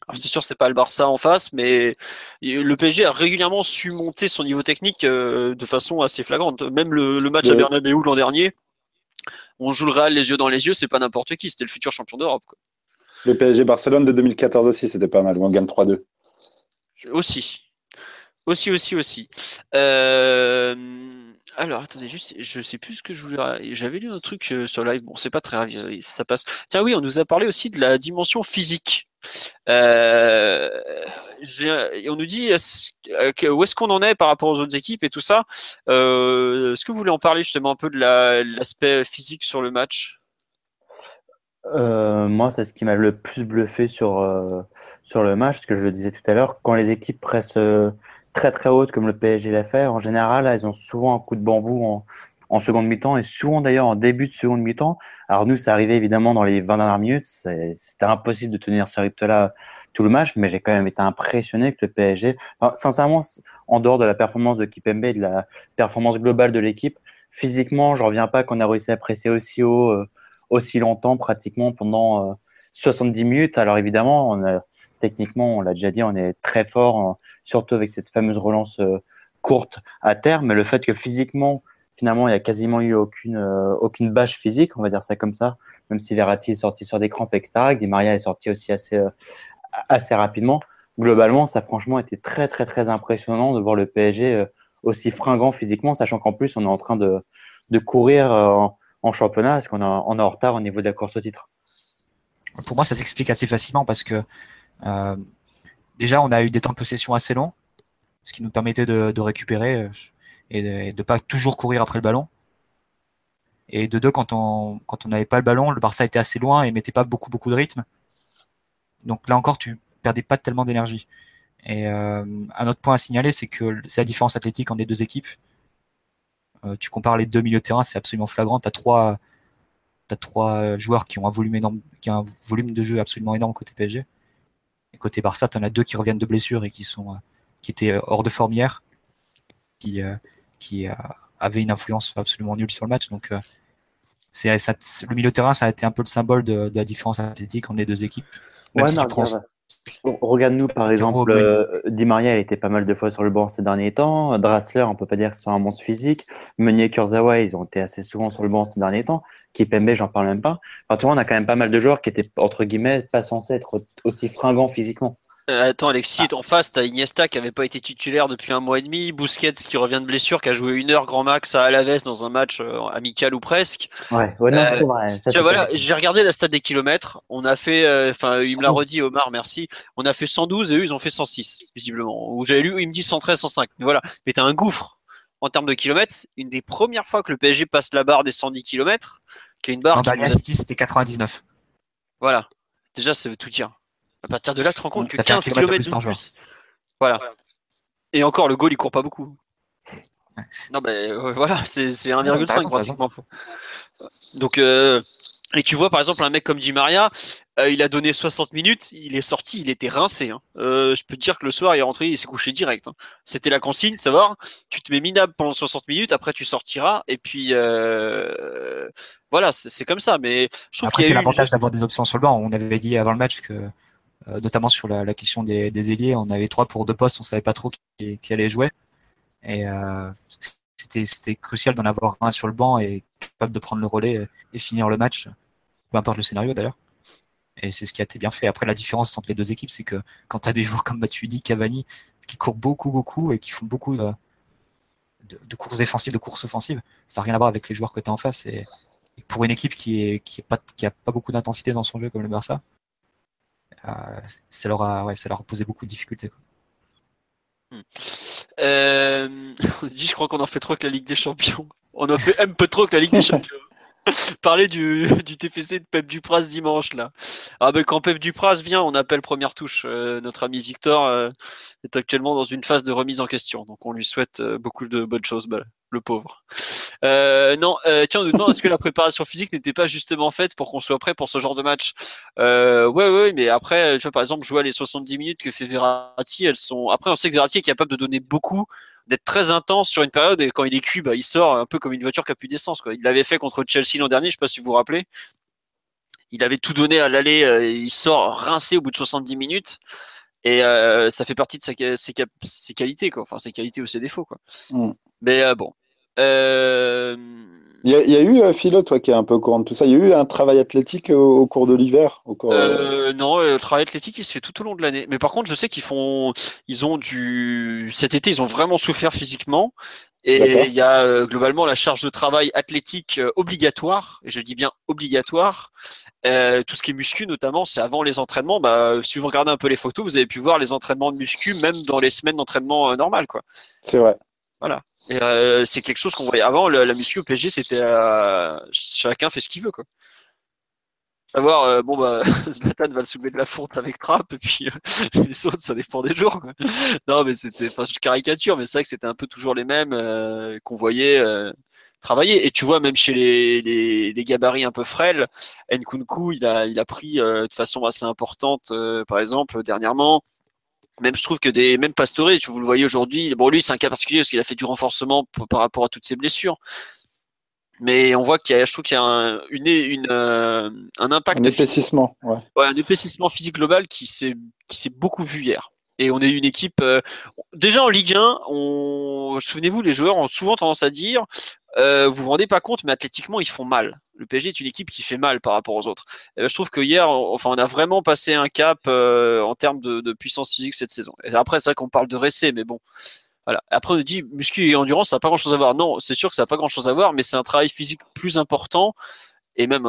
Alors c'est sûr, c'est pas le Barça en face, mais le PSG a régulièrement su monter son niveau technique euh, de façon assez flagrante. Même le, le match à Bernabeu l'an dernier, on joue le Real les yeux dans les yeux, c'est pas n'importe qui, c'était le futur champion d'Europe. Le PSG Barcelone de 2014 aussi, c'était pas mal, on gagne 3-2. Aussi. Aussi, aussi, aussi. Euh, alors, attendez, juste, je sais plus ce que je voulais. J'avais lu un truc euh, sur live. Bon, c'est pas très grave, ça passe. Tiens, oui, on nous a parlé aussi de la dimension physique. Euh, on nous dit où est-ce qu'on en est par rapport aux autres équipes et tout ça? est-ce que vous voulez en parler justement un peu de l'aspect physique sur le match? Moi, c'est ce qui m'a le plus bluffé sur, sur le match, ce que je le disais tout à l'heure. Quand les équipes pressent très très hautes comme le PSG l'a fait, en général, elles ont souvent un coup de bambou en, en seconde mi-temps et souvent d'ailleurs en début de seconde mi-temps. Alors nous, ça arrivait évidemment dans les 20 dernières minutes. C'était impossible de tenir ce rythme-là tout le match, mais j'ai quand même été impressionné que le PSG, sincèrement, en dehors de la performance de Kipembe et de la performance globale de l'équipe, physiquement, je reviens pas qu'on a réussi à presser aussi haut, euh, aussi longtemps, pratiquement pendant 70 euh, minutes. Alors évidemment, on a, techniquement, on l'a déjà dit, on est très fort surtout avec cette fameuse relance euh, courte à terre, mais le fait que physiquement, finalement, il n'y a quasiment eu aucune, euh, aucune bâche physique, on va dire ça comme ça, même si Verratti est sorti sur des crampes, etc. Di Maria est sorti aussi assez, euh, assez rapidement. Globalement, ça franchement été très, très, très impressionnant de voir le PSG aussi fringant physiquement, sachant qu'en plus, on est en train de, de courir en, championnat, parce qu'on est, en retard au niveau de la course au titre. Pour moi, ça s'explique assez facilement parce que déjà, on a eu des temps de possession assez longs, ce qui nous permettait de, récupérer euh, et de ne pas toujours courir après le ballon. Et de deux, quand on quand on n'avait pas le ballon, le Barça était assez loin et mettait pas beaucoup beaucoup de rythme. Donc là encore, tu perdait pas tellement d'énergie. Et euh, un autre point à signaler, c'est que c'est la différence athlétique entre les deux équipes. Euh, tu compares les deux milieux de terrain, c'est absolument flagrant. Tu as trois, trois joueurs qui ont un volume énorme, qui un volume de jeu absolument énorme côté PSG. Et côté Barça, tu en as deux qui reviennent de blessure et qui sont, qui étaient hors de forme hier, qui, qui avaient une influence absolument nulle sur le match. Donc, c'est le milieu de terrain, ça a été un peu le symbole de, la différence athlétique entre les deux équipes. Ouais, Regarde-nous par exemple, euh, Di Maria, il était pas mal de fois sur le banc ces derniers temps. Drassler, on peut pas dire que c'est un monstre physique. Meunier, Kurzawa, ils ont été assez souvent sur le banc ces derniers temps. Kipembe, j'en parle même pas. Enfin, tu vois, on a quand même pas mal de joueurs qui étaient entre guillemets pas censés être aussi fringants physiquement. Euh, attends, Alexis, en face, t'as Iniesta qui avait pas été titulaire depuis un mois et demi, Busquets qui revient de blessure, qui a joué une heure grand max à Alaves dans un match euh, amical ou presque. Ouais, ouais non, c'est vrai. voilà, j'ai regardé la stade des kilomètres. On a fait, euh, enfin, il me l'a redit, Omar, merci. On a fait 112 et eux, ils ont fait 106, visiblement. Où j'avais lu, il me dit 113, 105. Mais voilà, mais t'as un gouffre en termes de kilomètres. Une des premières fois que le PSG passe la barre des 110 kilomètres, qui est une barre. En dernier, c'était 99. Voilà. Déjà, ça veut tout dire. À partir de là, tu te rends compte que 15 km de plus. Voilà. Et encore, le goal, il court pas beaucoup. Non, mais euh, voilà, c'est 1,5 pratiquement. Donc, euh, et tu vois, par exemple, un mec comme Di Maria, euh, il a donné 60 minutes, il est sorti, il était rincé. Hein. je peux te dire que le soir, il est rentré, il s'est couché direct. Hein. C'était la consigne, savoir, tu te mets minable pendant 60 minutes, après tu sortiras, et puis voilà, c'est comme ça. Mais je trouve après, c'est l'avantage d'avoir des options sur le banc. On avait dit avant le match que notamment sur la, question des, ailiers. On avait trois pour deux postes, on savait pas trop qui, allait jouer. Et euh, c'était crucial d'en avoir un sur le banc et capable de prendre le relais et finir le match, peu importe le scénario d'ailleurs. Et c'est ce qui a été bien fait. Après, la différence entre les deux équipes, c'est que quand tu as des joueurs comme Matuidi, Cavani, qui courent beaucoup, beaucoup et qui font beaucoup de, courses défensives, de courses offensives, ça n'a rien à voir avec les joueurs que tu as en face. Et, pour une équipe qui, qui a pas beaucoup d'intensité dans son jeu comme le Barça, euh, ça, leur a, ouais, ça leur a posé beaucoup de difficultés. Quoi. Hmm. Euh, *laughs* je crois qu'on en fait trop que la Ligue des Champions. On en fait un peu trop que la Ligue des *laughs* Champions. *laughs* Parler du, du, TFC de Pep Dupras dimanche là. Ah ben quand Pep Dupras vient, on appelle première touche. Euh, notre ami Victor euh, est actuellement dans une phase de remise en question, donc on lui souhaite euh, beaucoup de bonnes choses, bah, le pauvre. non, tiens, on nous demande est-ce que la préparation physique n'était pas justement faite pour qu'on soit prêt pour ce genre de match? Ouais, ouais, mais après, tu vois par exemple, jouer les 70 minutes que fait Verratti, elles sont. Après, on sait que Verratti est capable de donner beaucoup d'être très intense sur une période et quand il est cuit, bah, il sort un peu comme une voiture qui a plus d'essence. Il l'avait fait contre Chelsea l'an dernier, je ne sais pas si vous vous rappelez. Il avait tout donné à l'aller, euh, il sort rincé au bout de 70 minutes. Et euh, ça fait partie de ses, qualités, quoi. Enfin, ses qualités ou ses défauts, quoi. Mm. Mais euh, bon. Il y, a, eu, euh, Philo, toi qui es un peu au courant de tout ça, il y a eu un travail athlétique au, cours de l'hiver euh, Non, le travail athlétique, il se fait tout au long de l'année. Mais par contre, je sais qu'ils font, ils ont du, cet été, ils ont vraiment souffert physiquement. Et il y a euh, globalement la charge de travail athlétique obligatoire, et je dis bien obligatoire. tout ce qui est muscu notamment, c'est avant les entraînements. Bah, si vous regardez un peu les photos, vous avez pu voir les entraînements de muscu même dans les semaines d'entraînement normales, quoi. C'est vrai. Voilà. Euh, c'est quelque chose qu'on voyait avant. La, la muscu au PSG, c'était euh, chacun fait ce qu'il veut, quoi. Savoir, euh, bon bah, *laughs* Zlatan va le soulever de la fonte avec Trapp, et puis *laughs* les autres, ça dépend des jours. Quoi. Non, mais c'était, enfin, je caricature, mais c'est vrai que c'était un peu toujours les mêmes qu'on voyait travailler. Et tu vois, même chez les, les, les, gabarits un peu frêles, Nkunku, il a, il a pris de façon assez importante, par exemple, dernièrement, même je trouve que des même Pastore, vous le voyez aujourd'hui, bon lui c'est un cas particulier parce qu'il a fait du renforcement par rapport à toutes ses blessures. Mais on voit qu'il y a, je trouve qu'il y a un, une, une, euh, un impact. Un épaississement, ouais. Un épaississement physique global qui s'est qui s'est beaucoup vu hier. Et on est une équipe. Euh, déjà en Ligue 1, on, souvenez-vous, les joueurs ont souvent tendance à dire euh, vous vous rendez pas compte, mais athlétiquement, ils font mal. Le PSG est une équipe qui fait mal par rapport aux autres. Euh, je trouve que hier, on, enfin, on a vraiment passé un cap euh, en termes de, puissance physique cette saison. Et après, c'est vrai qu'on parle de récès, mais bon. Voilà. Après, on nous dit muscu et endurance, ça n'a pas grand chose à voir. Non, c'est sûr que ça n'a pas grand chose à voir, mais c'est un travail physique plus important. Et même,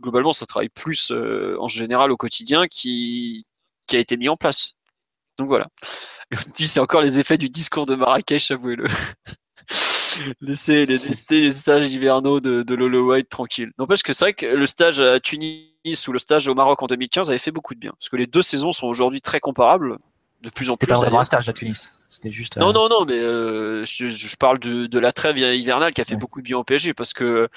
globalement, ça travaille plus en général au quotidien qui, qui a été mis en place. Donc voilà. on dit c'est encore les effets du discours de Marrakech, avouez-le. *laughs* *laughs* laisser, les stages hivernaux de, de Lolo White tranquille. N'empêche que c'est vrai que le stage à Tunis ou le stage au Maroc en 2015 avait fait beaucoup de bien. Parce que les deux saisons sont aujourd'hui très comparables. De plus en plus. C'était pas vraiment un stage à Tunis. C'était juste. Non, non, non, mais euh, je, parle de, de, la trêve hivernale qui a fait beaucoup de bien au PSG. Parce que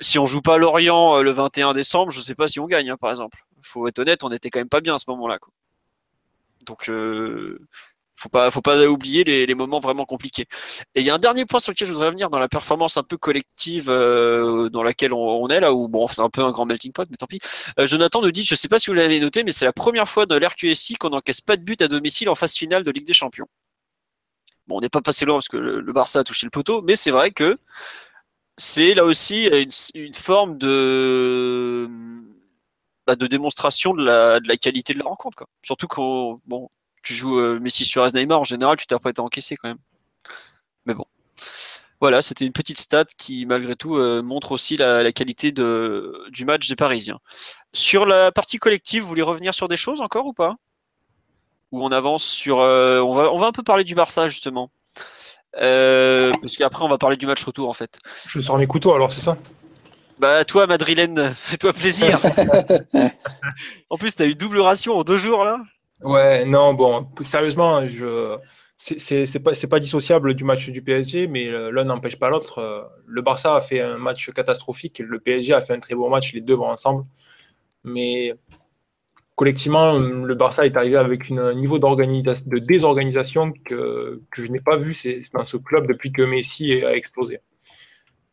si on joue pas Lorient euh, le 21 décembre, je sais pas si on gagne, hein, par exemple. Faut être honnête, on était quand même pas bien à ce moment-là. Donc, euh, faut pas, faut pas oublier les, moments vraiment compliqués. Et il y a un dernier point sur lequel je voudrais revenir dans la performance un peu collective euh, dans laquelle on, est là, où bon, c'est un peu un grand melting pot, mais tant pis. Euh, Jonathan nous dit, je sais pas si vous l'avez noté, mais c'est la première fois dans l'RQSI qu'on n'encaisse pas de but à domicile en phase finale de Ligue des Champions. Bon, on n'est pas passé loin parce que le, Barça a touché le poteau, mais c'est vrai que c'est là aussi une, forme de bah, de démonstration de la, de la qualité de la rencontre. Quoi. Surtout quand bon, tu joues euh, Messi sur Neymar, en général, tu t'apprêtes à encaisser quand même. Mais bon. Voilà, c'était une petite stat qui, malgré tout, euh, montre aussi la, qualité de, du match des Parisiens. Sur la partie collective, vous voulez revenir sur des choses encore ou pas? Ou on avance sur. Euh, on, va, on va un peu parler du Barça, justement. parce qu'après, on va parler du match retour, en fait. Je sors mes couteaux, alors, c'est ça? Bah toi, Madrilène, *laughs* fais-toi plaisir. *laughs* en plus, tu as eu double ration en deux jours là. Ouais, non, bon, sérieusement, je c'est pas, dissociable du match du PSG, mais l'un n'empêche pas l'autre. Le Barça a fait un match catastrophique, le PSG a fait un très bon match, les deux vont ensemble. Mais collectivement, le Barça est arrivé avec un niveau de désorganisation que, que je n'ai pas vu dans ce club depuis que Messi a explosé.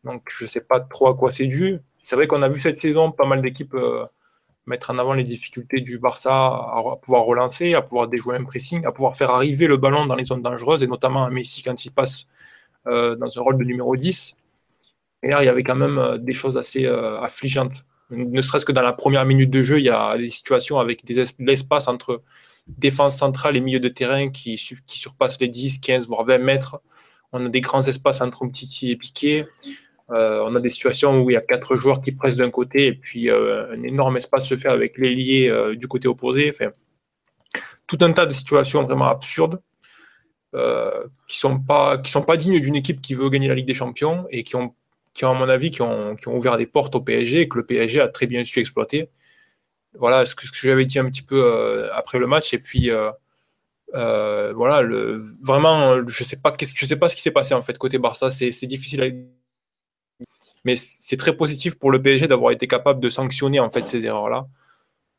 Donc je ne sais pas trop à quoi c'est dû. C'est vrai qu'on a vu cette saison pas mal d'équipes euh, mettre en avant les difficultés du Barça à, pouvoir relancer, à pouvoir déjouer un pressing, à pouvoir faire arriver le ballon dans les zones dangereuses, et notamment à Messi quand il passe euh, dans un rôle de numéro 10. Et là, il y avait quand même euh, des choses assez affligeantes. Ne serait-ce que dans la première minute de jeu, il y a des situations avec des l'espace entre défense centrale et milieu de terrain qui, qui surpassent les 10, 15, voire 20 mètres. On a des grands espaces entre Umtiti et Piqué. Euh, on a des situations où il y a quatre joueurs qui pressent d'un côté et puis euh, un énorme espace se fait avec l'ailier euh, du côté opposé. Tout un tas de situations vraiment absurdes qui sont pas sont pas dignes d'une équipe qui veut gagner la Ligue des Champions et qui ont qui à mon avis qui ont, ouvert des portes au PSG et que le PSG a très bien su exploiter. Voilà ce que, que j'avais dit un petit peu après le match et puis voilà vraiment je sais sais pas ce qui s'est passé en fait côté Barça c'est difficile à mais c'est très positif pour le PSG d'avoir été capable de sanctionner en fait ces erreurs-là.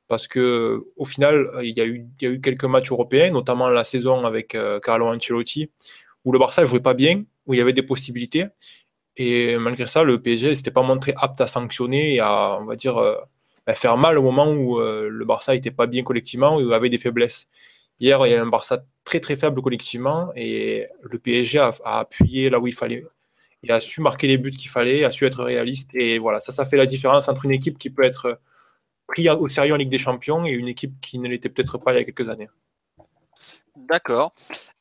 Parce que au final, il y, a eu, il y a eu quelques matchs européens, notamment la saison avec euh, Carlo Ancelotti, où le Barça ne jouait pas bien, où il y avait des possibilités. Et malgré ça, le PSG ne s'était pas montré apte à sanctionner et à, on va dire, euh, faire mal au moment où euh, le Barça n'était pas bien collectivement, où il avait des faiblesses. Hier, il y a un Barça très très faible collectivement et le PSG a appuyé là où il fallait il a su marquer les buts qu'il fallait, a su être réaliste. Et voilà, ça, ça fait la différence entre une équipe qui peut être prise au sérieux en Ligue des Champions et une équipe qui ne l'était peut-être pas il y a quelques années. D'accord.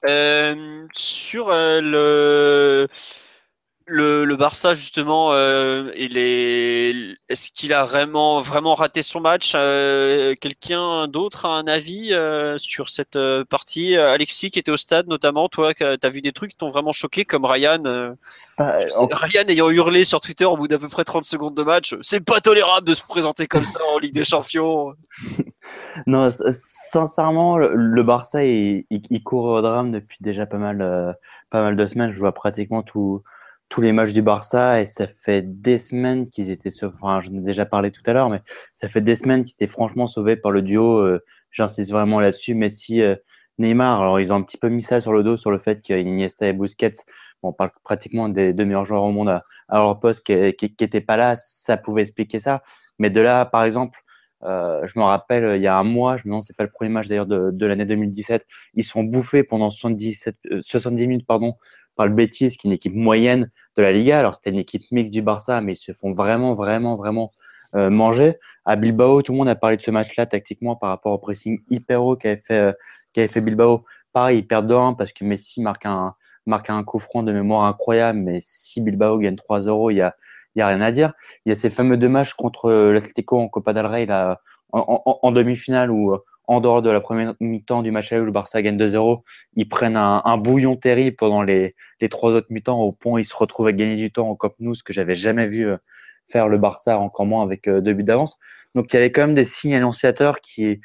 Euh, sur euh, le le, Barça justement, euh, est-ce qu'il a vraiment vraiment raté son match euh, Quelqu'un d'autre a un avis euh, sur cette partie? Alexis qui était au stade notamment, toi, tu as vu des trucs qui t'ont vraiment choqué comme Ryan. Bah, Ryan ayant hurlé sur Twitter au bout d'à peu près 30 secondes de match, c'est pas tolérable de se présenter comme ça en Ligue des *laughs* Champions. non, sincèrement, le, Barça il, court au drame depuis déjà pas mal pas mal de semaines. Je vois pratiquement tout tous les matchs du Barça et ça fait des semaines qu'ils étaient sauvés. Enfin, j'en ai déjà parlé tout à l'heure, mais ça fait des semaines qu'ils étaient franchement sauvés par le duo. Euh, j'insiste vraiment là-dessus. Messi, euh, Neymar. Alors, ils ont un petit peu mis ça sur le dos sur le fait qu'Iniesta et Busquets, on parle pratiquement des deux meilleurs joueurs au monde à, leur poste qui n'étaient pas là. Ça pouvait expliquer ça. Mais de là, par exemple, euh, je me rappelle, il y a un mois, je me demande, c'est pas le premier match d'ailleurs de, de l'année 2017, ils sont bouffés pendant 77, 70 minutes pardon, par le Betis, qui est une équipe moyenne de la Liga. Alors, c'était une équipe mixte du Barça, mais ils se font vraiment, vraiment, vraiment euh, manger. À Bilbao, tout le monde a parlé de ce match-là tactiquement par rapport au pressing hyper haut qu'avait fait, euh, qu'avait fait Bilbao. Pareil, ils perdent 2-1 parce que Messi marque un, marque un coup franc de mémoire incroyable, mais si Bilbao gagne 3-0, il y a, il y a rien à dire. Il y a ces fameux deux matchs contre l'Atlético en Copa del Rey là, en, demi-finale où en dehors de la première mi-temps du match où le Barça gagne 2-0, ils prennent un, bouillon terrible pendant les, trois autres mi-temps au point où ils se retrouvent à gagner du temps en Cop Nou, ce que j'avais jamais vu euh, faire le Barça, encore moins avec euh, deux buts d'avance. Donc il y avait quand même des signes annonciateurs qui,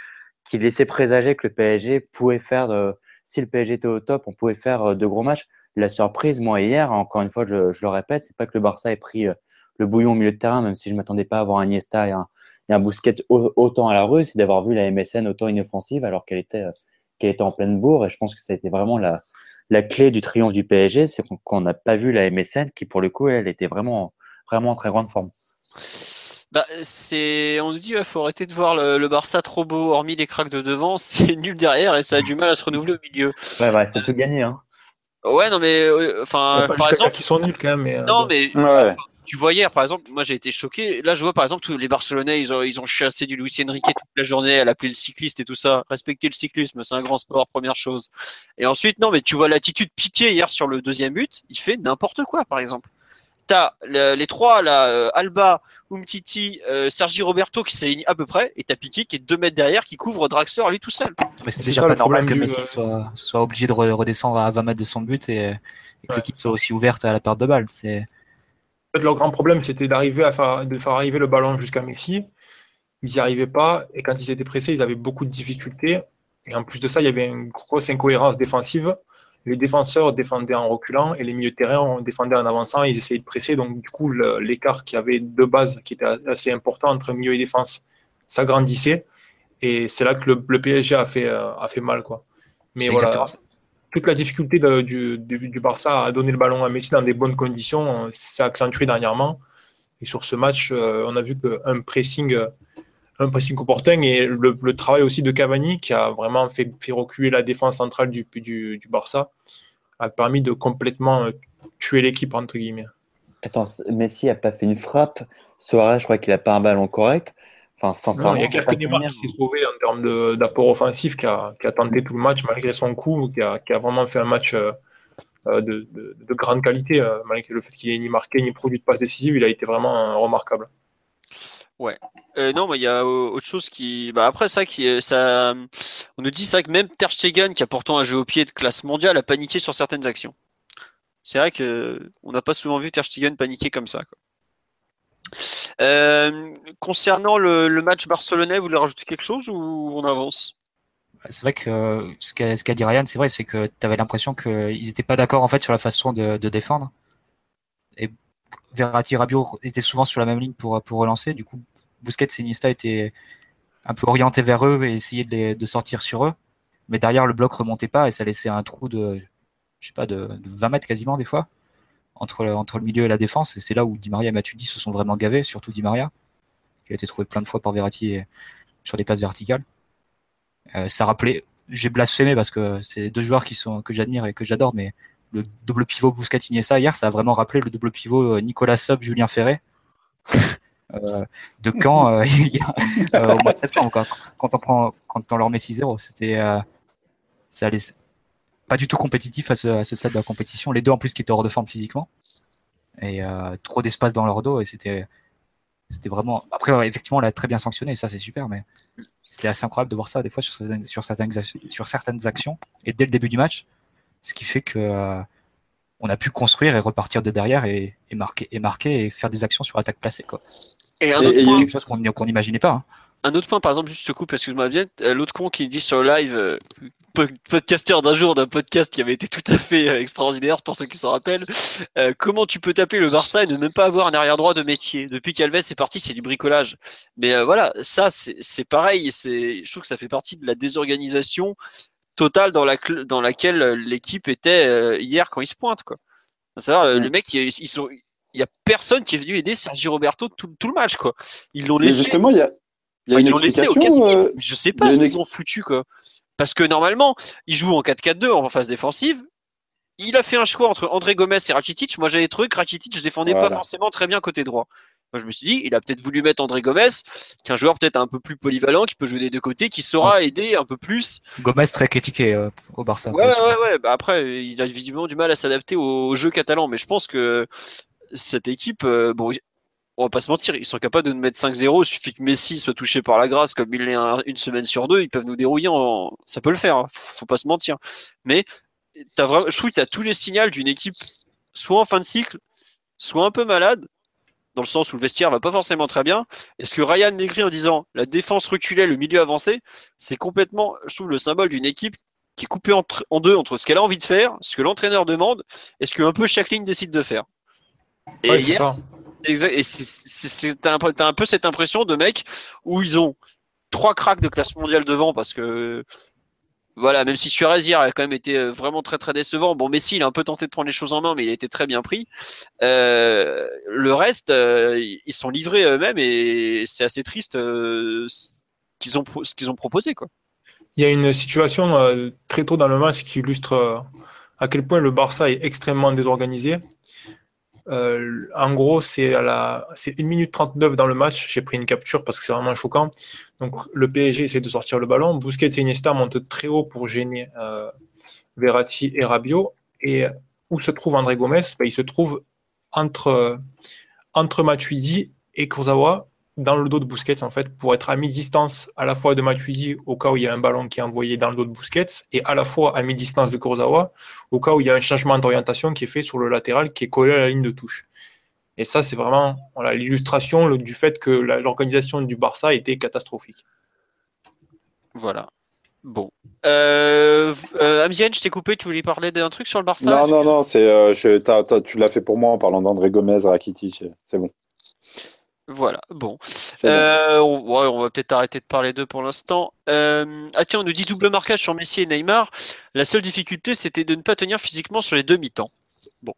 qui laissaient présager que le PSG pouvait faire, si le PSG était au top, on pouvait faire de gros matchs. La surprise, moi, hier, encore une fois, je, je le répète, c'est pas que le Barça ait pris le bouillon au milieu de terrain, même si je m'attendais pas à avoir un Iniesta et un, et un Bousquet autant à la rue, c'est d'avoir vu la MSN autant inoffensive alors qu'elle était, euh, qu'elle était en pleine bourre. Et je pense que ça a été vraiment la, la clé du triomphe du PSG, c'est qu'on n'a pas vu la MSN qui, pour le coup, elle était vraiment, vraiment en très grande forme. Bah, c'est, on nous dit, il faut arrêter de voir le, Barça trop beau, hormis les cracks de devant, *laughs* c'est nul derrière et ça a du mal à se renouveler au milieu. Ouais, ouais, c'est tout gagné, hein. Ouais, non, mais, euh, enfin, par exemple. Qui sont nuls quand même, mais. Euh, non, mais tu vois hier, par exemple, moi j'ai été choqué. Là, je vois par exemple tous les Barcelonais, ils ont, ils ont chassé du Luis Enrique toute la journée, à l'appeler le cycliste et tout ça. Respecter le cyclisme, c'est un grand sport, première chose. Et ensuite, non, mais tu vois l'attitude piquée hier sur le deuxième but, il fait n'importe quoi, par exemple. T'as les trois, là, euh, Alba, Umtiti, euh, Sergi Roberto qui s'alignent à peu près, et t'as Piqué qui est deux mètres derrière, qui couvre Draxler lui tout seul. Mais c'est déjà pas normal que Messi soit, soit, obligé de redescendre à 20 mètres de son but et, que l'équipe soit aussi ouverte à la perte de balle. C'est leur grand problème, c'était d'arriver à faire, de faire arriver le ballon jusqu'à Messi. Ils n'y arrivaient pas, et quand ils étaient pressés, ils avaient beaucoup de difficultés. Et en plus de ça, il y avait une grosse incohérence défensive. Les défenseurs défendaient en reculant et les milieux de terrain défendaient en avançant. Ils essayaient de presser. Donc, du coup, l'écart qui avait de base, qui était assez important entre milieu et défense, s'agrandissait. Et c'est là que le, PSG a fait, euh, a fait mal. Quoi. Mais voilà, toute la difficulté du, Barça à donner le ballon à Messi dans des bonnes conditions s'est accentuée dernièrement. Et sur ce match, euh, on a vu qu'un pressing, un pressing opportun et le, travail aussi de Cavani, qui a vraiment fait, reculer la défense centrale du, Barça, a permis de complètement euh, tuer l'équipe, entre guillemets. Attends, Messi n'a pas fait une frappe. Soares, je crois qu'il n'a pas un ballon correct. Enfin, il y a quelques démarches qui s'est sauvé en termes d'apport offensif, qui a, qui a, tenté tout le match malgré son coup, qui a, qui a vraiment fait un match euh, euh, de, de, de, grande qualité, euh, malgré le fait qu'il n'ait ni marqué ni produit de passe décisive, il a été vraiment remarquable. Ouais. non, mais il y a autre chose qui. Bah, après ça, qui ça, on nous dit ça que même Ter Stegen, qui a pourtant un jeu au pied de classe mondiale, a paniqué sur certaines actions. C'est vrai que on n'a pas souvent vu Ter Stegen paniquer comme ça. Quoi. Euh, concernant le, match barcelonais, vous voulez rajouter quelque chose ou on avance? C'est vrai que ce qu'a dit Ryan, c'est vrai, c'est que tu avais l'impression qu'ils n'étaient pas d'accord en fait sur la façon de, défendre. Et Verratti et Rabiot étaient souvent sur la même ligne pour, pour relancer. Du coup, Busquets et Iniesta étaient un peu orientés vers eux et essayaient de, sortir sur eux. Mais derrière, le bloc remontait pas et ça laissait un trou de, je sais pas, de 20 mètres quasiment des fois entre, entre le milieu et la défense. Et c'est là où Di Maria et Matuidi se sont vraiment gavés, surtout Di Maria, qui a été trouvé plein de fois par Verratti sur des passes verticales. Euh, ça rappelait, j'ai blasphémé parce que c'est deux joueurs qui sont, que j'admire et que j'adore, mais le double pivot Busquets ça hier, ça a vraiment rappelé le double pivot euh, Nicolas Sub, Julien Ferré. Euh, de quand *laughs* au mois de septembre quand on prend quand on leur met 6-0 c'était ça allait pas du tout compétitif à ce, à ce, stade de la compétition. Les deux en plus qui étaient hors de forme physiquement. Et euh, trop d'espace dans leur dos. Et c'était c'était vraiment. Après, effectivement, on l'a très bien sanctionné, ça c'est super, mais c'était assez incroyable de voir ça des fois sur certaines, sur certaines, sur certaines actions et dès le début du match, ce qui fait que euh, on a pu construire et repartir de derrière et, et, marquer et marquer et faire des actions sur attaque placée quoi. Et, c'est quelque chose qu'on n'imaginait pas. Hein. Un autre point, par exemple, juste ce coup, excuse-moi bien, euh, l'autre con qui dit sur le live, podcasteur d'un jour d'un podcast qui avait été tout à fait euh, extraordinaire pour ceux qui s'en rappellent. Euh, comment tu peux taper le Barça et ne même pas avoir un arrière droit de métier? Depuis qu'Alves est parti, c'est du bricolage. Mais euh, voilà, ça c'est pareil. C'est, je trouve que ça fait partie de la désorganisation totale dans, la, dans laquelle l'équipe était hier quand il se pointe. Quoi. Le mec, ils, sont, il y a personne qui est venu aider Sergi Roberto tout, tout le match. Quoi. Ils l'ont laissé. justement, il y a. Y a une explication, je sais pas ce qu'ils ont foutu quoi. Parce que normalement, il joue en 4-4-2 en phase défensive. Il a fait un choix entre André Gomez et Rakitic. Moi, j'avais trouvé que Rakitic, je défendais pas forcément très bien côté droit. Moi, je me suis dit, il a peut-être voulu mettre André Gomez, qui est un joueur peut-être un peu plus polyvalent, qui peut jouer des deux côtés, qui saura aider un peu plus. Gomez très critiqué euh, au Barça. Ouais, ouais, ouais. Bah, après, il a visiblement du mal à s'adapter au, jeu catalan, mais je pense que cette équipe, euh, bon, on va pas se mentir, ils sont capables de nous mettre 5-0. Il suffit que Messi soit touché par la grâce, comme il l'est une semaine sur deux, ils peuvent nous dérouiller. Ça peut le faire, hein. faut pas se mentir. Mais as vraiment... je trouve que tu as tous les signaux d'une équipe, soit en fin de cycle, soit un peu malade, dans le sens où le vestiaire va pas forcément très bien. Est-ce que Ryan Negri en disant la défense reculait, le milieu avancé, c'est complètement, je trouve, le symbole d'une équipe qui est coupée en deux entre ce qu'elle a envie de faire, ce que l'entraîneur demande, et ce que un peu chaque ligne décide de faire. Et hier, et t'as un, peu cette impression de mecs où ils ont trois cracks de classe mondiale devant parce que voilà, même si Suarez hier a quand même été euh, vraiment très très décevant. Bon, Messi, il a un peu tenté de prendre les choses en main, mais il a été très bien pris. Euh, le reste, euh, ils sont livrés eux-mêmes et c'est assez triste qu'ils ont, ce qu'ils ont proposé. Quoi. Il y a une situation très tôt dans le match qui illustre à quel point le Barça est extrêmement désorganisé. Euh, en gros, c'est à la, c'est 1 minute 39 dans le match. J'ai pris une capture parce que c'est vraiment choquant. Donc, le PSG essaie de sortir le ballon. Busquets et Iniesta montent très haut pour gêner euh, Verratti et Rabiot. Et où se trouve André Gomez ben, Il se trouve entre, entre Matuidi et Kurzawa dans le dos de Busquets en fait pour être à mi-distance à la fois de Matuidi au cas où il y a un ballon qui est envoyé dans le dos de Busquets et à la fois à mi-distance de Kurzawa au cas où il y a un changement d'orientation qui est fait sur le latéral qui est collé à la ligne de touche. Et ça c'est vraiment l'illustration du fait que l'organisation du Barça était catastrophique. Voilà. Bon. Euh, euh je t'ai coupé, tu voulais parler d'un truc sur le Barça? Non, non, non, c'est, euh, tu l'as fait pour moi en parlant d'André Gomez, Rakitic, c'est bon. Voilà, bon. Euh, on, va peut-être arrêter de parler d'eux pour l'instant. Euh, ah tiens, on nous dit double marquage sur Messi et Neymar. La seule difficulté, c'était de ne pas tenir physiquement sur les demi-temps. Bon.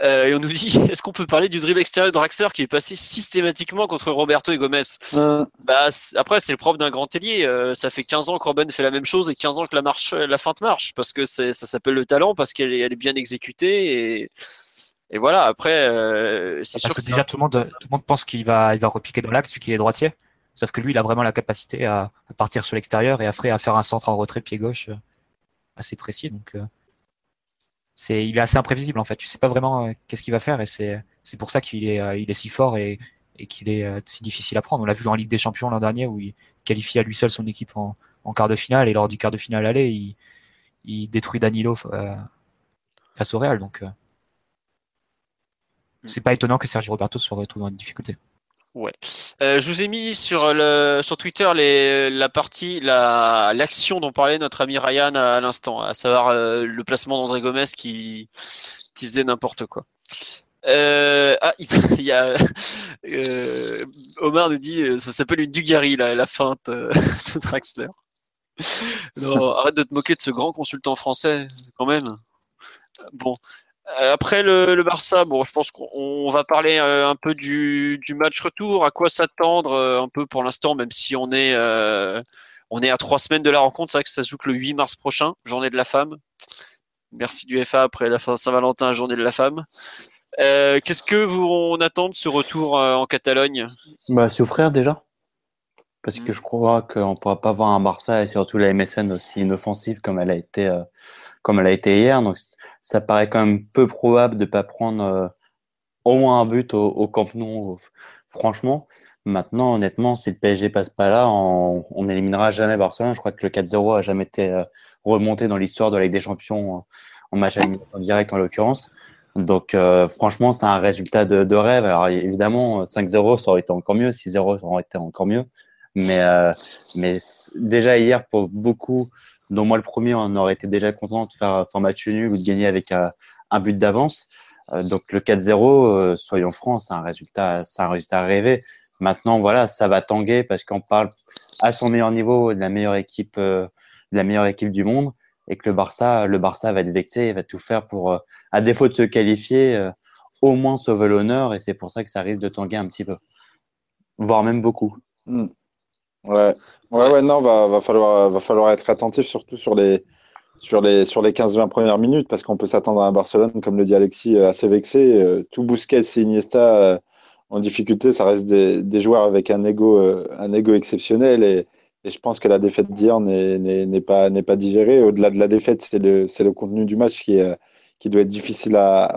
Euh, et on nous dit, *laughs* est-ce qu'on peut parler du dribble extérieur de Draxler qui est passé systématiquement contre Roberto et Gomez? Bah, Après, c'est le propre d'un grand ailier. ça fait 15 ans qu'Orban fait la même chose et 15 ans que la, marche, la feinte marche. Parce que ça s'appelle le talent, parce qu'elle est, elle est bien exécutée. Et et voilà, après, euh, c'est sûr que, déjà tout le monde, tout le monde pense qu'il va, il va repiquer dans l'axe vu qu'il est droitier. Sauf que lui, il a vraiment la capacité à, partir sur l'extérieur et après à faire un centre en retrait pied gauche euh, assez précis. Donc, euh, c'est, il est assez imprévisible en fait. Tu sais pas vraiment qu'est-ce qu'il va faire et c'est, c'est pour ça qu'il est, il est si fort et, et qu'il est si difficile à prendre. On l'a vu en Ligue des Champions l'an dernier où il qualifie à lui seul son équipe en, en quart de finale et lors du quart de finale aller, il, il détruit Danilo face au Real. Donc, c'est pas étonnant que Sergio Roberto se retrouve en difficulté. Ouais. Euh, je vous ai mis sur le sur Twitter la partie la l'action dont parlait notre ami Ryan à, l'instant, à savoir euh, le placement d'André Gomez qui faisait n'importe quoi. Euh, ah, il *laughs* y a Omar nous dit ça s'appelle une Dugarry la, la feinte *laughs* de Draxler. non, arrête de te moquer de ce grand consultant français quand même. Bon, euh, après le, Barça, bon, je pense qu'on va parler euh, un peu du, match retour. À quoi s'attendre euh, un peu pour l'instant, même si on est on est à trois semaines de la rencontre. C'est vrai que ça se joue que le 8 mars prochain, journée de la femme. Merci du FA après la fin Saint-Valentin, journée de la femme. Qu'est-ce que vous on attend de ce retour en Catalogne? Bah souffrir déjà. Parce que hmm. je crois qu'on ne pourra pas voir un Barça et surtout la MSN aussi inoffensive comme elle a été, comme elle a été hier. Donc ça paraît quand même peu probable de ne pas prendre euh, au moins un but au, Camp Nou, franchement. Maintenant, honnêtement, si le PSG passe pas là, on, on éliminera jamais Barcelone. Je crois que le 4-0 a jamais été euh, remonté dans l'histoire de la Ligue des Champions euh, en match en direct en l'occurrence. Donc, franchement, c'est un résultat de, rêve. Alors, évidemment, 5-0, ça aurait été encore mieux. 6-0, ça aurait été encore mieux. Mais, mais déjà hier, pour beaucoup dont moi le premier, on aurait été déjà content de faire un match nul ou de gagner avec un, but d'avance. Euh, donc le 4-0, euh, soyons francs, c'est un résultat, c'est un résultat rêvé. Maintenant, voilà, ça va tanguer parce qu'on parle à son meilleur niveau de la meilleure équipe, euh, de la meilleure équipe du monde, et que le Barça, le Barça va être vexé, et va tout faire pour, à défaut de se qualifier, au moins sauver l'honneur, et c'est pour ça que ça risque de tanguer un petit peu, voire même beaucoup. Hmm. Ouais, Ouais, ouais, non, va, va, falloir, va falloir être attentif surtout sur les, sur les, sur les 15-20 premières minutes parce qu'on peut s'attendre à un Barcelone, comme le dit Alexis, euh, assez vexé. Euh, tout Busquets et Iniesta euh, en difficulté, ça reste des, des joueurs avec un ego, un ego exceptionnel et, et je pense que la défaite d'hier n'est pas, pas pas, digérée. Au-delà de la défaite, c'est le, le contenu du match qui, est, qui doit être difficile à,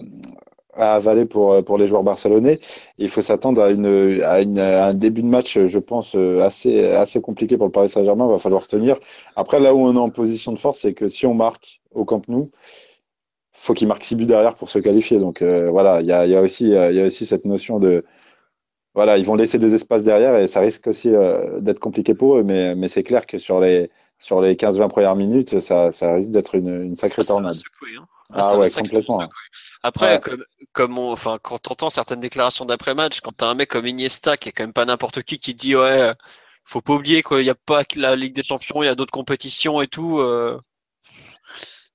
à avaler pour, pour les joueurs barcelonais. Il faut s'attendre à, une, à, une, à un début de match, je pense, assez, assez compliqué pour le Paris Saint-Germain. Il va falloir tenir. Après, là où on est en position de force, c'est que si on marque au Camp Nou, faut qu'il marque 6 buts derrière pour se qualifier. Donc euh, voilà, il y a, y, a aussi, y a aussi cette notion de. Voilà, ils vont laisser des espaces derrière et ça risque aussi euh, d'être compliqué pour eux. Mais, mais c'est clair que sur les, sur les 15-20 premières minutes, ça, ça risque d'être une, une sacrée tornade. Hein. Ah, ah ouais, complètement. Après, comme, comme on, enfin, quand tu entends certaines déclarations d'après-match, quand tu as un mec comme Iniesta, qui est quand même pas n'importe qui, qui dit Ouais, faut pas oublier qu'il n'y a pas que la Ligue des Champions, il y a d'autres compétitions et tout. Euh,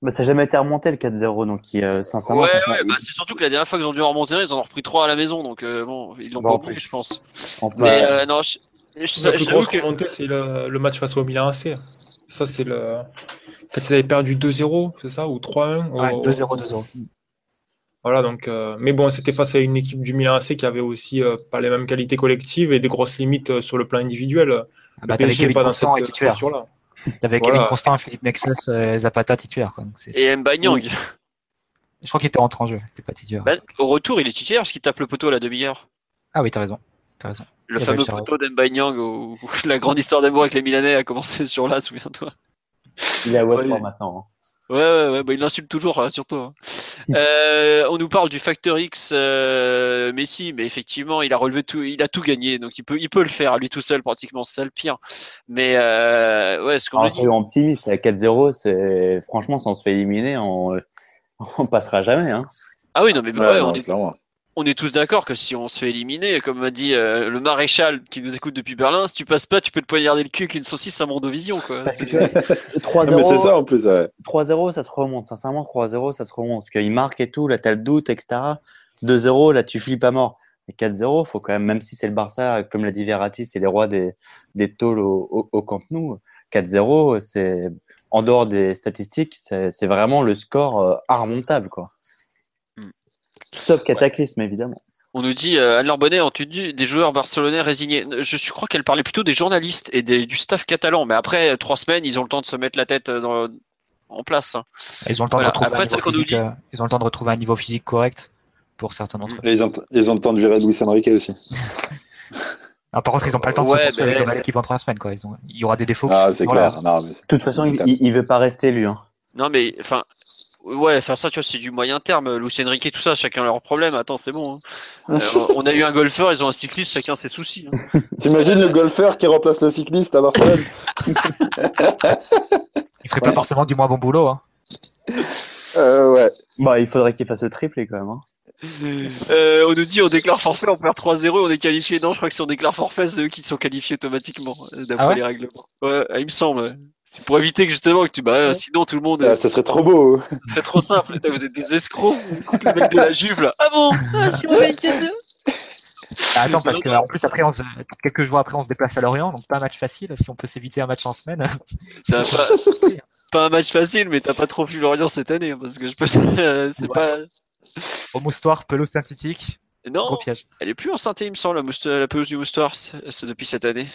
bah, ça n'a jamais été remonté le 4-0, donc euh, sincèrement. Ouais, ouais bah, c'est surtout que la dernière fois qu'ils ont dû remonter, ils en ont repris 3 à la maison, donc euh, bon, ils l'ont pas oublié, je pense. Mais euh, non, je, je, la plus grosse que... remontée, c'est le, le, match face au Milan AC. Ça, c'est le. En fait, ils avaient perdu 2-0, c'est ça, ou 3-1 Ouais, 2-0, 2-0. Voilà, donc, euh, mais bon, c'était face à une équipe du Milan AC qui avait aussi euh, pas les mêmes qualités collectives et des grosses limites euh, sur le plan individuel. Ah bah, t'avais Kevin Constant et titulaire. T'avais voilà. Kevin Constant, Philippe Nexus Zapata titulaire. Quoi. Donc et Mbanyang. Je crois qu'il était rentré en jeu, il était pas titulaire. Bah, au retour, il est titulaire parce qu'il tape le poteau à la demi-heure. Ah oui, t'as raison. As raison. Le fameux poteau d'Mbanyang où, où la grande histoire d'amour avec les Milanais a commencé sur là, *laughs* souviens-toi. Il est à Watford maintenant. Hein. Ouais, ouais, ouais bah, il l'insulte toujours, hein, surtout. Hein. euh, on nous parle du Factor X euh, Messi, mais effectivement, il a relevé tout, il a tout gagné, donc il peut, il peut le faire à lui tout seul, pratiquement, c'est ça le pire. Mais euh, ouais, ce qu'on dit. optimiste, à 4-0, c'est franchement, si on se fait éliminer, on, *laughs* on passera jamais. Hein. Ah oui, non, mais ouais, ouais, on est, on est tous d'accord que si on se fait éliminer, comme m'a dit euh, le maréchal qui nous écoute depuis Berlin, si tu passes pas, tu peux te poignarder le cul avec une saucisse à Mondovision. 3-0, c'est *laughs* ça en plus. 3-0, ça se remonte. Sincèrement, 3-0, ça se remonte. Parce qu'il marque et tout, là, t'as le doute, etc. 2-0, là, tu flippes à mort. Et 4-0, faut quand même, même si c'est le Barça, comme l'a dit Verratti, c'est les rois des, des tôles au, au, Camp Nou. 4-0, c'est en dehors des statistiques, c'est vraiment le score euh, remontable, quoi. Sauf cataclysme, évidemment. On nous dit, euh, Anne-Laure Bonnet, entendu des joueurs barcelonais résignés. Je crois qu'elle parlait plutôt des journalistes et du staff catalan. Mais après trois semaines, ils ont le temps de se mettre la tête euh, dans, en place. Ils ont le temps, de retrouver un niveau physique, euh, ils ont le temps de retrouver un niveau physique correct pour certains d'entre eux. Ils ont, ils ont le temps de virer Luis Enrique aussi. *laughs* par contre, ils n'ont pas le temps de se construire le l'équipe en trois semaines. Quoi. Ils ont... Il y aura des défauts. Ah, c'est clair. Non, mais de toute façon, il ne veut pas rester, lui. Hein. Non, mais enfin, Ouais, faire ça, tu vois, c'est du moyen terme. Lucien Riquet, tout ça, chacun leur problème. Attends, c'est bon. Hein. *laughs* Euh, on a eu un golfeur, ils ont un cycliste, chacun ses soucis. Hein. *laughs* T'imagines le golfeur qui remplace le cycliste à Barcelone *laughs* Il ferait pas forcément du moins bon boulot. Hein. Euh, ouais. Bah, il faudrait qu'il fasse le triplé quand même. Hein. Euh, on nous dit on déclare forfait, on perd 3-0, on est qualifié. Non, je crois que si on déclare forfait, c'est eux qui sont qualifiés automatiquement, d'après ah les règlements. Ouais, il me semble. C'est pour éviter que justement que tu. Bah, sinon tout le monde. Ah, ça serait trop beau. C'est trop simple. Vous êtes des escrocs. Le mec de la Juve là. Ah bon? Ah, si on va ah, attends, parce que en plus après, on se... quelques jours après, on se déplace à Lorient, donc pas un match facile. Si on peut s'éviter un match en semaine. *laughs* pas, pas, un match facile, mais t'as pas trop vu Lorient cette année, hein, parce que je peux. *laughs* c'est pas. Au moustoir, pelouse synthétique. Non, Gros piège. elle est plus en synthé, il me semble, la, pelouse du moustoir, c'est depuis cette année.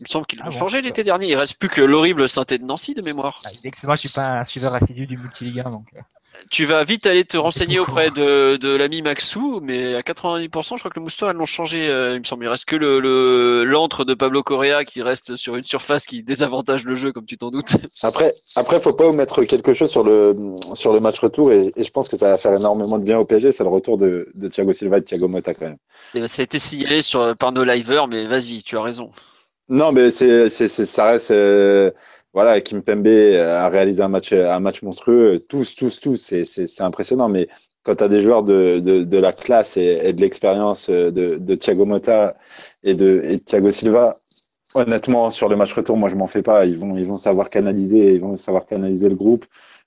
Il me semble qu'ils ah ont changé l'été dernier. Il reste plus que l'horrible synthé de Nancy de mémoire. Ah, moi, je suis pas un suiveur assidu du multiligue donc. Euh. Tu vas vite aller te renseigner auprès de, de l'ami Maxou, mais à 90%, je crois que le moustoir, elles l'ont changé. Euh, il me semble, il reste que le l'antre de Pablo Correa qui reste sur une surface qui désavantage le jeu, comme tu t'en doutes. Après, après, faut pas omettre quelque chose sur le sur le match retour, et, je pense que ça va faire énormément de bien au PSG. C'est le retour de, de Thiago Silva et de Thiago Motta quand même. Et ben, ça a été signalé sur par nos liveurs, mais vas-y, tu as raison. Non, mais c'est, c'est, ça reste. Euh, voilà, Kim Pembe a réalisé un match, un match monstrueux. Tous, tous, tous, c'est, c'est, c'est impressionnant. Mais quand tu des joueurs de, de, de la classe et, de l'expérience de, de Thiago Motta et de, et Thiago Silva, honnêtement, sur le match retour, moi, je m'en fais pas. Ils vont, ils vont savoir canaliser, ils vont savoir canaliser le groupe.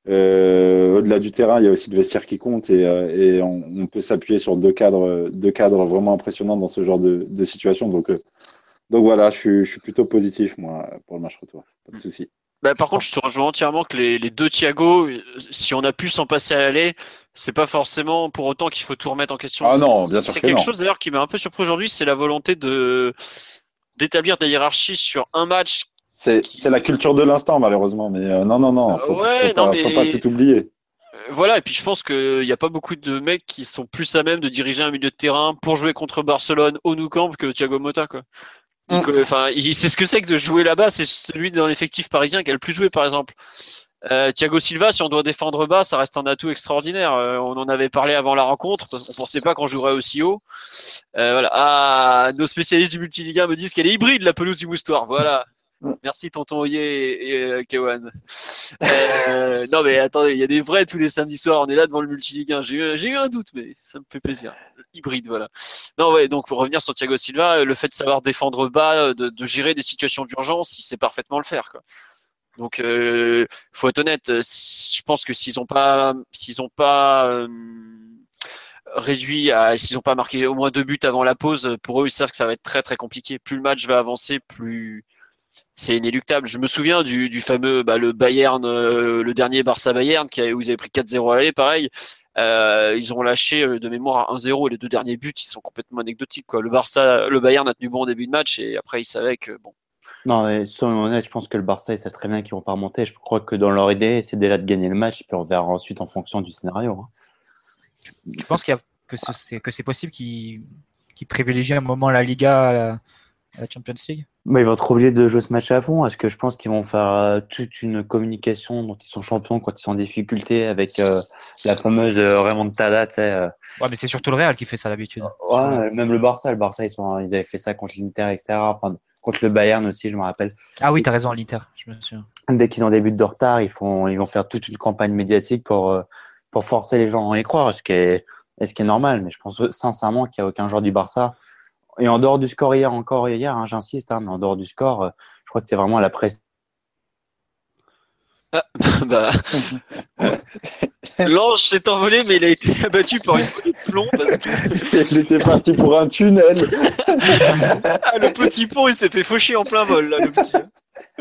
Euh, au-delà du terrain, il y a aussi le vestiaire qui compte et, euh, et on, on, peut s'appuyer sur deux cadres, deux cadres vraiment impressionnants dans ce genre de, de situation. Donc, euh, donc voilà, je suis, je suis, plutôt positif, moi, pour le match retour. Pas de souci. Bah, par contre, je te rejoins entièrement que les, les deux Thiago, si on a pu s'en passer à l'aller, c'est pas forcément pour autant qu'il faut tout remettre en question. Ah non, bien sûr. C'est quelque chose d'ailleurs qui m'a un peu surpris aujourd'hui, c'est la volonté de d'établir des hiérarchies sur un match. C'est qui... la culture de l'instant, malheureusement. Mais euh, non, non, non. Faut, ouais, faut, non, pas, mais... faut pas tout oublier. voilà, et puis je pense qu'il n'y a pas beaucoup de mecs qui sont plus à même de diriger un milieu de terrain pour jouer contre Barcelone au Nou Camp que Thiago Motta. Quoi. Donc, euh, enfin, il sait ce que c'est que de jouer là-bas. C'est celui dans l'effectif parisien qui a le plus joué, par exemple. Euh, Thiago Silva, si on doit défendre bas, ça reste un atout extraordinaire. Euh, on en avait parlé avant la rencontre, parce qu'on pensait pas qu'on jouerait aussi haut. Euh, voilà. Ah, nos spécialistes du multiliga me disent qu'elle est hybride, la pelouse du moustoir. Voilà. Merci tonton Oye et, euh, Kewan. Euh, non mais attendez, il y a des vrais tous les samedis soirs. On est là devant le multiligue 1. J'ai eu, un doute, mais ça me fait plaisir. Hybride, voilà. Non ouais, donc pour revenir sur Thiago Silva, le fait de savoir défendre bas, de, gérer des situations d'urgence, il sait parfaitement le faire. Donc euh, faut être honnête. Je pense que s'ils ont pas, s'ils ont pas euh, réduit s'ils ont pas marqué au moins deux buts avant la pause, pour eux ils savent que ça va être très très compliqué. Plus le match va avancer, plus c'est inéluctable. Je me souviens du, du fameux bah, le Bayern, euh, le dernier Barça Bayern, qui a, où ils avaient pris 4-0 à l'aller, pareil. Euh, ils ont lâché euh, de mémoire 1-0 et les deux derniers buts, ils sont complètement anecdotiques. Quoi. Le Barça, le Bayern a tenu bon au début de match et après ils savaient que bon. Non, mais soyons honnêtes, je pense que le Barça, ils savent très bien qu'ils vont pas remonter. Je crois que dans leur idée, c'est déjà de gagner le match et puis on verra ensuite en fonction du scénario. Hein. Je pense qu'il y a, que c'est possible qu'ils qu'ils privilégient un moment la Liga à la, à la Champions League. Bah, ils vont être obligés de jouer ce match à fond. Est-ce que je pense qu'ils vont faire euh, toute une communication dont ils sont champions quand ils sont en difficulté avec euh, la fameuse euh, remontada, tu euh, Ouais, mais c'est surtout le Real qui fait ça d'habitude. ouais, même le Barça, le Barça, ils, sont, ils avaient fait ça contre l'Inter, etc. Enfin, contre le Bayern aussi, je me rappelle. Ah oui, t'as raison, l'Inter, je me souviens. Dès qu'ils ont des buts de retard, ils, font, ils vont faire toute une campagne médiatique pour, pour forcer les gens à y croire, ce qui est, ce qui est normal. Mais je pense sincèrement qu'il n'y a aucun joueur du Barça. Et en dehors du score hier, encore hier, hein, j'insiste, hein, mais en dehors du score, euh, je crois que c'est vraiment la presse. *laughs* bah, L'ange s'est envolé, mais il a été abattu par une poignée de plomb parce que *laughs* Il était parti pour un tunnel. ah, le petit pont il s'est fait faucher en plein vol là, le petit.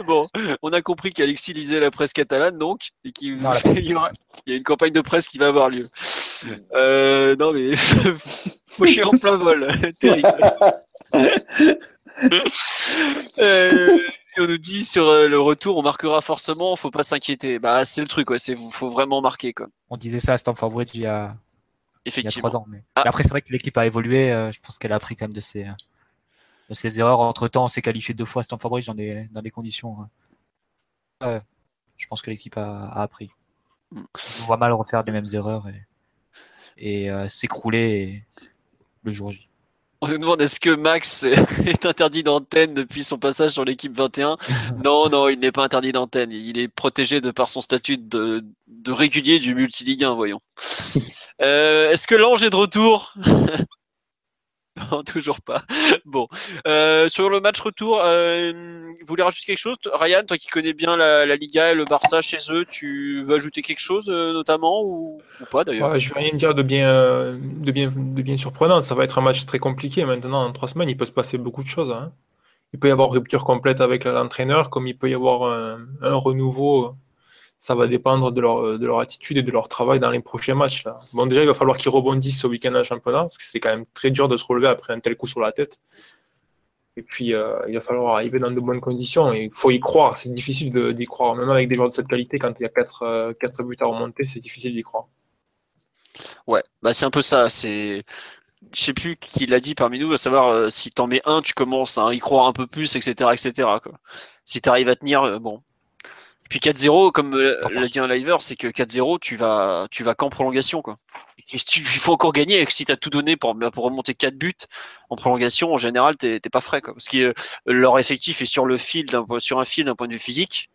Bon, on a compris qu'Alexis lisait la presse catalane donc et qu'il *laughs* y, aura- il y a une campagne de presse qui va avoir lieu. Euh, non mais *laughs* fauché en plein vol, *laughs* terrible. Euh, et on nous dit sur euh, le retour, on marquera forcément, faut pas s'inquiéter. Bah c'est le truc, ouais, c'est faut vraiment marquer quoi. On disait ça à Stamford Bridge il y a, il y a trois ans. Mais... Ah. après, c'est vrai que l'équipe a évolué. je pense qu'elle a appris quand même de ses, de ses erreurs. Entre temps, on s'est qualifié deux fois à Stamford Bridge dans des, dans des conditions. euh, ouais, je pense que l'équipe a, a appris. Mm. On voit mal refaire les mêmes erreurs et, et euh, s'écrouler le jour J. On nous demande est-ce que Max *laughs* est interdit d'antenne depuis son passage sur l'équipe 21 *laughs* Non, non, il n'est pas interdit d'antenne. Il est protégé de par son statut de, de régulier du multiligue 1, voyons. *laughs* Euh, est-ce que l'ange est de retour? *laughs* Non, toujours pas. *laughs* Bon, Euh, sur le match retour, euh, vous voulez rajouter quelque chose? Ryan, toi qui connais bien la, Liga et le Barça chez eux, tu veux ajouter quelque chose euh, notamment ou, pas d'ailleurs? Ouais, je vais rien dire de bien, de bien, de bien surprenant. Ça va être un match très compliqué maintenant. En trois semaines, il peut se passer beaucoup de choses. hein. Il peut y avoir rupture complète avec l'entraîneur, comme il peut y avoir un renouveau. Ça va dépendre de leur, de leur attitude et de leur travail dans les prochains matchs. Bon, déjà, il va falloir qu'ils rebondissent ce week-end en championnat, parce que c'est quand même très dur de se relever après un tel coup sur la tête. Et puis, euh, il va falloir arriver dans de bonnes conditions. Il faut y croire. C'est difficile d'y croire. Même avec des joueurs de cette qualité, quand il y a 4, quatre buts à remonter, c'est difficile d'y croire. Ouais, bah c'est un peu ça. C'est, je sais plus qui l'a dit parmi nous, à savoir euh, si t'en mets un, tu commences à y croire un peu plus, etc., etc. Quoi. Si t'arrives à tenir, euh, bon. Et puis 4-0, comme l'a dit un liver, c'est que 4-0, tu vas, tu vas qu'en prolongation, quoi. Et tu- il faut encore gagner. Et si t'as tout donné pour, bah, pour remonter 4 buts en prolongation, en général, t'es t'es pas frais, quoi. Parce que euh, leur effectif est sur le fil, sur un fil d'un point de vue physique.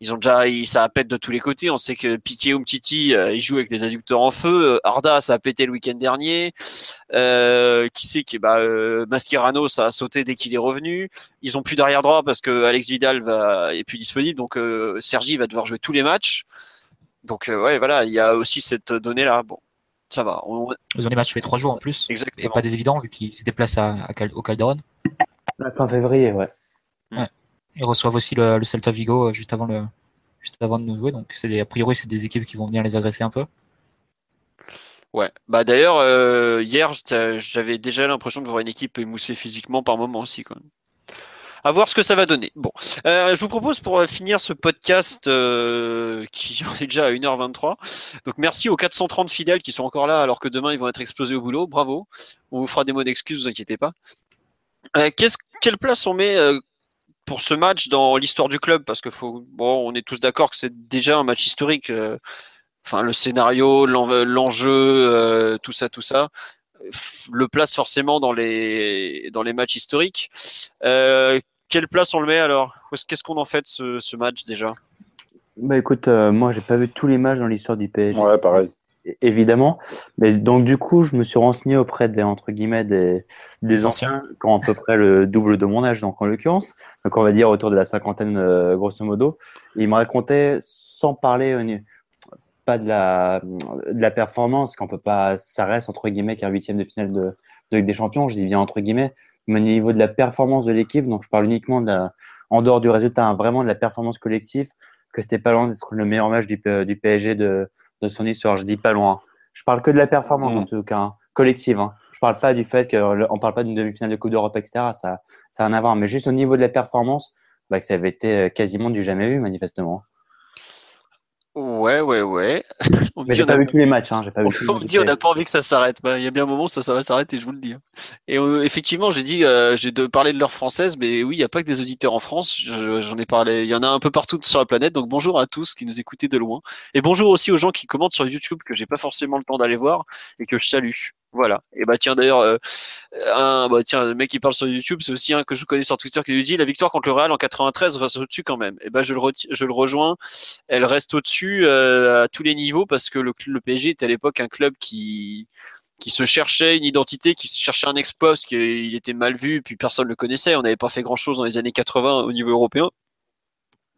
Ils ont déjà, ils- ça pète de tous les côtés. On sait que Piqué ou Mtiti, euh, il joue avec les adducteurs en feu. Euh, Arda, ça a pété le week-end dernier. Euh, qui sait que bah, euh, Mascherano, ça a sauté dès qu'il est revenu. Ils ont plus d'arrière droit parce que Alex Vidal va, est plus disponible. Donc euh, Sergi va devoir jouer tous les matchs. Donc euh, ouais, voilà, il y a aussi cette donnée là. Bon, ça va. On- Ils ont des matchs tous les trois jours en plus. Et exactement. pas des évidents vu qu'ils se déplacent à, à Cal- au Calderon. La fin février, ouais. Ils reçoivent aussi le, Celta Vigo euh, juste avant le juste avant de nous jouer. Donc a priori c'est des équipes qui vont venir les agresser un peu. Ouais. Bah d'ailleurs, euh, hier, j'avais déjà l'impression de voir une équipe émoussée physiquement par moment aussi. Quoi. À voir ce que ça va donner. Bon, euh, je vous propose pour finir ce podcast qui *laughs* est déjà à 1h23. Donc merci aux 430 fidèles qui sont encore là alors que demain ils vont être explosés au boulot. Bravo. On vous fera des mots d'excuses, vous inquiétez pas. Quelle place on met pour ce match dans l'histoire du club Parce que faut, bon, on est tous d'accord que c'est déjà un match historique. euh, Enfin, le scénario, l'en- l'enjeu, euh, tout ça, tout ça, le place forcément dans les dans les matchs historiques. Euh, quelle place on le met alors? Qu'est-ce qu'on en fait de ce, ce match déjà? Bah écoute, euh, moi j'ai pas vu tous les matchs dans l'histoire du PSG. Ouais, pareil. Évidemment. Mais donc du coup, je me suis renseigné auprès des entre guillemets des, des anciens qui ont à peu près le double de mon âge, donc en l'occurrence, donc on va dire autour de la cinquantaine euh, grosso modo. Et ils me racontaient sans parler ni- pas de la de la performance, qu'on peut pas, ça reste entre guillemets qu'un huitième de finale de, de Ligue des Champions. Je dis bien entre guillemets, mais au niveau de la performance de l'équipe, donc je parle uniquement de la, en dehors du résultat, hein, vraiment de la performance collective, que c'était pas loin d'être le meilleur match du, du PSG de de son histoire. Je dis pas loin. Je parle que de la performance Mhm. en tout cas, hein, collective. Hein. Je parle pas du fait qu'on parle pas d'une demi-finale de Coupe d'Europe, etc. Ça, ça a rien à voir. Mais juste au niveau de la performance, bah, que ça avait été euh, quasiment du jamais vu, manifestement. Ouais, ouais, ouais. *laughs* On Mais j'ai pas a- vu tous les matchs. Hein. J'ai pas vu On, me dit on n'a pas envie que ça s'arrête. Bah, Il y a bien un moment où ça, ça va s'arrêter, je vous le dis. hein. Et effectivement, j'ai dit, euh, j'ai de parler de l'heure française, mais oui, il n'y a pas que des auditeurs en France. Je- J'en ai parlé. Il y en a un peu partout sur la planète. Donc bonjour à tous qui nous écoutez de loin. Et bonjour aussi aux gens qui commentent sur YouTube que j'ai pas forcément le temps d'aller voir et que je salue. Voilà. Et bah tiens d'ailleurs, euh, un bah tiens, le mec qui parle sur YouTube, c'est aussi un que je connais sur Twitter qui lui dit la victoire contre le Real en 93 reste au-dessus quand même. Et ben je le je le rejoins. Elle reste au-dessus euh, à tous les niveaux parce que le, le PSG était à l'époque un club qui qui se cherchait une identité, qui se cherchait un exploit parce qu'il était mal vu, puis personne le connaissait. On n'avait pas fait grand-chose dans les années 80 au niveau européen,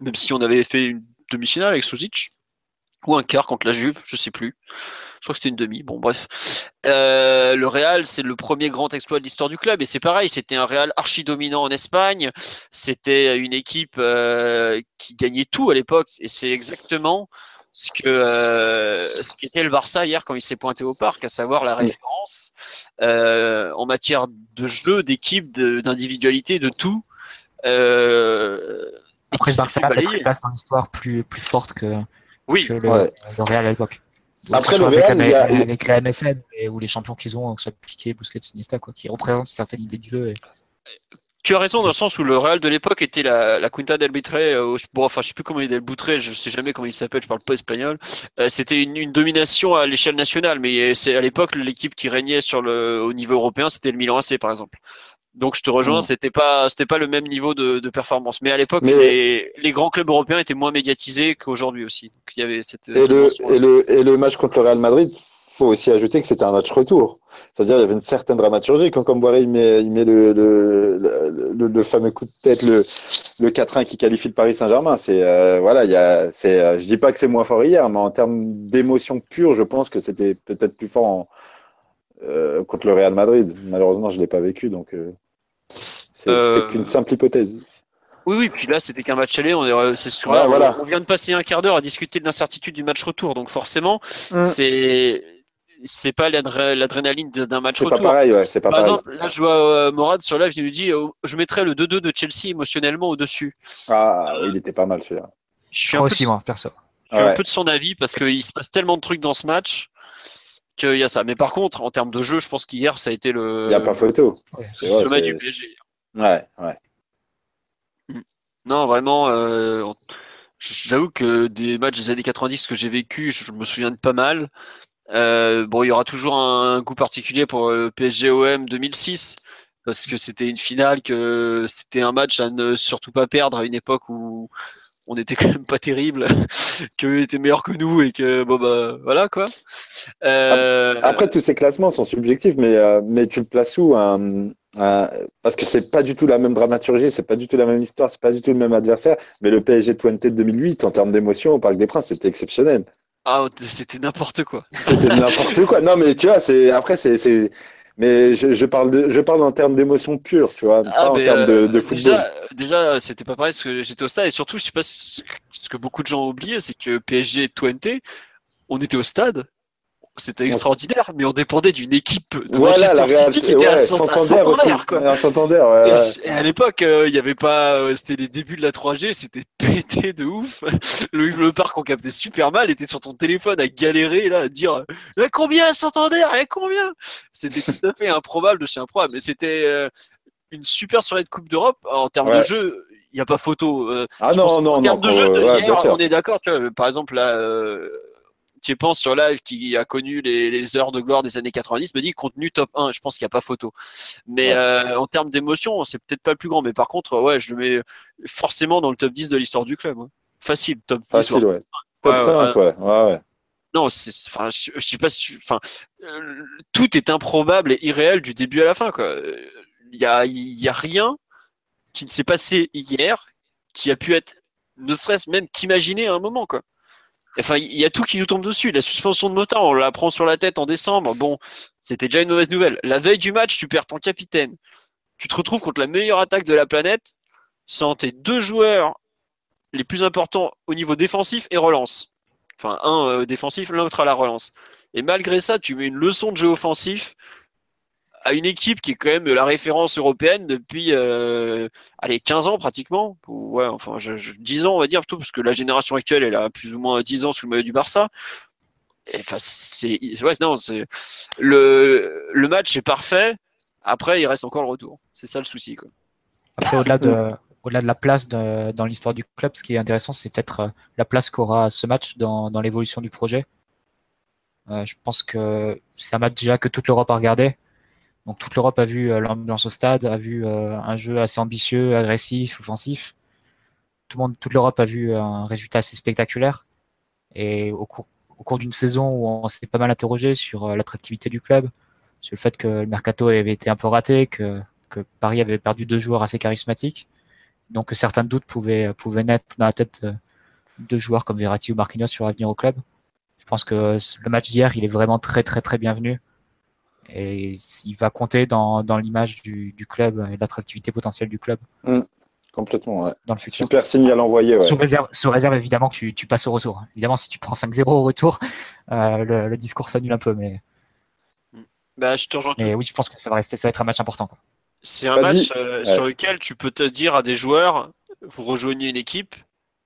même si on avait fait une demi-finale avec Suzic ou un quart contre la Juve, je sais plus. Je crois que c'était une demi. Bon, bref. Euh, le Real, c'est le premier grand exploit de l'histoire du club. Et c'est pareil, c'était un Real archi dominant en Espagne. C'était une équipe euh, qui gagnait tout à l'époque. Et c'est exactement ce que euh, ce qu'était le Barça hier quand il s'est pointé au parc, à savoir la référence euh, en matière de jeu, d'équipe, d'individualité, de tout. Euh, Après, le Barça a peut-être une place dans l'histoire plus, plus forte que, Oui, que le, Ouais. le Real à l'époque. Après, avec, la, il y a- avec la MSN et, ou les champions qu'ils ont, que ce soit Piqué, Busquets, Iniesta, quoi, qui représentent une certaine idée de jeu. Et... Tu as raison dans le sens où le Real de l'époque était la, la Quinta del Butre. euh, bon, enfin, je sais plus comment il est del je sais jamais comment il s'appelle, je parle pas espagnol. Euh, c'était une, une domination à l'échelle nationale, mais c'est à l'époque l'équipe qui régnait sur le au niveau européen, c'était le Milan AC par exemple. Donc je te rejoins, Mhm. c'était pas c'était pas le même niveau de, de performance, mais à l'époque Mais- les, les grands clubs européens étaient moins médiatisés qu'aujourd'hui aussi. Donc il y avait cette Et le, et, le, et le match contre le Real Madrid, faut aussi ajouter que c'était un match retour. C'est-à-dire il y avait une certaine dramaturgie. Quand Comboiré il met, il met le, le, le, fameux coup de tête, le, le 4-1 qui qualifie le Paris Saint-Germain. C'est euh, voilà, il y a, c'est, euh, je dis pas que c'est moins fort hier, mais en termes d'émotion pure, je pense que c'était peut-être plus fort en- euh, contre le Real Madrid. Malheureusement, je l'ai pas vécu, donc euh, c'est Euh, c'est qu'une simple hypothèse. Oui, oui, puis là, c'était qu'un match aller. On, est, c'est sûr, Ouais, on- voilà. on vient de passer un quart d'heure à discuter de l'incertitude du match retour. Donc, forcément, Mm. c'est c'est pas l'adré- l'adrénaline d'un match C'est pas retour. pareil, ouais, c'est pas Par pareil. exemple, là, je vois euh, Morad sur live, il nous dit euh, Je mettrais le 2-2 de Chelsea émotionnellement au-dessus. Ah, il était pas mal celui-là. Je Je suis, un crois peu, aussi, de- moi, perso. je suis un peu de son avis parce qu'il se passe tellement de trucs dans ce match qu'il y a ça. Mais par contre, en termes de jeu, je pense qu'hier, ça a été le Il n'y a pas photo. Vrai, sommet du PSG. Ouais, ouais. Non, vraiment, euh, j'avoue que des matchs des années 90 que j'ai vécu, je me souviens de pas mal. Euh, bon, il y aura toujours un, goût particulier pour le PSG-OM 2006 parce que c'était une finale, que c'était un match à ne surtout pas perdre à une époque où on était *laughs* quand même pas terrible, *laughs* qu'eux étaient meilleurs que nous et que bon bah voilà quoi. Euh, Après, tous ces classements sont subjectifs, mais, euh, mais tu le places où un- un- Parce que c'est pas du tout la même dramaturgie, c'est pas du tout la même histoire, c'est pas du tout le même adversaire. Mais le PSG de Twente de 2008, en termes d'émotion au Parc des Princes, c'était exceptionnel. ah, c'était n'importe quoi. *laughs* C'était n'importe quoi. Non, mais tu vois, c'est après, c'est. Mais je, je parle de, je parle en termes d'émotion pure, tu vois, Ah, pas en termes de, euh, de football. Déjà, déjà c'était pas pareil parce que j'étais au stade et surtout, je sais pas ce que beaucoup de gens ont oublié, c'est que PSG et Twente, on était au stade, c'était extraordinaire, mais on dépendait d'une équipe de Voilà, Manchester City qui était à ouais, à Santander. Santander, quoi. À Santander, ouais, et à l'époque, euh, il y avait pas, euh, c'était les débuts de la 3G, c'était *laughs* pété de ouf. Le, le parc on captait super mal, était sur ton téléphone à galérer là, à dire Eh, combien Santander, Eh, combien? C'était tout à fait improbable de chez improbable, mais c'était euh, une super soirée de Coupe d'Europe en termes de jeu. Il n'y a pas photo. euh, Ah pense non, non, en non. termes de jeu, de ouais, hier, bien sûr. on est d'accord. Par exemple, là, euh, tu penses sur live qui a connu les, les heures de gloire des années 90, me dit contenu top 1. Je pense qu'il n'y a pas photo. Mais Ouais. euh, en termes d'émotion, c'est peut-être pas le plus grand. Mais par contre, ouais, je le mets forcément dans le top 10 de l'histoire du club. ouais. Facile, top 10. Facile, ouais. Top Ouais, 5, ouais. ouais, ouais. Non, enfin, je, je sais pas enfin, euh, tout est improbable et irréel du début à la fin, quoi. Il y a, y a rien qui ne s'est passé hier qui a pu être, ne serait-ce même qu'imaginer à un moment, quoi. Enfin, il y a tout qui nous tombe dessus. La suspension de Mota, on la prend sur la tête en décembre. Bon, c'était déjà une mauvaise nouvelle. La veille du match, tu perds ton capitaine. Tu te retrouves contre la meilleure attaque de la planète sans tes deux joueurs les plus importants au niveau défensif et relance. Enfin, un euh, défensif, l'autre à la relance. Et malgré ça, tu mets une leçon de jeu offensif à une équipe qui est quand même la référence européenne depuis euh, allez, 15 ans pratiquement. Ou, ouais, enfin, je, je- 10 ans, on va dire, plutôt, parce que la génération actuelle, elle a plus ou moins 10 ans sous le maillot du Barça. Et, Enfin, c'est, ouais, non, c'est, le, le match est parfait. Après, il reste encore le retour. C'est ça le souci, quoi. Après, au-delà de, au-delà de la place de- dans l'histoire du club, ce qui est intéressant, c'est peut-être euh, la place qu'aura ce match dans, dans l'évolution du projet. Euh, je pense que c'est un match déjà que toute l'Europe a regardé. Donc toute l'Europe a vu euh, l'ambiance au stade, a vu euh, un jeu assez ambitieux, agressif, offensif. Tout le monde, toute l'Europe a vu un résultat assez spectaculaire. Et au cours, d'une saison où on s'est pas mal interrogé sur euh, l'attractivité du club, sur le fait que le mercato avait été un peu raté, que Paris avait perdu deux joueurs assez charismatiques. Donc certains doutes pouvaient, pouvaient naître dans la tête de, de joueurs comme Verratti ou Marquinhos sur l'avenir au club. Je pense que le match d'hier, il est vraiment très très très bienvenu. Et il va compter dans, dans l'image du, du club et l'attractivité potentielle du club Complètement, ouais. dans le futur. Super signal envoyé, ouais. Sous, réserve, sous réserve évidemment que tu, tu passes au retour. Évidemment, si tu prends 5-0 au retour, *laughs* euh, le, le discours s'annule un peu. Mais, Bah, je te rejoins. mais oui, je pense que ça va, rester, ça va être un match important. C'est un match euh, Ouais. sur lequel tu peux te dire à des joueurs, vous rejoignez une équipe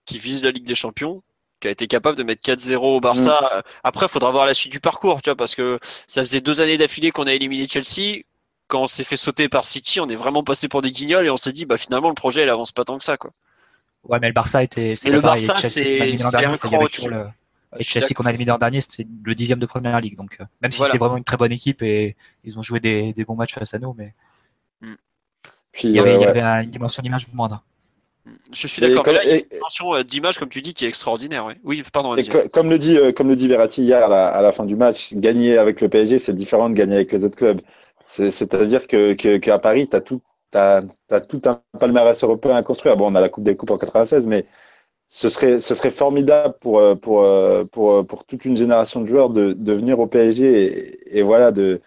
qui vise la Ligue des Champions, qui a été capable de mettre 4-0 au Barça. Après, il faudra voir la suite du parcours, tu vois, parce que ça faisait deux années d'affilée qu'on a éliminé Chelsea. Quand on s'est fait sauter par City, on est vraiment passé pour des guignols et on s'est dit, bah finalement, le projet, il avance pas tant que ça, quoi. Ouais, mais le Barça était. le pareil. Barça, c'est- un cran au-dessus. le- Et Chelsea qu'on a éliminé l'an dernier, c'est le dixième de première ligue. Donc, euh, même si Voilà. c'est vraiment une très bonne équipe et ils ont joué des, des bons matchs face à nous, mais Puis, il y avait, euh, il y ouais. avait un- une dimension d'image moindre. Je suis d'accord. comme- il y a une dimension euh, d'image, comme tu dis, qui est extraordinaire. ouais. Oui, pardon. Et vas-y. co- comme le dit, euh, comme le dit Verratti hier à la, à la fin du match, gagner avec le PSG, c'est différent de gagner avec les autres clubs. C'est- C'est-à-dire que, que, qu'à Paris, tu as tout, t'as, t'as tout un palmarès européen à construire. Bon, on a la Coupe des Coupes en 96, mais ce serait, ce serait formidable pour, euh, pour, pour, pour toute une génération de joueurs de, de venir au PSG et, et voilà, de,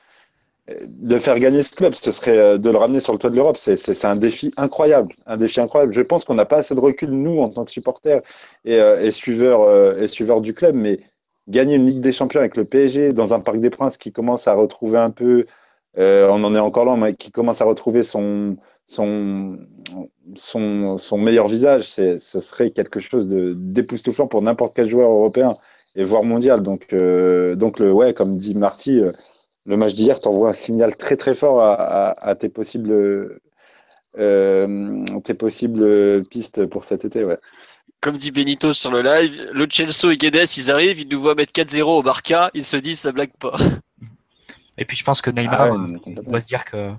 de faire gagner ce club. Ce serait euh, de le ramener sur le toit de l'Europe. C'est, un défi incroyable. Un défi incroyable. Je pense qu'on n'a pas assez de recul, nous, en tant que supporters et, euh, suiveurs, euh, et suiveurs du club, mais gagner une Ligue des Champions avec le PSG dans un Parc des Princes qui commence à retrouver un peu, on en est encore là, mais qui commence à retrouver son, meilleur visage, ce serait quelque chose d'époustouflant pour n'importe quel joueur européen et voire mondial. Donc, euh, donc le, ouais, comme dit Marty, le match d'hier t'envoie un signal très très fort à, à, à tes possibles, euh, tes possibles pistes pour cet été. Ouais. Comme dit Benito sur le live, le Chelsea et Guedes, ils arrivent, ils nous voient mettre 4-0 au Barca, ils se disent, ça blague pas. *laughs* Et puis je pense que Neymar Ah ouais, euh, doit se dire que.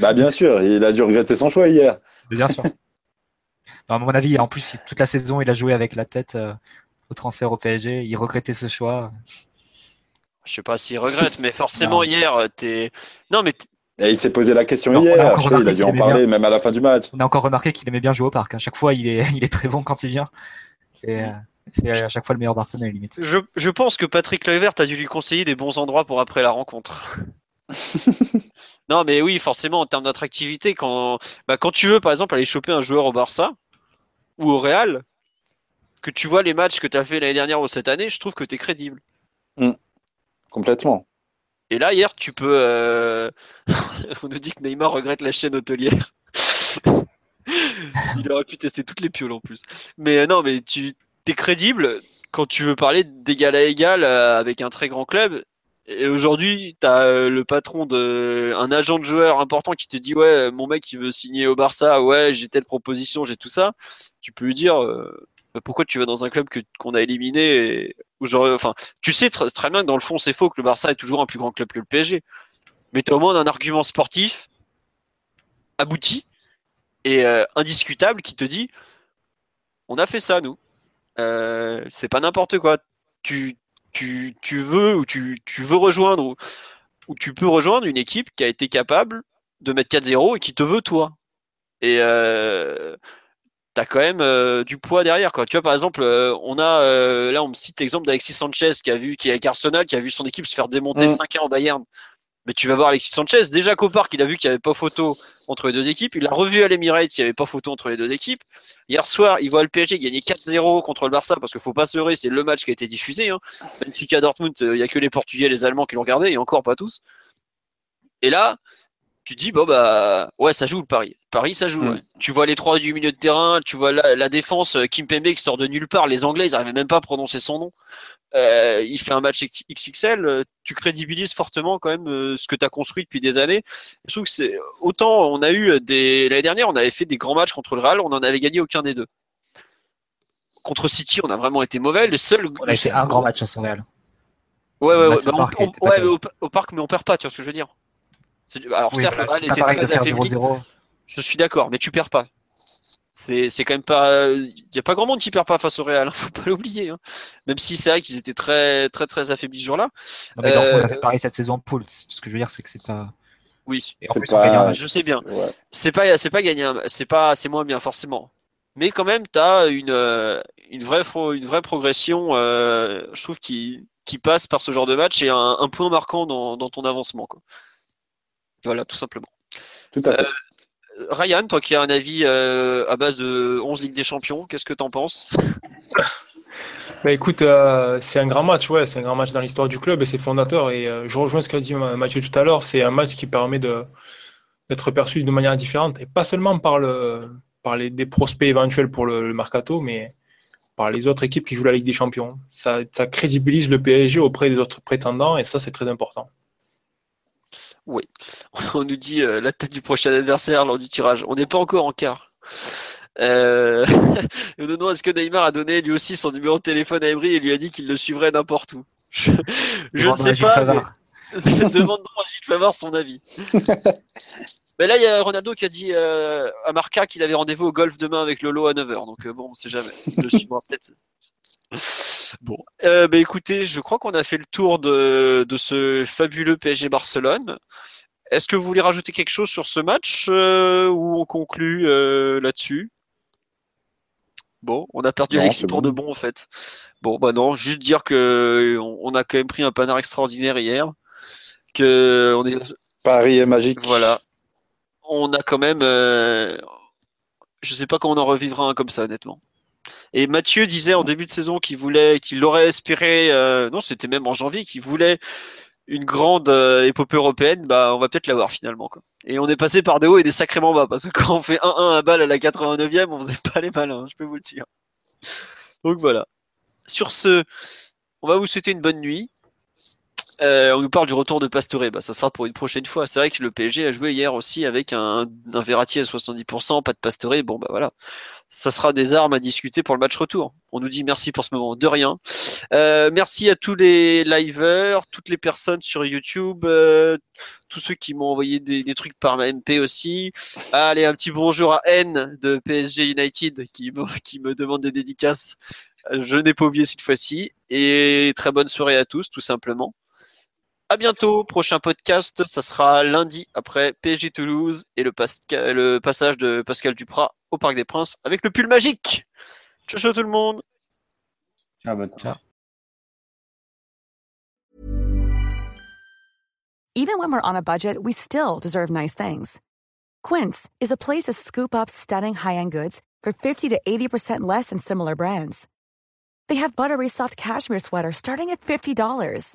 Bah bien sûr, il a dû regretter son choix hier. Bien sûr. *laughs* à mon avis, en plus, toute la saison, il a joué avec la tête euh, au transfert au PSG. Il regrettait ce choix. Je sais pas s'il regrette, mais forcément Non. hier, euh, t'es. Non, mais Et il s'est posé la question Non, on a hier. sais, il a dû en parler même à la fin du match. On a encore remarqué qu'il aimait bien jouer au parc. À chaque fois, il est, *laughs* il est très bon quand il vient. Et euh, c'est à chaque fois le meilleur Barcelone, limite. je, je pense que Patrick Kluivert a dû lui conseiller des bons endroits pour après la rencontre. *laughs* non, mais oui, forcément, en termes d'attractivité, quand, bah, quand tu veux, par exemple, aller choper un joueur au Barça ou au Real, que tu vois les matchs que tu as fait l'année dernière ou cette année, je trouve que tu es crédible. Mm. Complètement. Et là, hier, tu peux. euh, *laughs* On nous dit que Neymar regrette la chaîne hôtelière. *laughs* Il aurait pu tester toutes les pioles en plus. Mais euh, non, mais tu es crédible quand tu veux parler d'égal à égal euh, avec un très grand club. Et aujourd'hui, tu as le patron de un agent de joueur important qui te dit ouais, mon mec il veut signer au Barça, ouais, j'ai telle proposition, j'ai tout ça. Tu peux lui dire pourquoi tu vas dans un club que qu'on a éliminé où genre, enfin, tu sais tr- très bien que dans le fond c'est faux que le Barça est toujours un plus grand club que le PSG. Mais tu as au moins un argument sportif abouti et euh, indiscutable qui te dit on a fait ça nous. Euh, c'est pas n'importe quoi. Tu, tu, tu veux ou tu, tu veux rejoindre ou, ou tu peux rejoindre une équipe qui a été capable de mettre 4-0 et qui te veut toi. Et euh, t'as quand même euh, du poids derrière quoi. Tu vois par exemple, euh, on a euh, là on me cite l'exemple d'Alexis Sanchez qui a vu qui est avec Arsenal qui a vu son équipe se faire démonter Mm. 5-1 en Bayern. Mais tu vas voir Alexis Sanchez, déjà qu'au parc, il a vu qu'il n'y avait pas photo entre les deux équipes. Il a revu à l'Emirates, il n'y avait pas photo entre les deux équipes. Hier soir, il voit le PSG gagner 4-0 contre le Barça, parce qu'il faut pas se leurrer, c'est le match qui a été diffusé. Hein. Benfica Dortmund, il n'y a que les Portugais et les Allemands qui l'ont regardé, et encore pas tous. Et là, tu te dis, bon, bah, ouais, ça joue le Paris. Paris, ça joue. Mm. ouais. Tu vois les trois du milieu de terrain, tu vois la, la défense, euh, Kim Pembe qui sort de nulle part. Les Anglais, ils n'arrivaient même pas à prononcer son nom. Euh, il fait un match XXL, euh, tu crédibilises fortement quand même ce que tu as construit depuis des années. Je trouve que c'est autant on a eu des l'année dernière, on avait fait des grands matchs contre le Real, on n'en avait gagné aucun des deux. Contre City, on a vraiment été mauvais. Les seuls, On a fait un grand match à son Real. Ouais, ouais, Le ouais, bah, on- on- ouais, au, au parc, mais on perd pas, tu vois ce que je veux dire. Alors Oui, certes, bah, le Real c'est pas était pareil de très faire affaibli. 0-0. Je suis d'accord, mais tu perds pas. C'est c'est quand même pas. Il n'y a pas grand monde qui perd pas face au Real, hein, *laughs* faut pas l'oublier. hein. Même si c'est vrai qu'ils étaient très très très affaiblis ce jour-là. Non, mais Dortmund Euh, a fait pareil cette saison en poule. Ce que je veux dire, c'est que c'est pas. Oui, Et en plus, on pas- je sais bien. Ouais. c'est pas c'est pas gagné, c'est pas c'est moins bien forcément. Mais quand même, tu as une euh, une vraie une vraie progression, euh, je trouve qui qui passe par ce genre de match et un, un point marquant dans, dans ton avancement quoi. Voilà, tout simplement. Tout à fait. Ryan, toi qui as un avis euh, à base de 11 Ligues des Champions, qu'est-ce que t'en penses? *laughs* Bah écoute, euh, c'est un grand match, ouais, c'est un grand match dans l'histoire du club et c'est fondateur. Et euh, je rejoins ce qu'a dit Ma- Mathieu tout à l'heure, c'est un match qui permet d'être perçu de manière différente et pas seulement par le par les des prospects éventuels pour le, mercato, mais par les autres équipes qui jouent la Ligue des Champions. Ça crédibilise le PSG auprès des autres prétendants et ça c'est très important. *laughs* On nous dit euh, la tête du prochain adversaire lors du tirage. On n'est pas encore en quart. Euh... et *laughs* on nous demande est-ce que Neymar a donné lui aussi son numéro de téléphone à Emery et lui a dit qu'il le suivrait n'importe où? *laughs* Je, je ne sais pas. Mais- Demandons à Gilles Favard son avis. Mais là, il y a Ronaldo qui a dit euh, à Marca qu'il avait rendez-vous au golf demain avec Lolo à 9h. Donc euh, bon, on sait jamais. Il le suivra peut-être. *laughs* Bon, euh, bah, écoutez, je crois qu'on a fait le tour de, de ce fabuleux PSG Barcelone. Est-ce que vous voulez rajouter quelque chose sur ce match euh, ou on conclut euh, là-dessus? Bon, on a perdu Alexis pour bon. de bon en fait. Bon, bah non, juste dire que on, on a quand même pris un panard extraordinaire hier, que on est Paris est magique. voilà, on a quand même, je sais pas comment on en revivra un comme ça honnêtement. Et Mathieu disait en début de saison qu'il voulait, qu'il aurait espéré, euh, non, c'était même en janvier, qu'il voulait une grande euh, épopée européenne. Bah, on va peut-être l'avoir finalement. Et on est passé par des hauts et des sacrément bas parce que quand on fait 1-1 à balle à la 89e, on faisait pas les malins, je peux vous le dire. Donc voilà. Sur ce, on va vous souhaiter une bonne nuit. Euh, on nous parle du retour de Pastore, bah, ça sera pour une prochaine fois. C'est vrai que le PSG a joué hier aussi avec un, un à 70%, pas de Pastore. Bon, bah voilà, ça sera des armes à discuter pour le match retour. On nous dit merci pour ce moment, de rien. Euh, merci à tous les liveurs, toutes les personnes sur YouTube, euh, tous ceux qui m'ont envoyé des, des trucs par MP aussi. Allez, un petit bonjour à N de PSG United qui *laughs* qui me demande des dédicaces. Je n'ai pas oublié cette fois-ci. Et très bonne soirée à tous, tout simplement. À bientôt. Prochain podcast, ça sera lundi après PSG Toulouse et le, Pascal- le passage de Pascal Duprat au Parc des Princes avec le pull magique. Ciao, ciao tout le monde. Ah, bah, Even when we're on a budget, we still deserve nice things. Quince is a place to scoop up stunning high-end goods for 50 to 80% less than similar brands. They have buttery soft cashmere sweaters starting at $50,